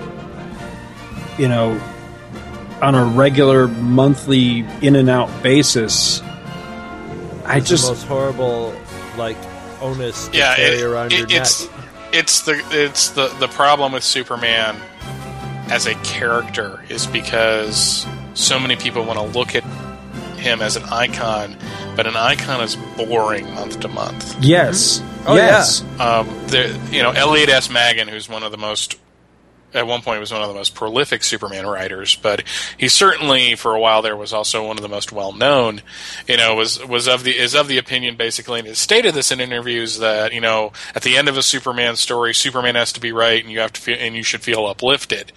you know, on a regular monthly in and out basis, I just the most horrible, like onus to yeah, carry it- around your it's neck. it's the it's the the problem with Superman as a character is because so many people want to look at him as an icon, but an icon is boring month to month. yes, Oh, yes, Um, the you know Elliot S. Maggin, who's one of the most at one point was one of the most prolific Superman writers, but he certainly for a while there was also one of the most well known. You know, was was of the is of the opinion basically, and has stated this in interviews that you know at the end of a Superman story, Superman has to be right, and you have to feel, and you should feel uplifted.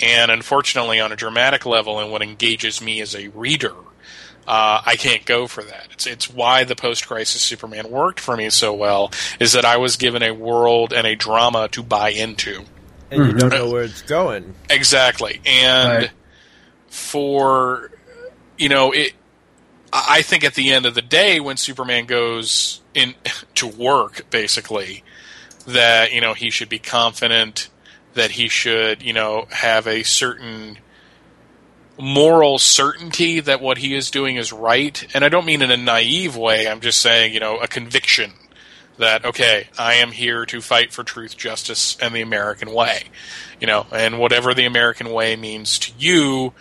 And unfortunately, on a dramatic level, and what engages me as a reader. uh, I can't go for that. It's it's why the post crisis Superman worked for me so well is that I was given a world and a drama to buy into. And you mm-hmm. don't know where it's going. Exactly. And Right. for you know, it I I think at the end of the day when Superman goes in to work basically that, you know, he should be confident that he should, you know, have a certain moral certainty that what he is doing is right. And I don't mean in a naive way. I'm just saying, you know, a conviction that okay, I am here to fight for truth, justice, and the American way. You know, and whatever the American way means to you,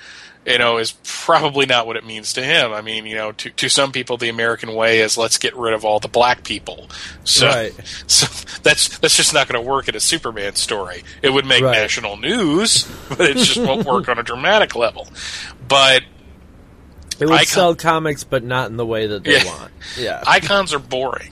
you know, is probably not what it means to him. I mean, you know, to to some people, the American way is let's get rid of all the black people. So, Right. so that's that's just not going to work in a Superman story. It would make Right. national news, but it just won't work on a dramatic level. But It would Icon- sell comics, but not in the way that they Yeah. want. Yeah. icons are boring.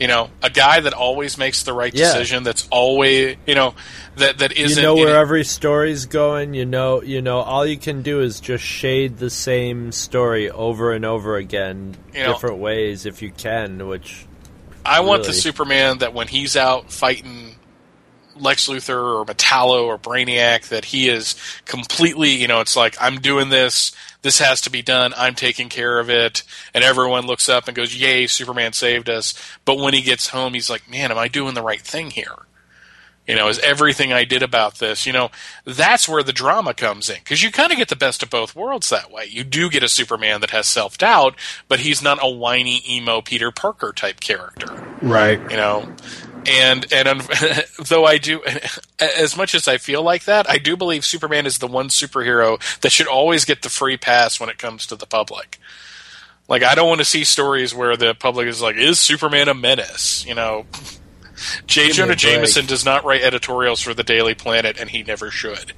You know, a guy that always makes the right Yeah. decision. That's always you know that that you know where every story's going. You know, you know. All you can do is just shade the same story over and over again, You know- different ways if you can. Which I want the Superman that when he's out fighting Lex Luthor or Metallo or Brainiac, that he is completely, you know, it's like, I'm doing this, this has to be done, I'm taking care of it, and everyone looks up and goes, Yay, Superman saved us. But when he gets home, he's like, Man, am I doing the right thing here? You know, is everything I did about this, you know, that's where the drama comes in. Because you kind of get the best of both worlds that way. You do get a Superman that has self doubt, but he's not a whiny, emo Peter Parker type character Right. you know and and though i do as much as i feel like that i do believe superman is the one superhero that should always get the free pass when it comes to the public. Like i don't want to see stories where the public is like is superman a menace? You know? J Give jonah jameson does not write editorials for the daily planet and he never should.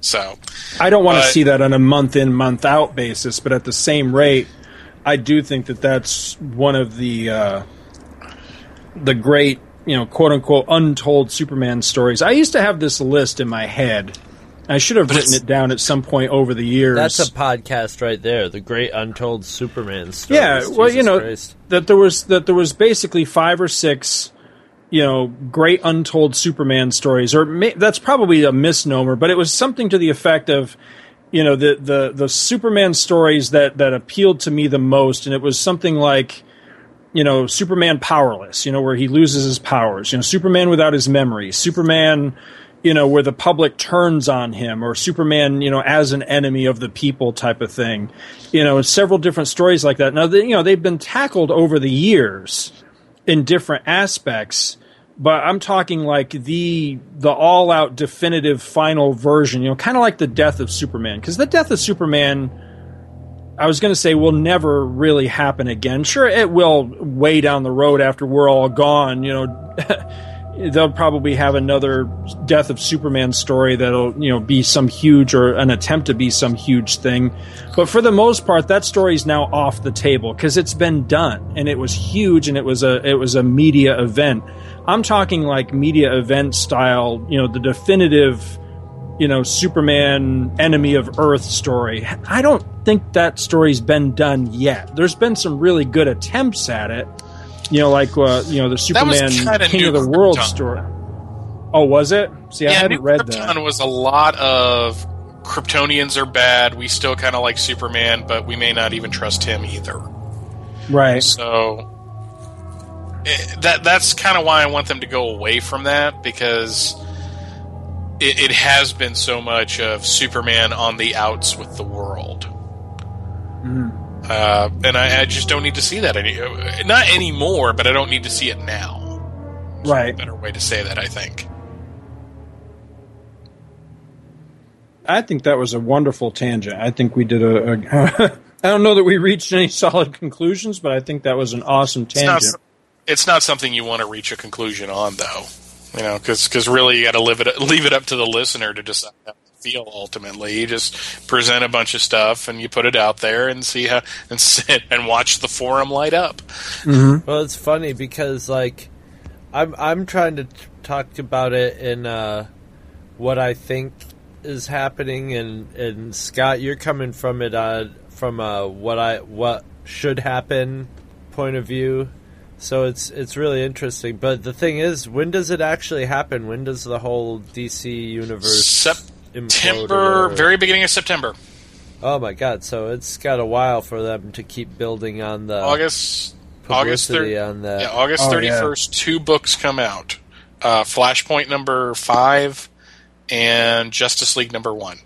So I don't want to see that on a month in, month out basis, but at the same rate, I do think that that's one of the uh, the great, you know, quote unquote, untold Superman stories. I used to have this list in my head. I should have written it down at some point over the years. that's a podcast right there. The Great Untold Superman stories. yeah, well, you know Christ. that there was that there was basically five or six, you know, great untold Superman stories, or may, that's probably a misnomer, but it was something to the effect of, you know, the the the Superman stories that that appealed to me the most, and it was something like. You know, Superman powerless, you know, where he loses his powers. You know, Superman without his memories. Superman, you know, where the public turns on him, or Superman, you know, as an enemy of the people type of thing. You know, several different stories like that. Now, they, you know, they've been tackled over the years in different aspects, but I'm talking like the the all out definitive final version. You know, kind of like the death of Superman, because the death of Superman. I was going to say will never really happen again. Sure, it will way down the road after we're all gone. You know, they'll probably have another death of Superman story that'll you know be some huge or an attempt to be some huge thing. But for the most part, that story is now off the table because it's been done and it was huge and it was a it was a media event. I'm talking like media event style. You know, the definitive you know, Superman enemy of Earth story. I don't think that story's been done yet. There's been some really good attempts at it. You know, like uh, you know the Superman King of the World story. Oh, was it? See, I hadn't New read Krypton that. was a lot of Kryptonians are bad. We still kind of like Superman, but we may not even trust him either. Right. So eh, that that's kind of why I want them to go away from that because it, it has been so much of Superman on the outs with the world. Uh, and I, I just don't need to see that any, not anymore, but I don't need to see it now. Right. Better way to say that, I think. I think that was a wonderful tangent. I think we did a. a I don't know that we reached any solid conclusions, but I think that was an awesome It's not, tangent. it's not something you want to reach a conclusion on, though. You know, because really you got to leave it leave it up to the listener to decide how they feel. Ultimately, you just present a bunch of stuff and you put it out there and see how and sit and watch the forum light up. Well, it's funny because like I'm I'm trying to t- talk about it in uh, what I think is happening, and and Scott, you're coming from it uh, from a what I what should happen point of view. So it's it's really interesting. But the thing is, when does it actually happen? When does the whole DC universe September, whatever? very beginning of September, Oh my god! So it's got a while for them to keep building on the August, August publicity thir- on that. yeah, August Oh, thirty yeah. first. Two books come out: uh, Flashpoint number five and Justice League number one.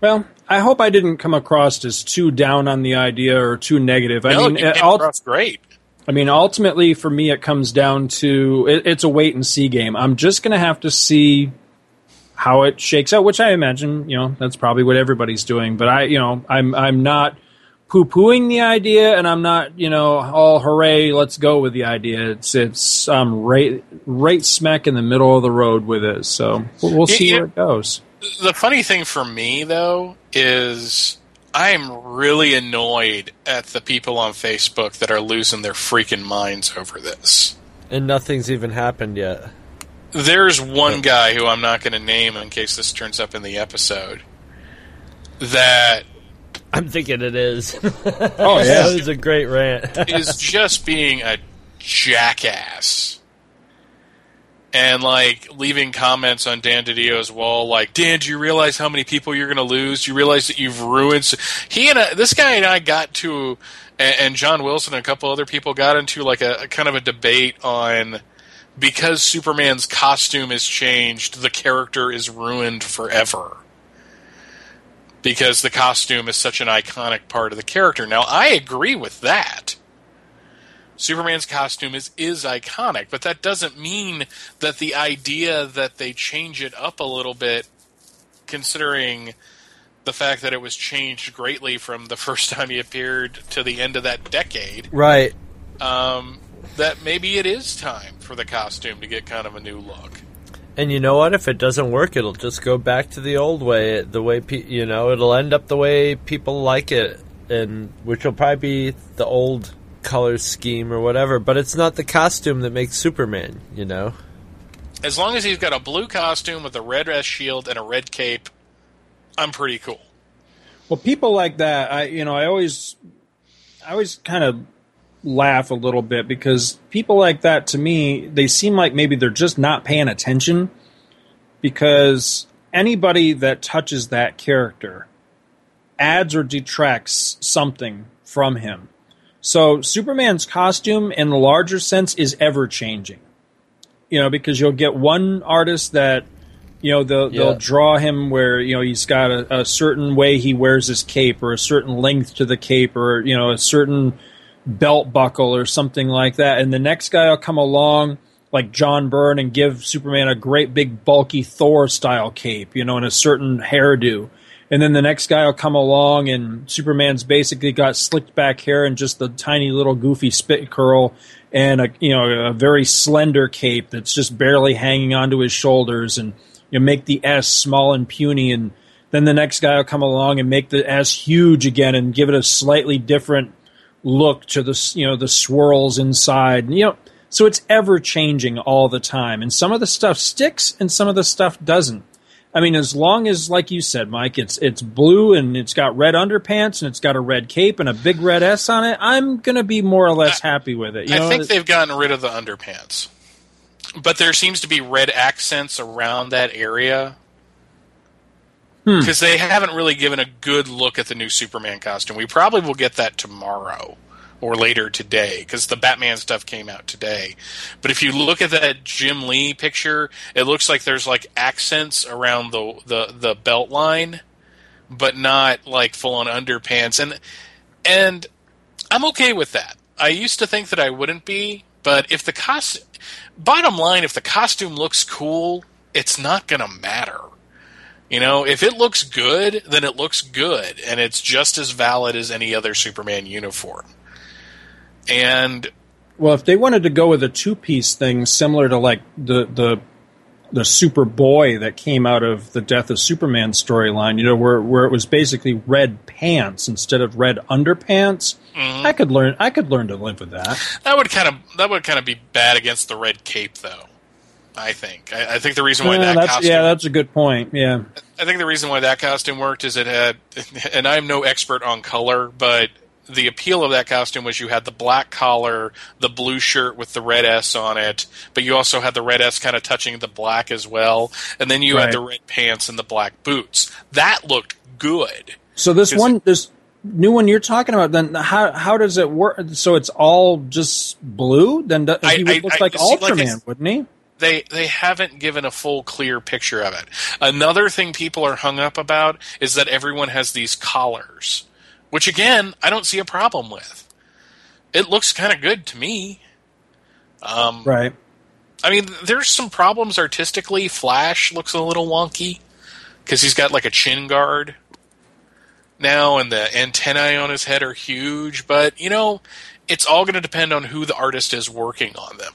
Well, I hope I didn't come across as too down on the idea or too negative. I mean, came ult- across great. I mean, ultimately, for me, it comes down to it, it's a wait and see game. I'm just going to have to see how it shakes out, which I imagine, you know, that's probably what everybody's doing. But I, you know, I'm I'm not poo pooing the idea, and I'm not, you know, all hooray, let's go with the idea. It's it's um right right smack in the middle of the road with it. So we'll, we'll Yeah, see yeah. where it goes. The funny thing for me, though, is I'm really annoyed at the people on Facebook that are losing their freaking minds over this. and nothing's even happened yet. There's one guy who I'm not going to name in case this turns up in the episode that I'm thinking it is. Oh yeah, that was a great rant. is just being a jackass. And like leaving comments on Dan Didio's wall, like Dan, do you realize how many people you're going to lose? Do you realize that you've ruined? He and I, this guy and I got to, and, John Wilson and a couple other people got into like a, a kind of a debate on because Superman's costume is changed, the character is ruined forever because the costume is such an iconic part of the character. Now, I agree with that. Superman's costume is is iconic, but that doesn't mean that the idea that they change it up a little bit considering the fact that it was changed greatly from the first time he appeared to the end of that decade, right. um, that maybe it is time for the costume to get kind of a new look. And you know what? If it doesn't work, it'll just go back to the old way. The way pe- you know, it'll end up the way people like it, and which will probably be the old color scheme or whatever. But it's not the costume that makes Superman. You know. As long as he's got a blue costume with a red S shield and a red cape, I'm pretty cool. Well, people like that, I you know, I always, I always kind of laugh a little bit because people like that to me, they seem like maybe they're just not paying attention because anybody that touches that character adds or detracts something from him. So Superman's costume, in the larger sense, is ever changing. You know, because you'll get one artist that you know they'll, Yeah. they'll draw him where you know he's got a, a certain way he wears his cape or a certain length to the cape or you know a certain belt buckle or something like that and the next guy will come along like John Byrne and give Superman a great big bulky Thor style cape you know and a certain hairdo and then the next guy will come along and Superman's basically got slicked back hair and just the tiny little goofy spit curl and a you know a very slender cape that's just barely hanging onto his shoulders and you know, make the S small and puny. And then the next guy will come along and make the S huge again and give it a slightly different look to the you know the swirls inside. You know so it's ever changing all the time. And some of the stuff sticks and some of the stuff doesn't I mean, as long as, like you said, Mike, it's it's blue and it's got red underpants and it's got a red cape and a big red S on it, I'm gonna be more or less happy with it. You I know, think they've gotten rid of the underpants. But there seems to be red accents around that area. Hmm. Because they haven't really given a good look at the new Superman costume. We probably will get that tomorrow or later today because the Batman stuff came out today. But if you look at that Jim Lee picture, it looks like there's like accents around the the, the belt line, but not like full on underpants. And and I'm okay with that. I used to think that I wouldn't be, but if the cost bottom line, if the costume looks cool, it's not gonna matter. You know, if it looks good, then it looks good, and it's just as valid as any other Superman uniform. And well, if they wanted to go with a two piece thing similar to like the the the Superboy that came out of the Death of Superman storyline, you know, where where it was basically red pants instead of red underpants, mm-hmm. I could learn I could learn to live with that. that would kind of that would kind of be bad against the red cape, though. I think. I, I think the reason why Yeah, that that's costume yeah, that's a good point. Yeah, I think the reason why that costume worked is it had, and I'm no expert on color, but the appeal of that costume was you had the black collar, the blue shirt with the red S on it, but you also had the red S kind of touching the black as well, and then you Right. had the red pants and the black boots. That looked good. So this one, this new one you're talking about, then how how does it work? So it's all just blue? Then do- I- he would I- look I- like see, like Ultraman, it's- wouldn't he? they they haven't given a full clear picture of it. Another thing people are hung up about is that everyone has these collars, which again I don't see a problem with. It looks kind of good to me. Um, Right. I mean, there's some problems artistically. Flash looks a little wonky because he's got like a chin guard now, and the antennae on his head are huge. But you know, it's all going to depend on who the artist is working on them.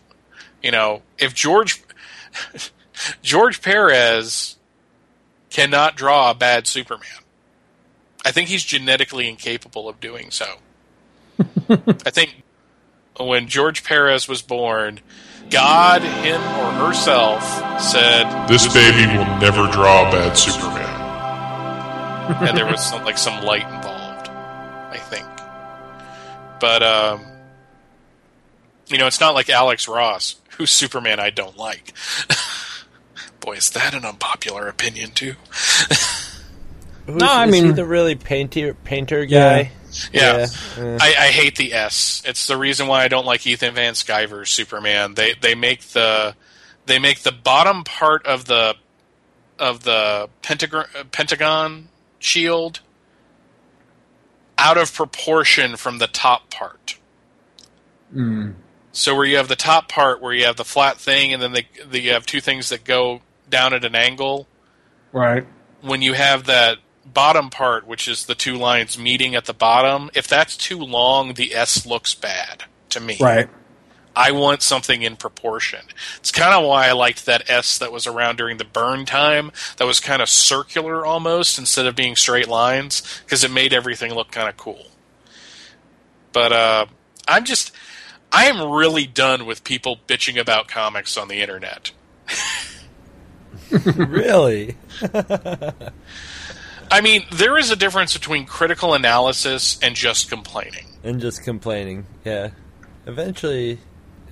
You know, if George George Perez cannot draw a bad Superman, I think he's genetically incapable of doing so. I think when George Perez was born, God, him or herself, said, This baby will never draw a bad Superman. and there was some, like some light involved, I think. But um, you know, it's not like Alex Ross, who's Superman I don't like. Boy, is that an unpopular opinion too? Who's, No, I is he mean- the really painter painter guy. Yeah, Yeah. I, I hate the S. It's the reason why I don't like Ethan Van Sciver's Superman. They they make the they make the bottom part of the of the pentagon pentagon shield out of proportion from the top part. Mm. So where you have the top part where you have the flat thing, and then they, they you have two things that go down at an angle. Right. When you have that bottom part, which is the two lines meeting at the bottom, if that's too long, the S looks bad to me. Right. I want something in proportion. It's kind of why I liked that S that was around during the Byrne time. That was kind of circular almost instead of being straight lines because it made everything look kind of cool. But uh, I'm just, I am really done with people bitching about comics on the internet. really? I mean, there is a difference between critical analysis and just complaining. and just complaining. Yeah. Eventually,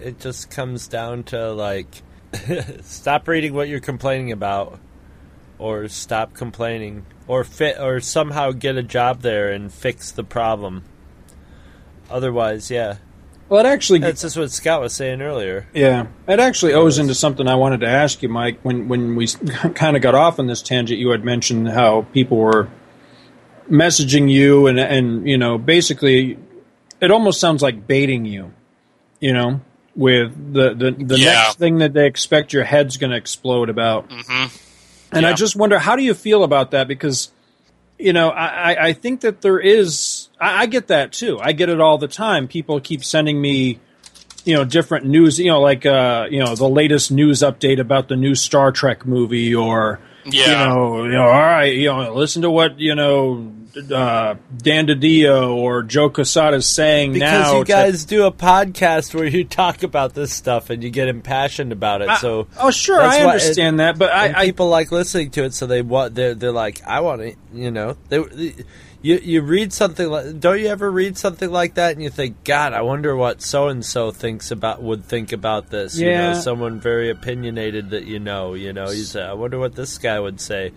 it just comes down to like, stop reading what you're complaining about, or stop complaining, or fit, or somehow get a job there and fix the problem. Otherwise, yeah. Well, it actually That's just what Scott was saying earlier. Yeah, it actually owes into something I wanted to ask you, Mike. When when we kind of got off on this tangent, you had mentioned how people were messaging you, and and you know, basically, it almost sounds like baiting you. You know, with the the, the Yeah. next thing that they expect your head's going to explode about. hmm And I just wonder, how do you feel about that? Because, you know, I, I- I think that there is, I, I get that too. I get it all the time. People keep sending me, you know, different news, you know, like, uh, you know, the latest news update about the new Star Trek movie or, Yeah. you know, you know, all right, you know, listen to what, you know, uh, Dan DiDio or Joe Quesada is saying now. Because now. you to- guys do a podcast where you talk about this stuff and you get impassioned about it. I- So oh, sure, that's I why- understand that, but I, and I people like listening to it, so they want they're they're like, I want to, you know, they, you you read something like, don't you ever read something like that and you think, God, I wonder what so and so thinks about would think about this. You know, someone very opinionated that you know, you know, you say, I wonder what this guy would say.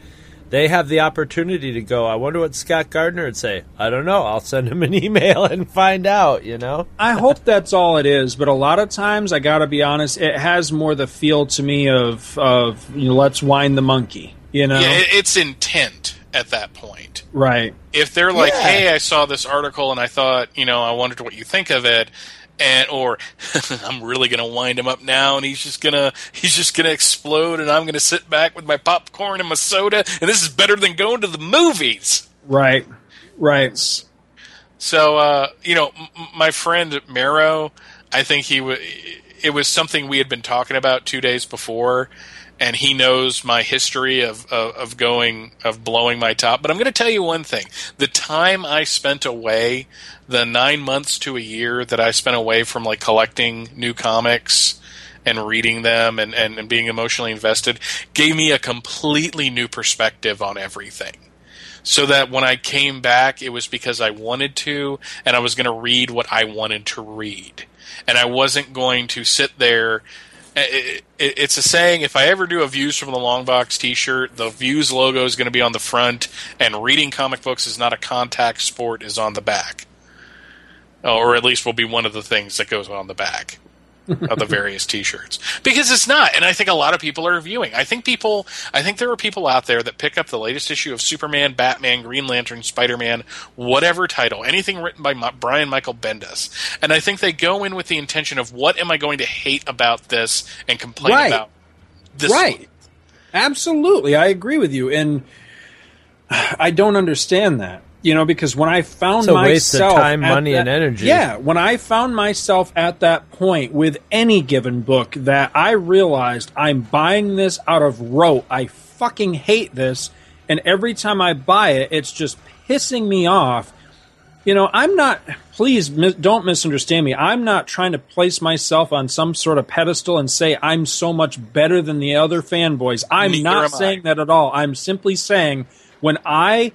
They have the opportunity to go. I wonder what Scott Gardner would say. I don't know. I'll send him an email and find out. You know. I hope that's all it is, but a lot of times I got to be honest, it has more the feel to me of of you know, let's wind the monkey, you know. Yeah, it's intent at that point. right. if they're like, Yeah. "Hey, I saw this article and I thought, you know, I wondered what you think of it," and or I'm really gonna wind him up now, and he's just gonna he's just gonna explode, and I'm gonna sit back with my popcorn and my soda, and this is better than going to the movies. Right. Right. So, uh, you know, m- my friend Marrow, I think he w- it was something we had been talking about two days before, and he knows my history of, of, of going of blowing my top. But I'm going to tell you one thing: the time I spent away, the nine months to a year that I spent away from like collecting new comics and reading them and, and, and being emotionally invested gave me a completely new perspective on everything. So that when I came back, it was because I wanted to, and I was going to read what I wanted to read. And I wasn't going to sit there. It, it, it's a saying if I ever do a Views from the Long Box t shirt, the Views logo is going to be on the front, and reading comic books is not a contact sport is on the back. Or at least will be one of the things that goes on the back of the various t-shirts because it's not and i think a lot of people are viewing i think people i think there are people out there that pick up the latest issue of superman batman green lantern spider-man whatever title anything written by brian michael bendis and i think they go in with the intention of what am i going to hate about this and complain Right. about this right. Absolutely, I agree with you, and I don't understand that. You know, because when I found It's a waste of myself time, money, that- and energy. Yeah, when I found myself at that point with any given book that I realized I'm buying this out of rote. I fucking hate this, and every time I buy it, it's just pissing me off. You know, I'm not. Please mi- don't misunderstand me. I'm not trying to place myself on some sort of pedestal and say I'm so much better than the other fanboys. I'm Neither not am I. saying that at all. I'm simply saying when I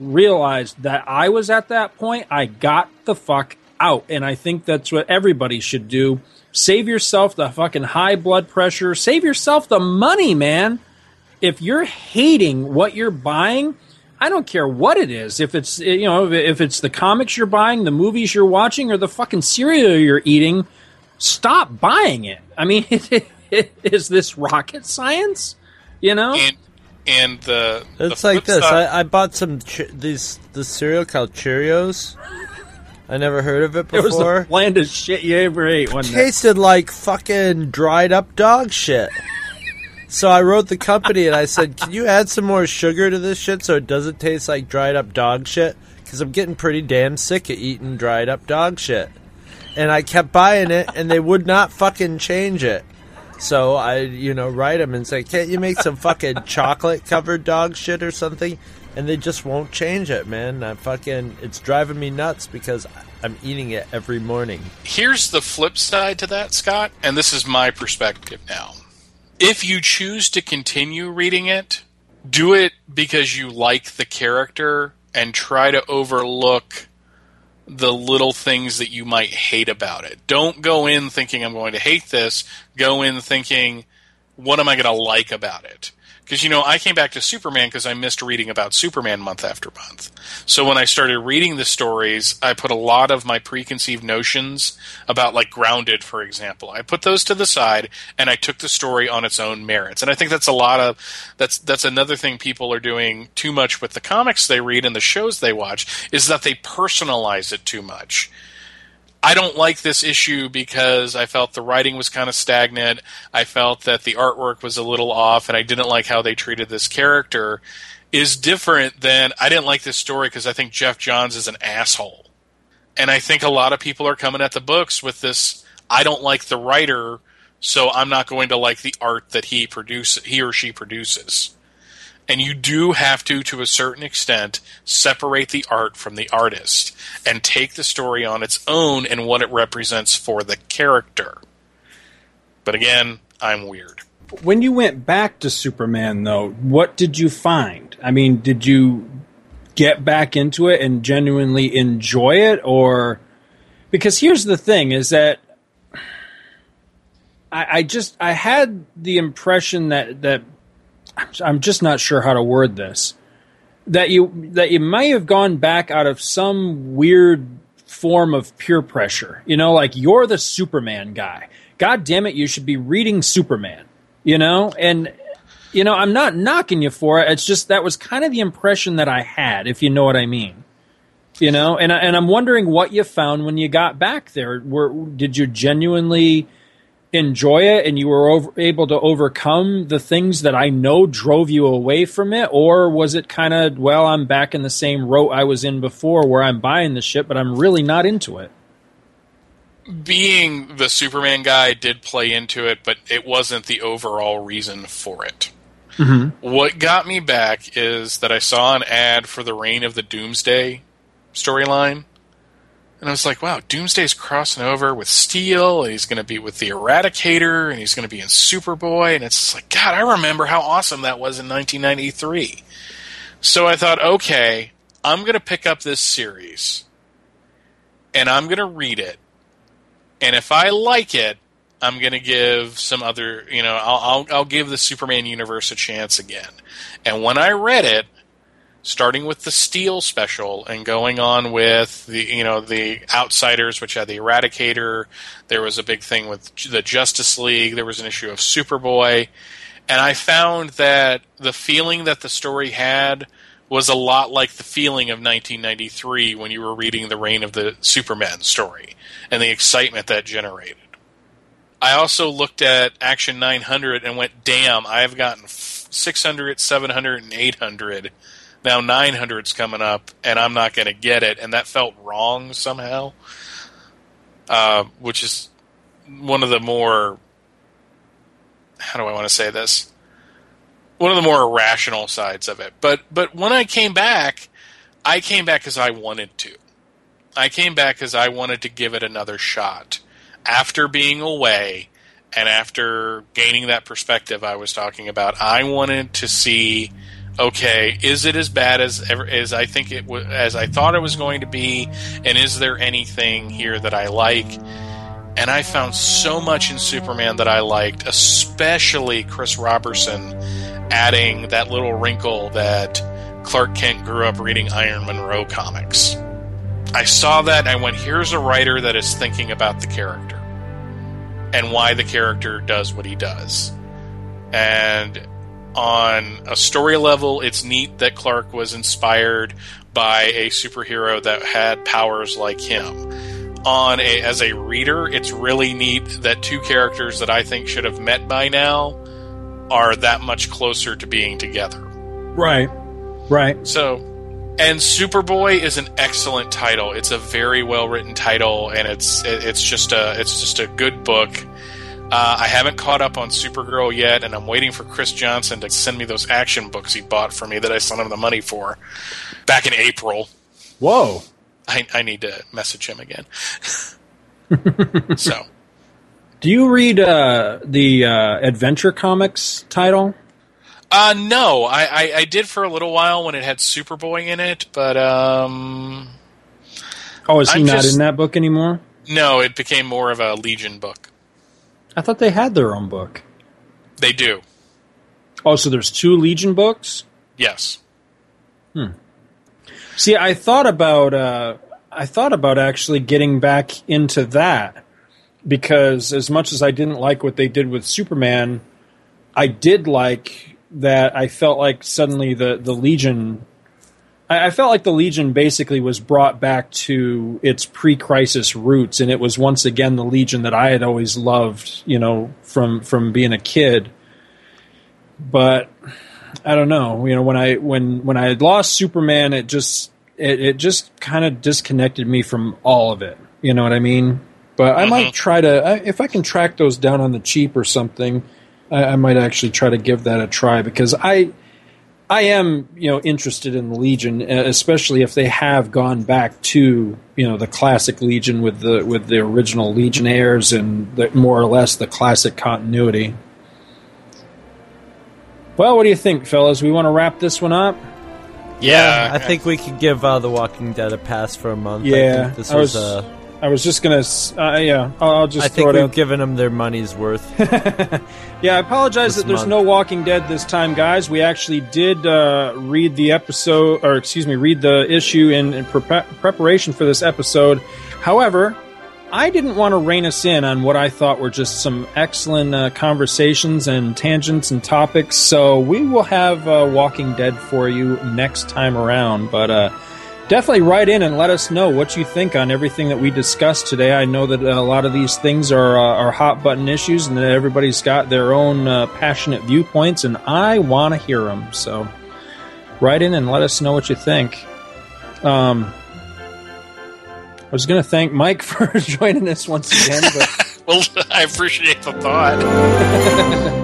realized that I was at that point, I got the fuck out. And I think that's what everybody should do. Save yourself the fucking high blood pressure. Save yourself the money, man. If you're hating what you're buying, I don't care what it is. If it's you know if it's the comics you're buying, the movies you're watching, or the fucking cereal you're eating, stop buying it. I mean, is this rocket science? You know? and and the the It's like this. side- I, I bought some che- these this cereal called Cheerios. I never heard of it It was before. the blandest shit you ever ate. Wasn't it? tasted like fucking dried up dog shit. So I wrote the company and I said, "Can you add some more sugar to this shit so it doesn't taste like dried up dog shit?" Because I'm getting pretty damn sick of eating dried up dog shit. And I kept buying it, and they would not fucking change it. So I, you know, write them and say, "Can't you make some fucking chocolate covered dog shit or something?" And they just won't change it, man. I fucking, it's driving me nuts because I'm eating it every morning. here's the flip side to that, Scott, and this is my perspective now. If you choose to continue reading it, do it because you like the character and try to overlook the little things that you might hate about it. Don't go in thinking I'm going to hate this. Go in thinking, what am I going to like about it? Because, you know, I came back to Superman because I missed reading about Superman month after month. So when I started reading the stories, I put a lot of my preconceived notions about, like, Grounded, for example. I put those to the side and I took the story on its own merits. And I think that's a lot of, that's, that's another thing people are doing too much with the comics they read and the shows they watch, is that they personalize it too much. I don't like this issue because I felt the writing was kind of stagnant. I felt that the artwork was a little off, and I didn't like how they treated this character. Is different than I didn't like this story because I think Geoff Johns is an asshole, and I think a lot of people are coming at the books with this. I don't like the writer, so I'm not going to like the art that he produce he or she produces. And you do have to, to a certain extent, separate the art from the artist and take the story on its own and what it represents for the character. But again, I'm weird. When you went back to Superman, though, what did you find? I mean, did you get back into it and genuinely enjoy it, or because here's the thing: is that I, just I had the impression that that I'm just not sure how to word this that you that you may have gone back out of some weird form of peer pressure. You know, like you're the Superman guy. God damn it, you should be reading Superman. You know, and you know, I'm not knocking you for it. It's just that was kind of the impression that I had, if you know what I mean. You know, and and I'm wondering what you found when you got back there. Were did you genuinely enjoy it and you were over, able to overcome the things that I know drove you away from it? Or was it kind of, well, I'm back in the same rote I was in before where I'm buying the shit, but I'm really not into it? Being the Superman guy did play into it, but it wasn't the overall reason for it. Mm-hmm. What got me back is that I saw an ad for the Reign of the Doomsday storyline. And I was like, wow, Doomsday's crossing over with Steel, and he's going to be with the Eradicator, and he's going to be in Superboy. And it's like, God, I remember how awesome that was in 1993. So I thought, okay, I'm going to pick up this series, and I'm going to read it. And if I like it, I'm going to give some other, you know, I'll, I'll, I'll give the Superman universe a chance again. And when I read it, starting with the Steel special and going on with the you know the Outsiders, which had the Eradicator. There was a big thing with the Justice League. There was an issue of Superboy, and I found that the feeling that the story had was a lot like the feeling of 1993 when you were reading the Reign of the Superman story and the excitement that generated. I also looked at Action 900 and went, damn, I've gotten 600, 700, and 800 now 900's coming up and I'm not going to get it, and that felt wrong somehow. Uh, which is one of the more how do I want to say this? One of the more irrational sides of it. But but when I came back, I came back because I wanted to. I came back because I wanted to give it another shot after being away and after gaining that perspective I was talking about. I wanted to see okay, is it as bad as ever as I think it was as I thought it was going to be, and is there anything here that I like? And I found so much in Superman that I liked, especially Chris Roberson adding that little wrinkle that Clark Kent grew up reading Iron Munro comics. I saw that and I went, here's a writer that is thinking about the character and why the character does what he does. And on a story level, it's neat that Clark was inspired by a superhero that had powers like him. On a, as a reader, it's really neat that two characters that I think should have met by now are that much closer to being together. Right. Right. So, and Superboy is an excellent title. It's a very well written title, and it's it's just a it's just a good book. Uh, I haven't caught up on Supergirl yet, and I'm waiting for Chris Johnson to send me those action books he bought for me that I sent him the money for back in April. Whoa. I, I need to message him again. so. Do you read uh, the uh, Adventure Comics title? Uh, no, I, I, I, did for a little while when it had Superboy in it, but um. Oh, is he I'm not just- in that book anymore? No, it became more of a Legion book. I thought they had their own book. They do, Oh, so there's two Legion books. yes. Hmm. See, I thought about uh, I thought about actually getting back into that because as much as I didn't like what they did with Superman, I did like that. I felt like suddenly the the Legion. I felt like the Legion basically was brought back to its pre-crisis roots, and it was once again the Legion that I had always loved, you know, from from being a kid. But I don't know. You know, when I when when I had lost Superman, it just it, it just kind of disconnected me from all of it. You know what I mean? But I might mm-hmm. try to if I can track those down on the cheap or something. I, I might actually try to give that a try because I I am you know interested in the Legion, uh, especially if they have gone back to you know the classic Legion with the with the original Legionnaires and the, more or less the classic continuity. Well, what do you think, fellas? We want to wrap this one up. Yeah, I think we could give uh, The Walking Dead a pass for a month. I Yeah, think this I was. was- uh, I was just gonna. Uh, yeah, I'll, I'll just I throw think it we've out. given them their money's worth. Yeah, I apologize that there's month. no Walking Dead this time, guys. We actually did uh, read the episode, or excuse me, read the issue in, in prepa- preparation for this episode. However, I didn't want to rein us in on what I thought were just some excellent uh, conversations and tangents and topics. So we will have uh, Walking Dead for you next time around. But uh, definitely write in and let us know what you think on everything that we discussed today. I know that a lot of these things are uh, are hot button issues, and that everybody's got their own uh, passionate viewpoints, and I want to hear them. So write in and let us know what you think. Um, I was going to thank Mike for joining us once again, but Well, I appreciate the thought.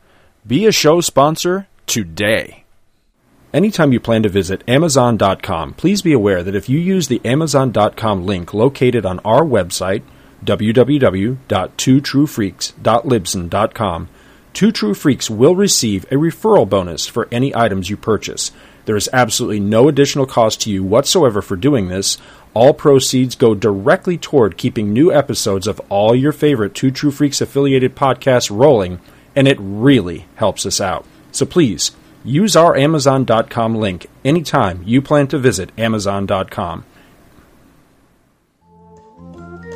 Be a show sponsor today. Anytime you plan to visit Amazon.com, please be aware that if you use the Amazon.com link located on our website, www.twotruefreaks.libsyn.com, Two True Freaks will receive a referral bonus for any items you purchase. There is absolutely no additional cost to you whatsoever for doing this. All proceeds go directly toward keeping new episodes of all your favorite Two True Freaks affiliated podcasts rolling, and it really helps us out. So please, use our Amazon.com link anytime you plan to visit Amazon.com.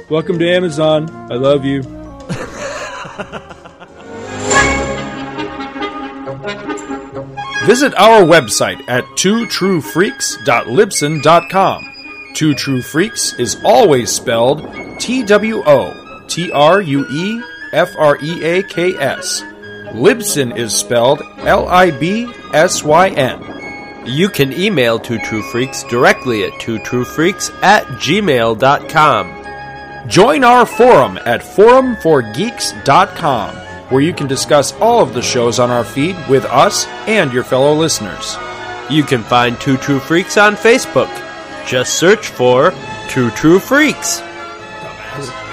Welcome to Amazon. I love you. Visit our website at twotruefreaks.libsyn.com. Two True Freaks is always spelled T W O T R U E F R E A K S. Libsyn is spelled L I B S Y N. You can email Two True Freaks directly at twotruefreaks at gmail.com. Join our forum at forumforgeeks.com, where you can discuss all of the shows on our feed with us and your fellow listeners. You can find Two True Freaks on Facebook. Just search for Two True Freaks.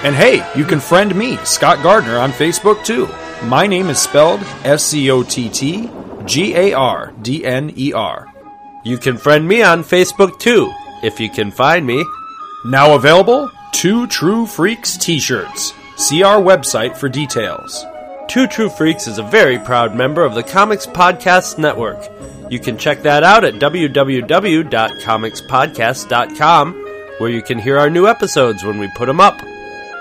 And hey, you can friend me, Scott Gardner, on Facebook too. My name is spelled S C O T T G A R D N E R. You can friend me on Facebook too, if you can find me. Now available, Two True Freaks t shirts. See our website for details. Two True Freaks is a very proud member of the Comics Podcast Network. You can check that out at www.comicspodcast.com, where you can hear our new episodes when we put them up.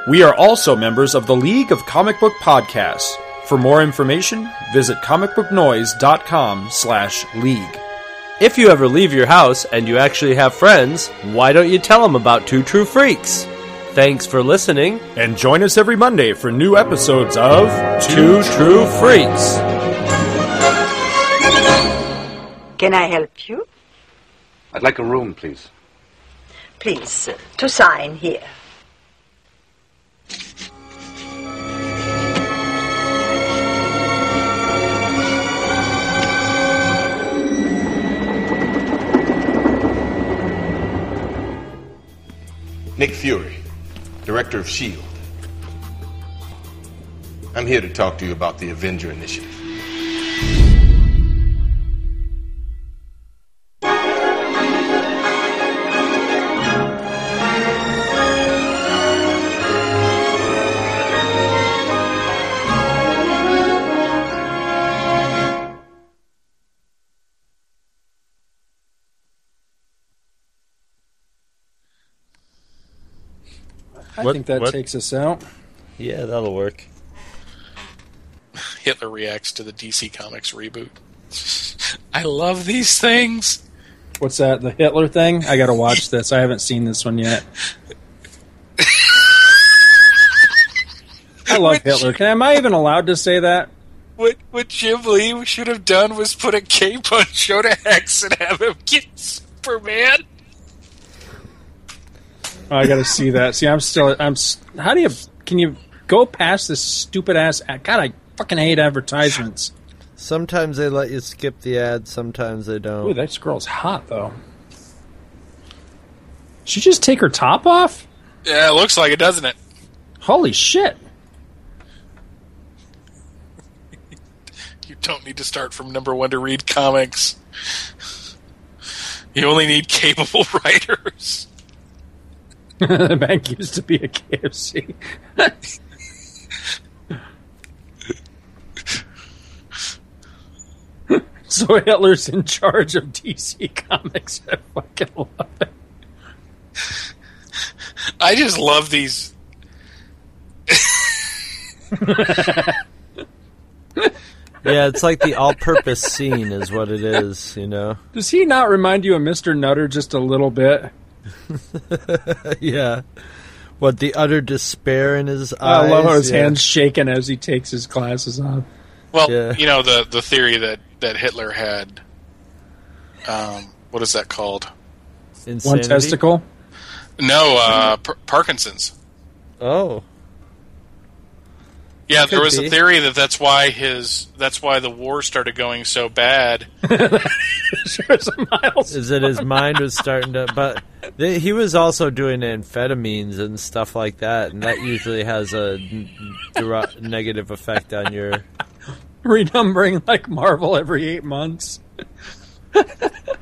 We are also members of the League of Comic Book Podcasts. For more information, visit comicbooknoise.com slash league. If you ever leave your house and you actually have friends, why don't you tell them about Two True Freaks? Thanks for listening. And join us every Monday for new episodes of Two True Freaks. Can I help you? I'd like a room, please. Please, to sign here. Nick Fury, Director of S.H.I.E.L.D. I'm here to talk to you about the Avenger Initiative. I What- think that what? takes us out. Yeah, that'll work. Hitler reacts to the DC Comics reboot. I love these things. What's that? The Hitler thing? I got to watch this. I haven't seen this one yet. I love Hitler. Can, am I even allowed to say that? What what Jim Lee should have done was put a cape on Jonah Hex and have him get Superman. Oh, I got to see that. See, I'm still. I'm. s- How do you? Can you go past this stupid ass? God, I fucking hate advertisements. Sometimes they let you skip the ads, sometimes they don't. Ooh, that girl's hot though. She just take her top off? Yeah, it looks like it, doesn't it? Holy shit! You don't need to start from number one to read comics. You only need capable writers. the bank used to be a KFC. so Hitler's in charge of DC Comics. I fucking love it. I just love these. Yeah, it's like the all-purpose scene is what it is, you know. Does he not remind you of Mr. Nutter just a little bit? yeah. What the utter despair in his eyes. I love how his yeah. hands shaking as he takes his glasses off. Well, Yeah. you know the the theory that that Hitler had. Um, what is that called? One testicle. No, uh, Par- Parkinson's. Oh. Yeah, there was be. a theory that that's why his that's why the war started going so bad. Is that his mind was starting to. But th- he was also doing amphetamines and stuff like that, and that usually has a n- dera- negative effect on your. Renumbering like Marvel every eight months.